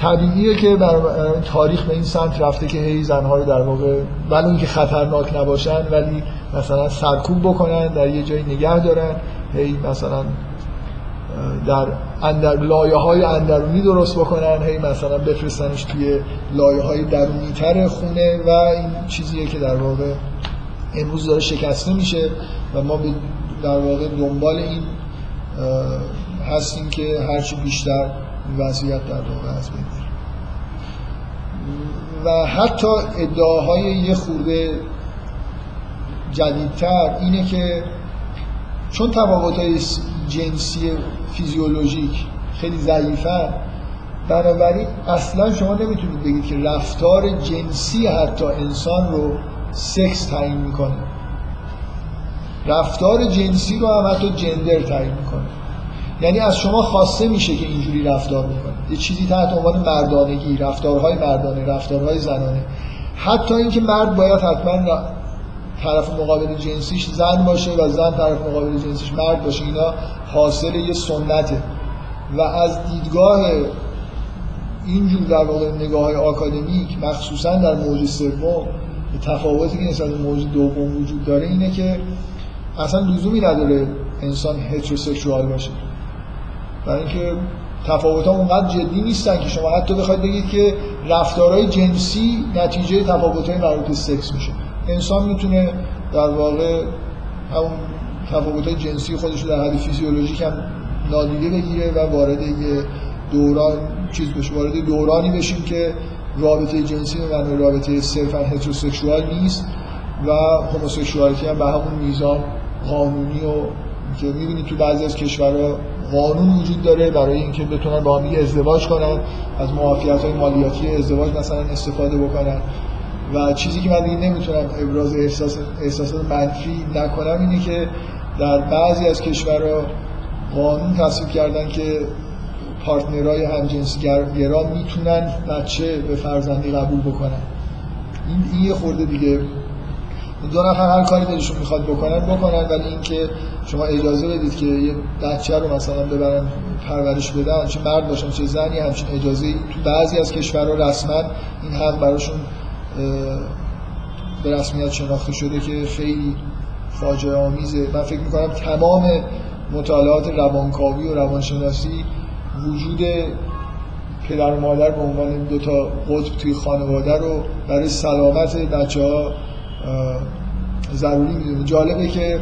Speaker 1: طبیعیه که بر تاریخ به این سمت رفته که هی زنها رو در واقع ولی اینکه خطرناک نباشن ولی مثلا سرکوب بکنن در یه جایی نگه دارن هی مثلا در اندر لایه های اندرونی درست بکنن هی مثلا بفرستنش توی لایه های درونی تر خونه و این چیزیه که در واقع امروز داره شکسته میشه و ما در واقع دنبال این هستیم که هرچی بیشتر وضعیت در واقع از بین و حتی ادعاهای یه خورده جدیدتر اینه که چون تفاوت جنسی فیزیولوژیک خیلی ضعیفه بنابراین اصلا شما نمی‌تونید بگید که رفتار جنسی حتی انسان رو سکس تعیین می‌کنه. رفتار جنسی رو هم حتی جندر تعیین می‌کنه. یعنی از شما خواسته میشه که اینجوری رفتار می‌کنه یه چیزی تحت عنوان مردانگی رفتارهای مردانه رفتارهای زنانه. حتی اینکه مرد باید حتما طرف مقابل جنسیش زن باشه و زن طرف مقابل جنسیش مرد باشه. اینا حاصل یه سنته. و از دیدگاه اینجور در واقع نگاه های آکادمیک مخصوصا در موج سوم تفاوتی که نسبت موج دوم وجود داره اینه که اصلا لزومی نداره انسان هتروسکشوال باشه. برای اینکه تفاوت ها اونقدر جدی نیستن که شما حتی بخواید بگید که رفتارهای جنسی نتیجه تفاوت های مربوط سکس میشه. انسان می‌تونه در واقع همون تفاوت جنسی خودش رو در حد فیزیولوژیک هم نادیده بگیره و وارد یه دوران چیز بشه وارد دورانی بشیم که رابطه جنسی معنی رابطه صرفا هتروسکشوال نیست و هموسکشوالیتی هم به همون میزان قانونی و که می‌بینید تو بعضی از کشورها قانون وجود داره برای اینکه بتونن با هم ازدواج کنن از معافیت های مالیاتی ازدواج مثلا استفاده بکنن. و چیزی که من دیگه نمی‌تونم ابراز احساس احساسات منفی نکنم اینه که در بعضی از کشورها قانون تصویب کردن که پارتنرهای همجنسی گرا می‌تونن بچه به فرزندی قبول بکنن. این این یه خورده دیگه. دو نفر هر کاری دلشون می‌خواد بکنن بکنن ولی اینکه شما اجازه بدید که یه بچه رو مثلا ببرن پرورش بدن چه مرد باشن چه زنی همچین اجازه تو بعضی از کشورها رسما این حق براشون به رسمیت شناخته شده که خیلی فاجعه آمیزه من فکر می‌کنم تمام مطالعات روانکاوی و روانشناسی وجود پدر و مادر به عنوان دو تا قطب توی خانواده رو برای سلامت بچه ها ضروری می‌دونه. جالبه که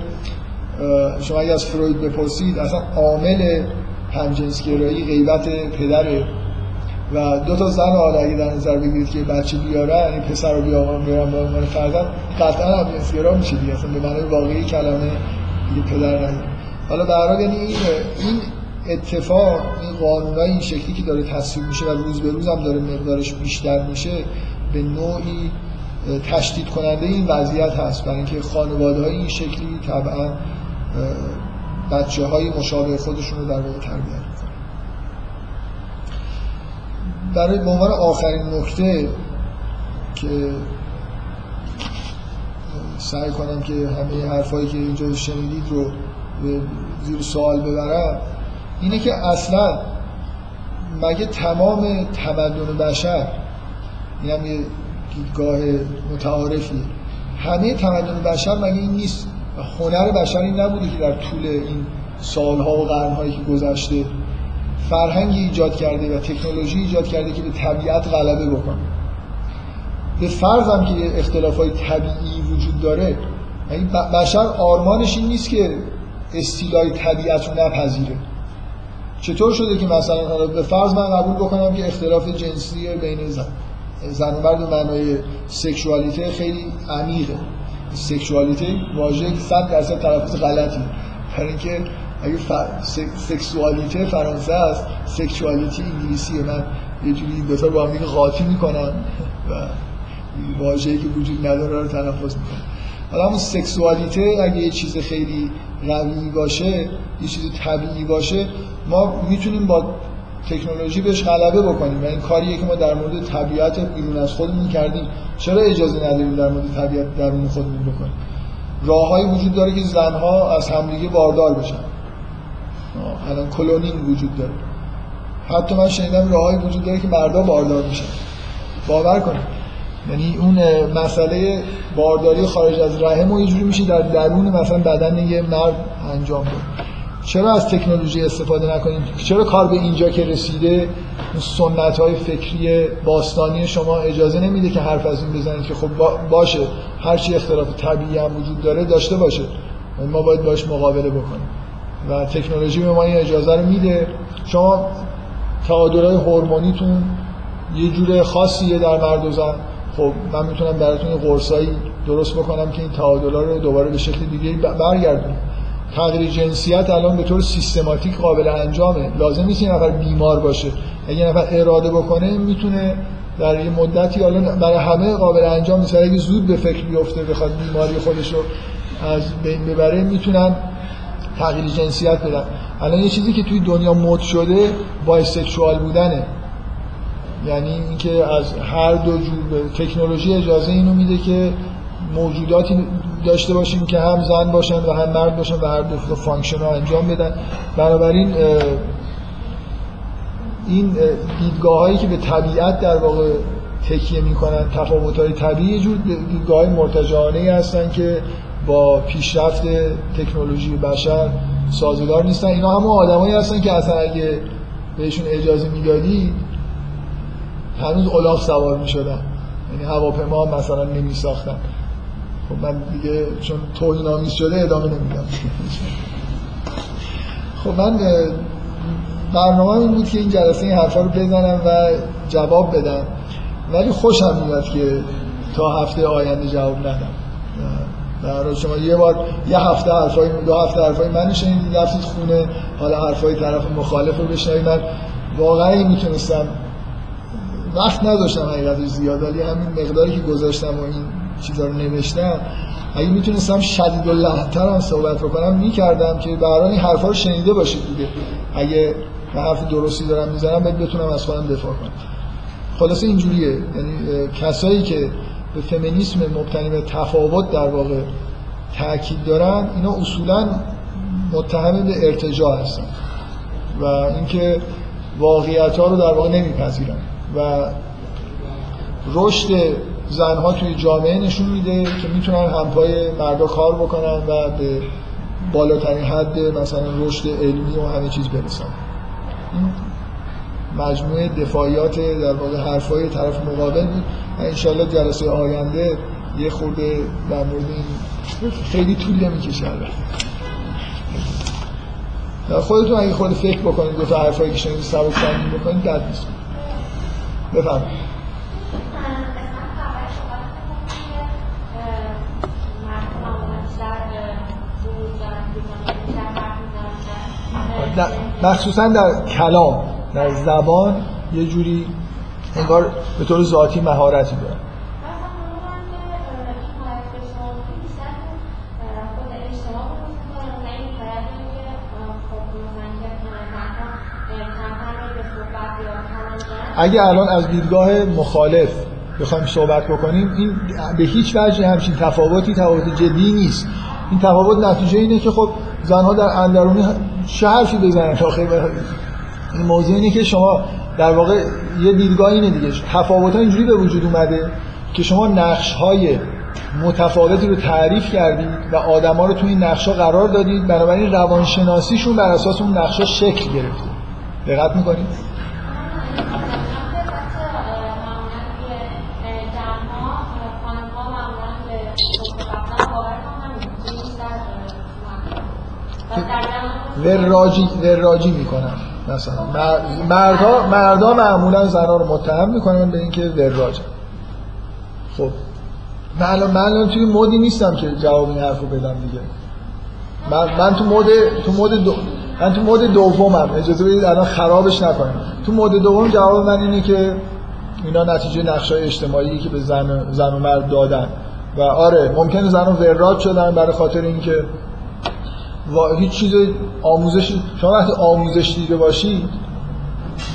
Speaker 1: شما اگه از فروید بپرسید اصلا عامل همجنسگرایی غیبت پدره. و دو تا زن حالا اگه در نظر بگیرید که بچه بیارن این پسر رو بیارن بیارن به عنوان فرزند قطعا همجنسگرا میشه دیگه. اصلا به معنی واقعی کلمه دیگه پدر نداره حالا در یعنی این این اتفاق این قانونای این شکلی که داره تصویب میشه و روز به روز هم داره مقدارش بیشتر میشه به نوعی تشدید کننده این وضعیت هست. برای اینکه خانواده های این شکلی طبعا بچه های مشابه خودشون رو در واقع تربیت می‌کنن برای به عنوان آخرین نکته که سعی کنم که همه حرفایی که اینجا شنیدید رو زیر سوال ببرم اینه که اصلا مگه تمام تمدن بشر این هم یه دیدگاه متعارفی همه تمدن بشر مگه این نیست؟ هنر بشر این نبوده که در طول این سالها و قرنهایی که گذشته فرهنگی ایجاد کرده و تکنولوژی ایجاد کرده که به طبیعت غلبه بکنه. به فرض هم که اختلاف های طبیعی وجود داره یعنی بشر آرمانش این نیست که استیلای طبیعت رو نپذیره. چطور شده که مثلا به فرض من قبول بکنم که اختلاف جنسی بین زن زن و مرد به معنای سکشوالیته خیلی عمیقه. سکشوالیته واژه که 100 درصد تلفظ غلطی برای اینکه اگه ف... سکسوالیته فرانسه است سکشوالیتی انگلیسیه. من یه جوری این دوتا با هم قاطی می‌کنم و واژه‌ای که وجود نداره رو تلفظ می‌کنم. حالا همون سکسوالیته اگه یه چیز خیلی قوی باشه یه چیز طبیعی باشه ما می‌تونیم با تکنولوژی بهش غلبه بکنیم و این کاریه که ما در مورد طبیعت بیرون از خودمون کردیم. چرا اجازه نداریم در مورد طبیعت درون خودمون بکنیم؟ راههایی وجود داره که زنها از همدیگه باردار بشن. الان کلونینگ وجود داره. حتی من شنیدم راههایی وجود داره که مردا باردار میشن. باور کنید. یعنی اون مسئله بارداری خارج از رحم و یه جوری میشه در درون مثلا بدن یه مرد انجام بده چرا از تکنولوژی استفاده نکنیم چرا کار به اینجا که رسیده سنت های فکری باستانی شما اجازه نمیده که حرف از این بزنید که خب باشه. هرچی اختلاف طبیعی هم وجود داره داشته باشه. ما باید باش مقابله بکنیم. و تکنولوژی به ما این اجازه رو میده. شما تعادلای هورمونیتون یه جور خاصیه در مرد و زن. خب من می‌تونم براتون یه قرصایی درست بکنم که این تعادلا رو دوباره به شکل دیگه برگردونم. تغییر جنسیت الان به طور سیستماتیک قابل انجامه. لازم نیست این نفر بیمار باشه. اگه نفر اراده بکنه می‌تونه در یه مدتی حالا برای همه قابل انجام نیست. اگه زود به فکر بیفته بخواد بیماری خودش رو از بین ببره می‌تونن تغییر جنسیت بدن. الان یه چیزی که توی دنیا مد شده bisexual بودنه. یعنی اینکه از هر دو جور تکنولوژی اجازه اینو میده که موجوداتی داشته باشیم که هم زن باشن و هم مرد باشن و هر دو function ها انجام بدن. بنابراین این دیدگاه هایی که به طبیعت در واقع تکیه می‌کنن تفاوت های طبیعی جور دیدگاه های مرتجعانه هستن که با پیشرفت تکنولوژی بشر سازگار نیستن. اینا همون آدمایی هستن که اصلا اگه بهشون اجازه می‌دادی هنوز الاغ سوار می‌شدن. یعنی هواپیما مثلا نمی ساختن خب من دیگه چون توهین آمیز شده ادامه نمیدم. خب من برنامه این بود که این جلسه این حرفا رو بزنم و جواب بدم. ولی خوشم میاد که تا هفته آینده جواب ندم. در شما. یه بار یه هفته حرفای دو هفته حرفای من شنیدید رفتید خونه حالا حرفای طرف مخالف رو بشنوید من واقعا می‌تونستم وقت نداشتم حقیقتش زیاد ولی همین مقداری که گذاشتم و این چیزا رو نوشتم اگه می‌تونستم شدید تر هم صحبت بکنم می‌کردم که به این حرفا رو شنیده باشید دیگه. اگه من حرف درستی دارم می‌زنم بتونم از خودم دفاع کنم. خلاصه اینجوریه. یعنی کسایی که به فمینیسم مبتنی به تفاوت در واقع تاکید دارن اینا اصولا متهم به ارتجاع هستن و اینکه واقعیت ها رو در واقع نمیپذیرن و رشد زنها توی جامعه نشون میده که می‌تونن همپای مردا کار بکنن و به بالاترین حد مثلا رشد علمی و همه چیز برسن. مجموعه دفاعیات در واقع حرفای طرف مقابل بود. انشالله جلسه آینده یه خورده در مورد این خیلی طول نمی‌کشه خودتون اگه خود فکر بکنید دو تا حرفایی که شنید سبک سنگین بکنید بد نیست. بفرمایید. مخصوصا در کلام. در زبان یه جوری انگار به طور ذاتی مهارتی داره. اگه الان از دیدگاه مخالف بخوایم صحبت بکنیم این به هیچ وجه همچین تفاوتی تفاوت جدی نیست. این تفاوت نتیجه اینه که خب زنها در اندرونی چه حرفی بزنن این موضوع اینه که شما در واقع یه دیدگاه اینه دیگه تفاوت اینجوری به وجود اومده که شما نقش های متفاوتی رو تعریف کردید و آدما رو توی این نقش قرار دادید بنابراین روانشناسیشون بر اساس اون نقش شکل گرفته دقت می‌کنید وراجی وراجی می‌کنن مثلا مردها مردها معمولا زنها رو متهم می‌کنن به اینکه وراج. خب. من من توی مودی نیستم که جواب این حرف بدم دیگه. من, من تو مود تو مود دو من تو مود دومم. اجازه بدید الان خرابش نکنم. تو مود دوم جواب من اینه که اینا نتیجه نقشای اجتماعی که به زن زن و مرد دادن. و آره ممکنه زن و وراج شدن برای خاطر اینکه هیچ چیز آموزش شما وقتی آموزش دیده باشید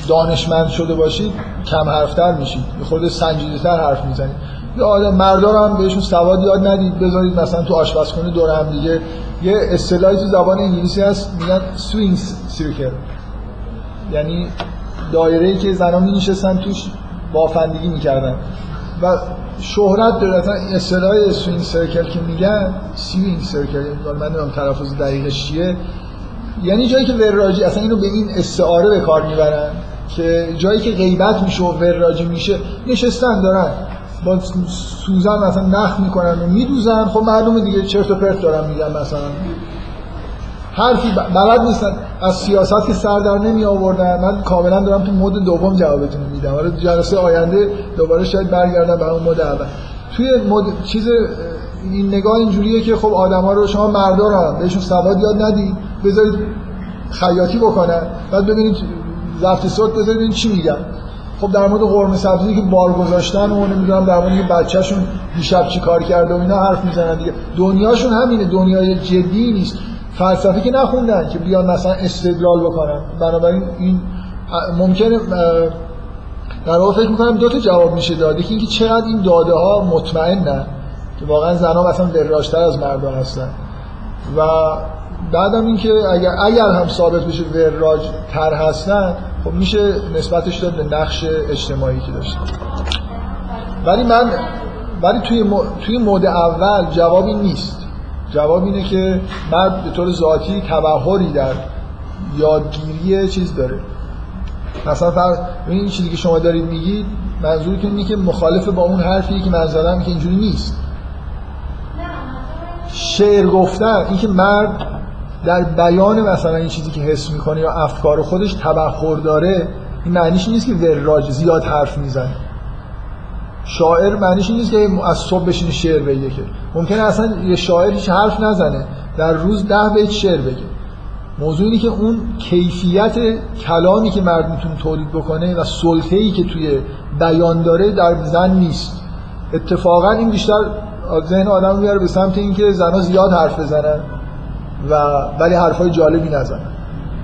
Speaker 1: دانشمند شده باشید کم حرفتر میشید. خود سنجیده تر حرف می‌زنید. یه آدم مردا هم بهشون سواد یاد ندید. بذارید مثلا تو آشپزخونه دور هم دیگه. یه اصطلاحی تو زبان انگلیسی هست میگن sewing circle یعنی دایره ای که زنا می نشستن توش بافندگی می‌کردن. و شهرت داره. اصلا اصطلاح sewing circle که میگن sewing circle من نمی‌دونم تلفظ دقیقش چیه. یعنی جایی که وراجی اصلا اینو به این استعاره به کار می‌برن که جایی که غیبت میشه و وراجی میشه نشستن دارن. با سوزن مثلا نخ می‌کنن و میدوزن. خب معلومه دیگه چرت و پرت دارن میگن مثلا. حرفی بلد نیستن. از سیاست سر در نمی آوردن. من کاملا دارم تو مود دوم جوابتون میدم. حالا جلسه آینده دوباره شاید برگردم به اون مود اول. توی مود چیز این نگاه اینجوریه که خب آدما رو شما مردا رو بهشون سواد یاد ندید بذارید خیاطی بکنن. بعد ببینید ضبط صوت بذارید چی میگن. خب در مورد قرمه سبزی که بار گذاشتن و نمی‌دونم در مورد بچه‌شون دیشب چی کار کرده و اینا حرف می‌زنن دیگه. دنیاشون همینه. دنیای جدی نیست. فلسفه که نخوندن که بیان مثلا استدلال بکنن. بنابراین این ممکنه در واقع فکر می‌کنم دو تا جواب میشه داد. یکی اینکه چقدر این داده ها مطمئنن. که واقعا زنها مثلا دراشتر از مردان هستن. و بعدم اینکه اگر اگر هم ثابت بشه وراج تر هستن خب میشه نسبتش داد به نقش اجتماعی که داشتن. ولی من ولی توی م... توی مود اول جوابی نیست. جواب اینه که مرد به طور ذاتی تبهری در یادگیری چیز داره. مثلا فرض این چیزی که شما دارید میگید منظورتون اینه که مخالف با اون حرفی که من زدم که اینجوری نیست. شعر گفتن اینکه مرد در بیان مثلا این چیزی که حس می‌کنه یا افکار خودش تبخور داره این معنیش نیست که وراج زیاد حرف می‌زنه. شاعر معنیش نیست که از صبح بشینه شعر بگه که. ممکنه اصلا یه شاعر هیچ حرف نزنه در روز ده بیت شعر بگه. موضوع اینه که اون کیفیت کلامی که مرد می‌تونه تولید بکنه و سلطه‌ای که توی بیان داره در زن نیست. اتفاقا این بیشتر ذهن آدم میاره به سمت اینکه زنها زیاد حرف بزنن و ولی حرفای جالبی نزنن.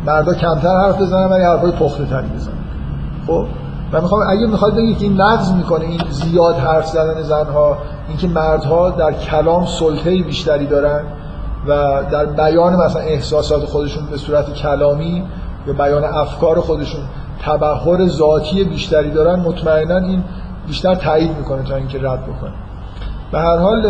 Speaker 1: مردا کمتر حرف بزنن ولی حرفای پخته تری بزنن. خب؟ می‌خوام اگه می‌خواد بگید که این نقض می‌کنه این زیاد حرف زدن زنها اینکه مردها در کلام سلطه بیشتری دارن و در بیان مثلا احساسات خودشون به صورت کلامی یا بیان افکار خودشون تبهر ذاتی بیشتری دارن مطمئنا این بیشتر تایید می‌کنه تا اینکه رد بکنه. به هر حال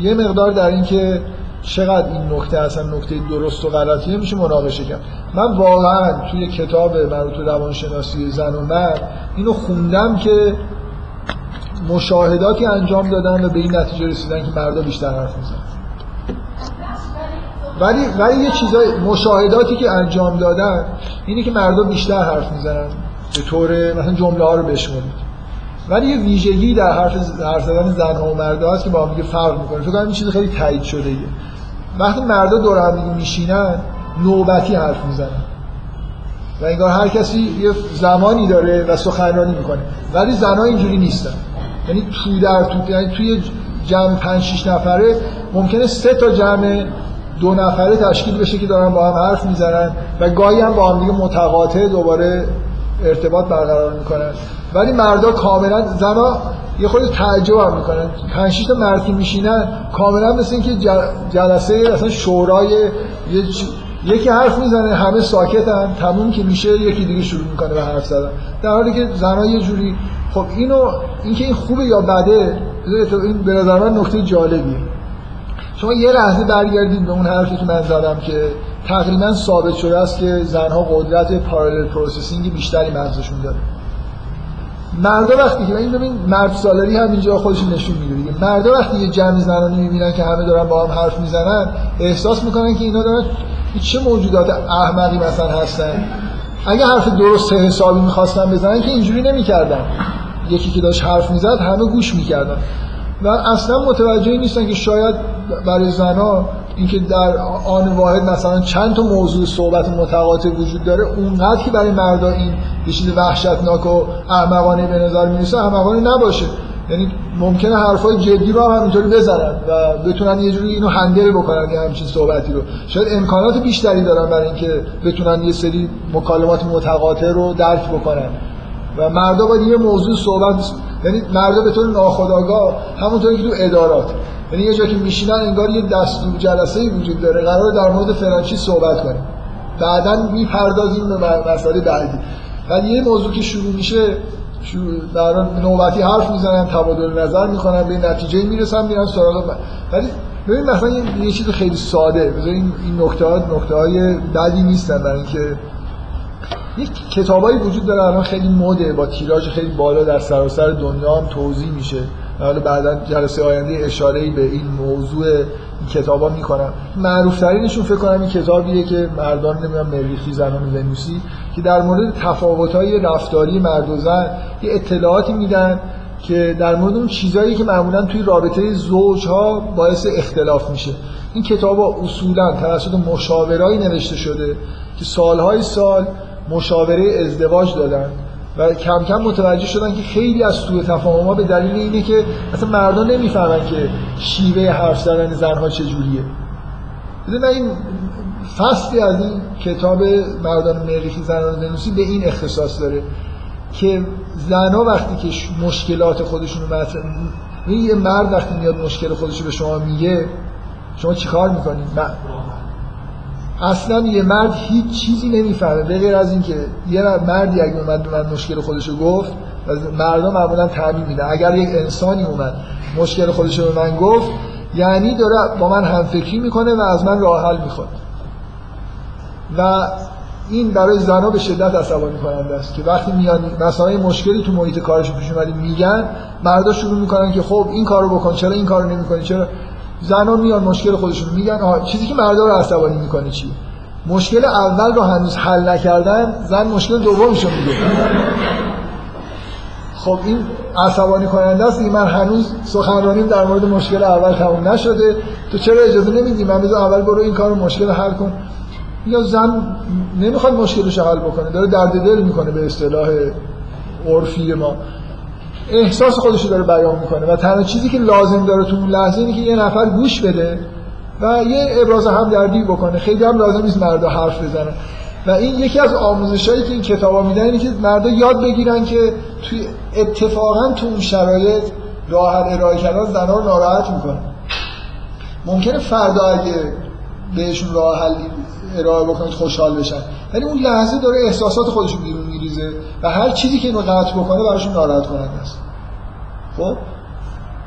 Speaker 1: یه مقدار در اینکه چقدر این نکته اصلا نکته درست و غلطیه میشه مناقشه کرد. من واقعا توی کتاب مربوط به روانشناسی زن و مرد اینو خوندم که مشاهداتی انجام دادن و به این نتیجه رسیدن که مردا بیشتر حرف می‌زنن. ولی ولی یه چیزای مشاهداتی که انجام دادن اینه که مردا بیشتر حرف می‌زنن. به طور مثلا جمله ها رو بشمونید ولی یه ویژگی در حرف حرف زدن زنها و مردا هست که با هم دیگه فرق می‌کنه. فکر کنم این چیز خیلی تایید شده ایه. وقتی مردا دور هم دیگه میشینن نوبتی حرف می‌زنن. و انگار هر کسی یه زمانی داره و سخنرانی می‌کنه. ولی زنها اینجوری نیستن. یعنی تو در تو یعنی توی جمع 5 6 نفره ممکنه سه تا جمع دو نفره تشکیل بشه که دارن با هم حرف می‌زنن و گاهی هم با هم دیگه متقاطع دوباره ارتباط برقرار می‌کنن. ولی مردا کاملا زنا یه خود تعجب هم می‌کنن. پنج تا مرد میشینن کاملا مثل اینکه جلسه اصلا شورای یه یکی حرف می‌زنه همه ساکتن تموم که میشه یکی دیگه شروع می‌کنه به حرف زدن. در حالی که زنا یه جوری خب اینو اینکه این خوبه یا بده این به نظر من نکته جالبیه. شما یه لحظه برگردید به اون حرفی که من زدم که تقریبا ثابت شده است که زنها قدرت parallel processing بیشتری مغزشون داره. مردا وقتی که این ببین مرد سالاری هم اینجا خودش نشون میده دیگه. مردا وقتی یه جمع زنانی می‌بینن که همه دارن با هم حرف می‌زنن احساس می‌کنن که اینا دارن چه موجودات احمقی مثلا هستن. اگه حرف درست حسابی می‌خواستن بزنن که اینجوری نمی‌کردن. یکی که داشت حرف می‌زد همه گوش می‌کردن. و اصلا متوجه نیستن که شاید برای زنها اینکه در آن واحد مثلا چند تا موضوع صحبت متقاطع وجود داره اونقدر که برای مردا این یه چیز وحشتناک و احمقانه به نظر می‌رسه احمقانه نباشه. یعنی ممکنه حرفای جدی رو هم همینطوری بزنن و بتونن یه جوری اینو هندل بکنن یه همچین صحبتی رو. شاید امکانات بیشتری دارن برای اینکه بتونن یه سری مکالمات متقاطع رو درک بکنن. و مردا باید یه موضوع صحبت یعنی مردا به طور ناخودآگاه همونطوری که تو ادارات. یعنی یه جا که میشینن انگار یه دستور جلسه ای وجود داره قرار در مورد فرانچی صحبت کنیم. بعدا می‌پردازیم به مسئله بعدی. بعد یه موضوع که شروع میشه در نوبتی حرف می‌زنن تبادل نظر می‌کنن به نتیجه می‌رسن میرن سراغ ولی ببین مثلا یه چیز خیلی ساده بذار این نکته ها نکته های بدی نیستن برای اینکه یک کتابایی وجود داره الان خیلی مده با تیراژ خیلی بالا در سراسر دنیا هم توضیح میشه. حالا بعدا جلسه آینده اشاره به این موضوع این کتابا می‌کنم. معروف ترینشون فکر کنم این کتابیه که مردان نمی‌دونم مریخی زنان ونوسی که در مورد تفاوت های رفتاری مرد و زن یه اطلاعاتی میدن که در مورد اون چیزایی که معمولا توی رابطه زوج ها باعث اختلاف میشه. این کتاب ها اصولا توسط مشاورایی نوشته شده که سالهای سال مشاوره ازدواج دادن و کم کم متوجه شدن که خیلی از سوء تفاهم به دلیل اینه که اصلا مردان نمی‌فهمن که شیوه حرف زدن زنها چجوریه. من این فصلی از این کتاب مردان مریخی زنان دنوسی به این اختصاص داره که زنها وقتی که مشکلات خودشون رو یه مرد وقتی میاد مشکل خودش رو به شما میگه شما چیکار می‌کنید اصلا یه مرد هیچ چیزی نمی‌فهمه. به غیر از اینکه یه مردی اگه اومد به من مشکل خودش رو گفت مردم معمولا تعمیم میدن اگر یک انسانی اومد مشکل خودش رو به من گفت یعنی داره با من همفکری می‌کنه و از من راه حل می‌خواد. و این برای زنها به شدت عصبانی کننده است که وقتی میان مثلا مشکلی تو محیط کارش پیش اومدی میگن مردا شروع می‌کنن که خب این کارو بکن چرا این کارو نمی‌کنی چرا زنها میان مشکل خودشون میگن. چیزی که مردا رو عصبانی می‌کنه چی؟ مشکل اول رو هنوز حل نکردن زن مشکل دومشو میگه خب این عصبانی کننده است. من هنوز سخنرانیم در مورد مشکل اول تموم نشده. تو چرا اجازه نمیدی؟ من بذار اول برو این کارو مشکل حل کن. یا زن نمی‌خواد مشکلش حل بکنه داره درد دل می‌کنه به اصطلاح عرفی ما. احساس خودش رو داره بیان می‌کنه و تنها چیزی که لازم داره تو اون لحظه اینه که یه نفر گوش بده و یه ابراز همدردی بکنه. خیلی هم لازم نیست مردا حرف بزنن. و این یکی از آموزشایی که این کتابا میدن اینه که مردا یاد بگیرن که توی اتفاقا تو اون شرایط راه ارائه کردن زنها رو ناراحت می‌کنه ممکنه فردا اگه بهشون راه حل ارائه بکنید خوشحال بشن. یعنی اون لحظه داره احساسات خودش بیرون میریزه و هر چیزی که اینو قطع بکنه براشون ناراحت کننده است. خب؟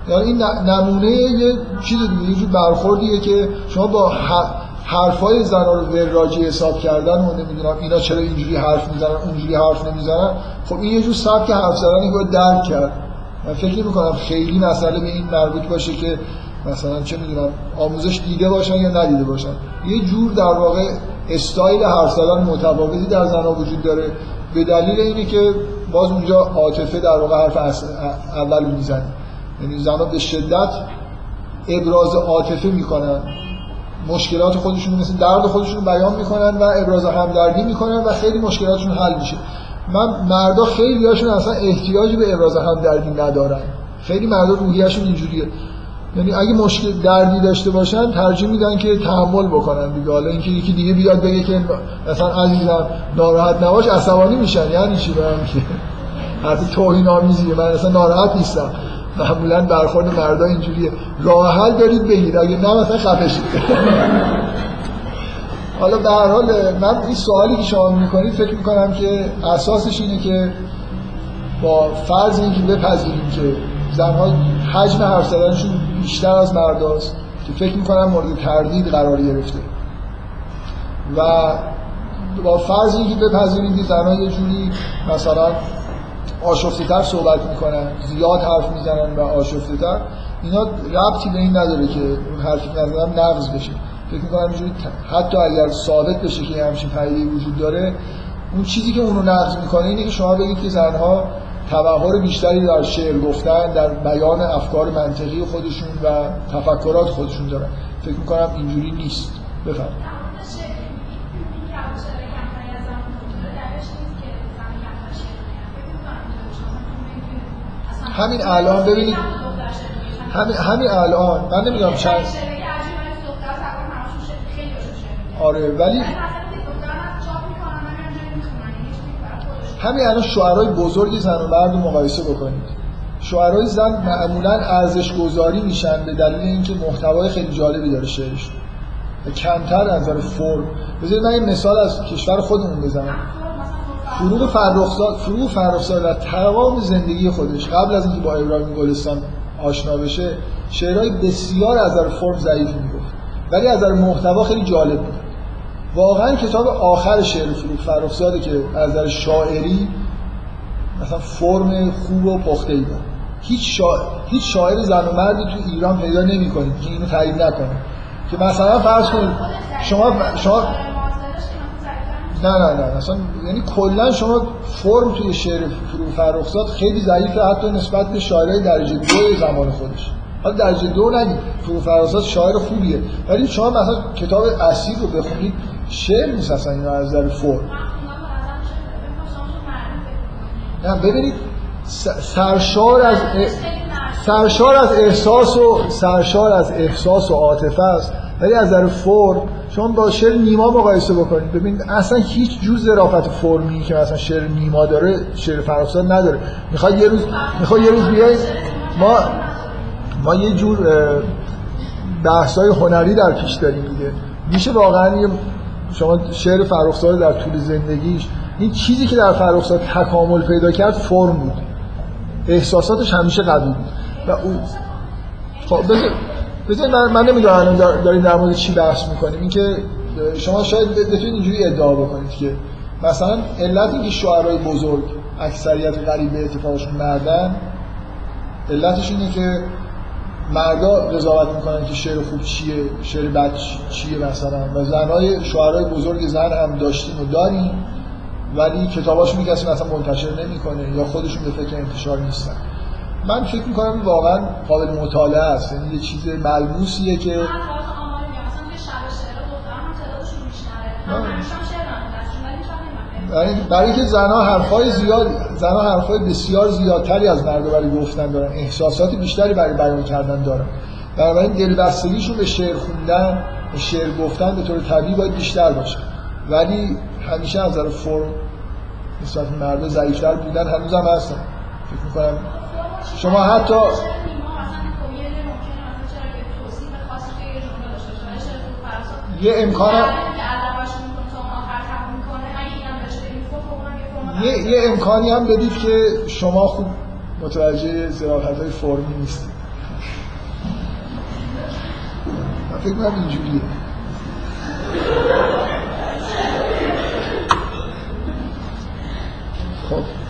Speaker 1: یعنی این نمونه یه چیز دیگه یه برخوردیه که شما با حرفای زنا رو وراجی حساب کردن و نمی‌دونم اینا چرا اینجوری حرف می‌زنن اونجوری حرف نمی‌زنن. خب این یه جور سبک حرف زدن باید درک کرد. من فکر می‌کنم خیلی مسئله به این مربوط باشه که مثلا چه می‌دونم آموزش دیده باشن یا ندیده باشن. یه جور در واقع استایل حرف زدن متفاوتی در زنها وجود داره. به دلیل اینه که باز اونجا عاطفه در واقع حرف اول می‌زنه. یعنی زنها به شدت ابراز عاطفه می‌کنن. مشکلات خودشون مثل درد خودشون بیان می‌کنن و ابراز همدردی می‌کنن و خیلی مشکلاتشون حل میشه. من مردا خیلی هاشون اصلا احتیاجی به ابراز همدردی ندارن. خیلی مردا روحیهشون اینجوریه. یعنی اگه مشکل دردی داشته باشن ترجیح میدن که تحمل بکنن دیگه. حالا اینکه یکی دیگه بیاد بگه که مثلا عزیزم ناراحت نباش عصبانی میشن. یعنی چی؟ برام که حرف توهین آمیزیه من اصلا ناراحت نیستم. معمولا برخورد مردا اینجوریه. راه حل دارید بگید. اگه نه مثلا خفه حالا به هر حال من این سوالی که شما می‌کنید فکر می‌کنم که اساسش اینه که با فرض اینکه بپذیریم که زنها حجم حرف زدنشون بیشتر از مرداست که فکر می‌کنم مورد تردید قرار گرفته. و با فرض اینکه بپذیریم که زنها یه جوری مثلا آشفته تر صحبت می‌کنن زیاد حرف می‌زنن و آشفته تر اینا ربطی به این نداره که اون حرفی که نزدن نقض بشه. فکر می‌کنم اینجوری حتی اگر ثابت بشه که همچین پدیده وجود داره اون چیزی که اونو نقض می‌کنه اینه که شما بگید که زنها تبهر بیشتری در شعر گفتن در بیان افکار منطقی خودشون و تفکرات خودشون دارن. فکر می‌کنم اینجوری نیست. بفرمایید. همین الان ببینید. همین همین الان. من نمی‌دونم چند آره ولی همین الان شعرهای بزرگی زن و مرد رو مقایسه بکنید. شعرهای زن معمولا ارزش گذاری میشن به دلیل اینکه محتوای خیلی جالبی داره شعرش. و کمتر از نظر فرم. بذارید من این مثال از کشور خودمون بزنم. فروغ فرخزاد فروغ فرخزاد در تمام زندگی خودش قبل از اینکه با ابراهیم گلستان آشنا بشه شعرهای بسیار از نظر فرم ضعیف می‌گفت. ولی از نظر محتوا خیلی جالب بود. واقعا کتاب آخر شعر فروغ فرخزاده که از نظر شاعری مثلا فرم خوب و پخته ای داره. هیچ شاعر هیچ شاعر زن و مردی تو ایران پیدا نمی‌کنید که اینو تایید نکنه. که مثلا فرض کنید شما شما نه نه نه اصلا یعنی کلا شما فرم توی شعر فرخزاد خیلی ضعیفه حتی نسبت به شاعرای درجه دو زمان خودش. حالا درجه دو نگید فرخزاد شاعر خوبیه. ولی شما مثلا کتاب اصیل رو بخونید شعر نیست اصلا اینا از نظر فرم. نه ببینید سرشار از سرشار از احساس و سرشار از احساس و عاطفه است. ولی از نظر فرم شما با شعر نیما مقایسه بکنید. ببین اصلا هیچ جور ظرافت فرمی که مثلا شعر نیما داره شعر فرخزاد نداره. می‌خواد یه روز می‌خواد یه روز بیاید ما ما یه جور بحث‌های هنری در پیش داریم دیگه. میشه واقعا شما شعر فرخزاد در طول زندگیش این چیزی که در فرخزاد تکامل پیدا کرد فرم بود. احساساتش همیشه قوی بود. و اون خب بذار من, من نمی‌دونم الان داریم در مورد چی بحث می‌کنیم. اینکه شما شاید بتونید اینجوری ادعا بکنید که مثلا علت اینکه شعرهای بزرگ اکثریت غریبه اتفاقشون مردن علتش اینه که مردا قضاوت می‌کنن که شعر خوب چیه شعر بد چیه مثلا. و زنهای شعرهای بزرگ زن هم داشتیم و داریم ولی کتاباشون کسی مثلا منتشر نمی‌کنه یا خودشون به فکر انتشار نیستن. من فکر می‌کنم واقعا قابل مطالعه است. یعنی یه چیز ملموسیه که برای اینکه زنها حرفای زیاد زنها حرفای بسیار زیادتری از مرد برای گفتن دارن. احساسات بیشتری برای بیان کردن دارن. بنابراین دلبستگیشون به شعر خوندن به شعر گفتن به طور طبیعی باید بیشتر باشه. ولی همیشه از نظر فرم نسبت مرد ضعیفتر بودن هنوزم هستن. فکر می‌کنم شما حتی یه امکان یه, یه امکانی هم بدید که شما خوب متوجه زرافت های فرمی نیستید. من فکر کنم اینجوریه. خب.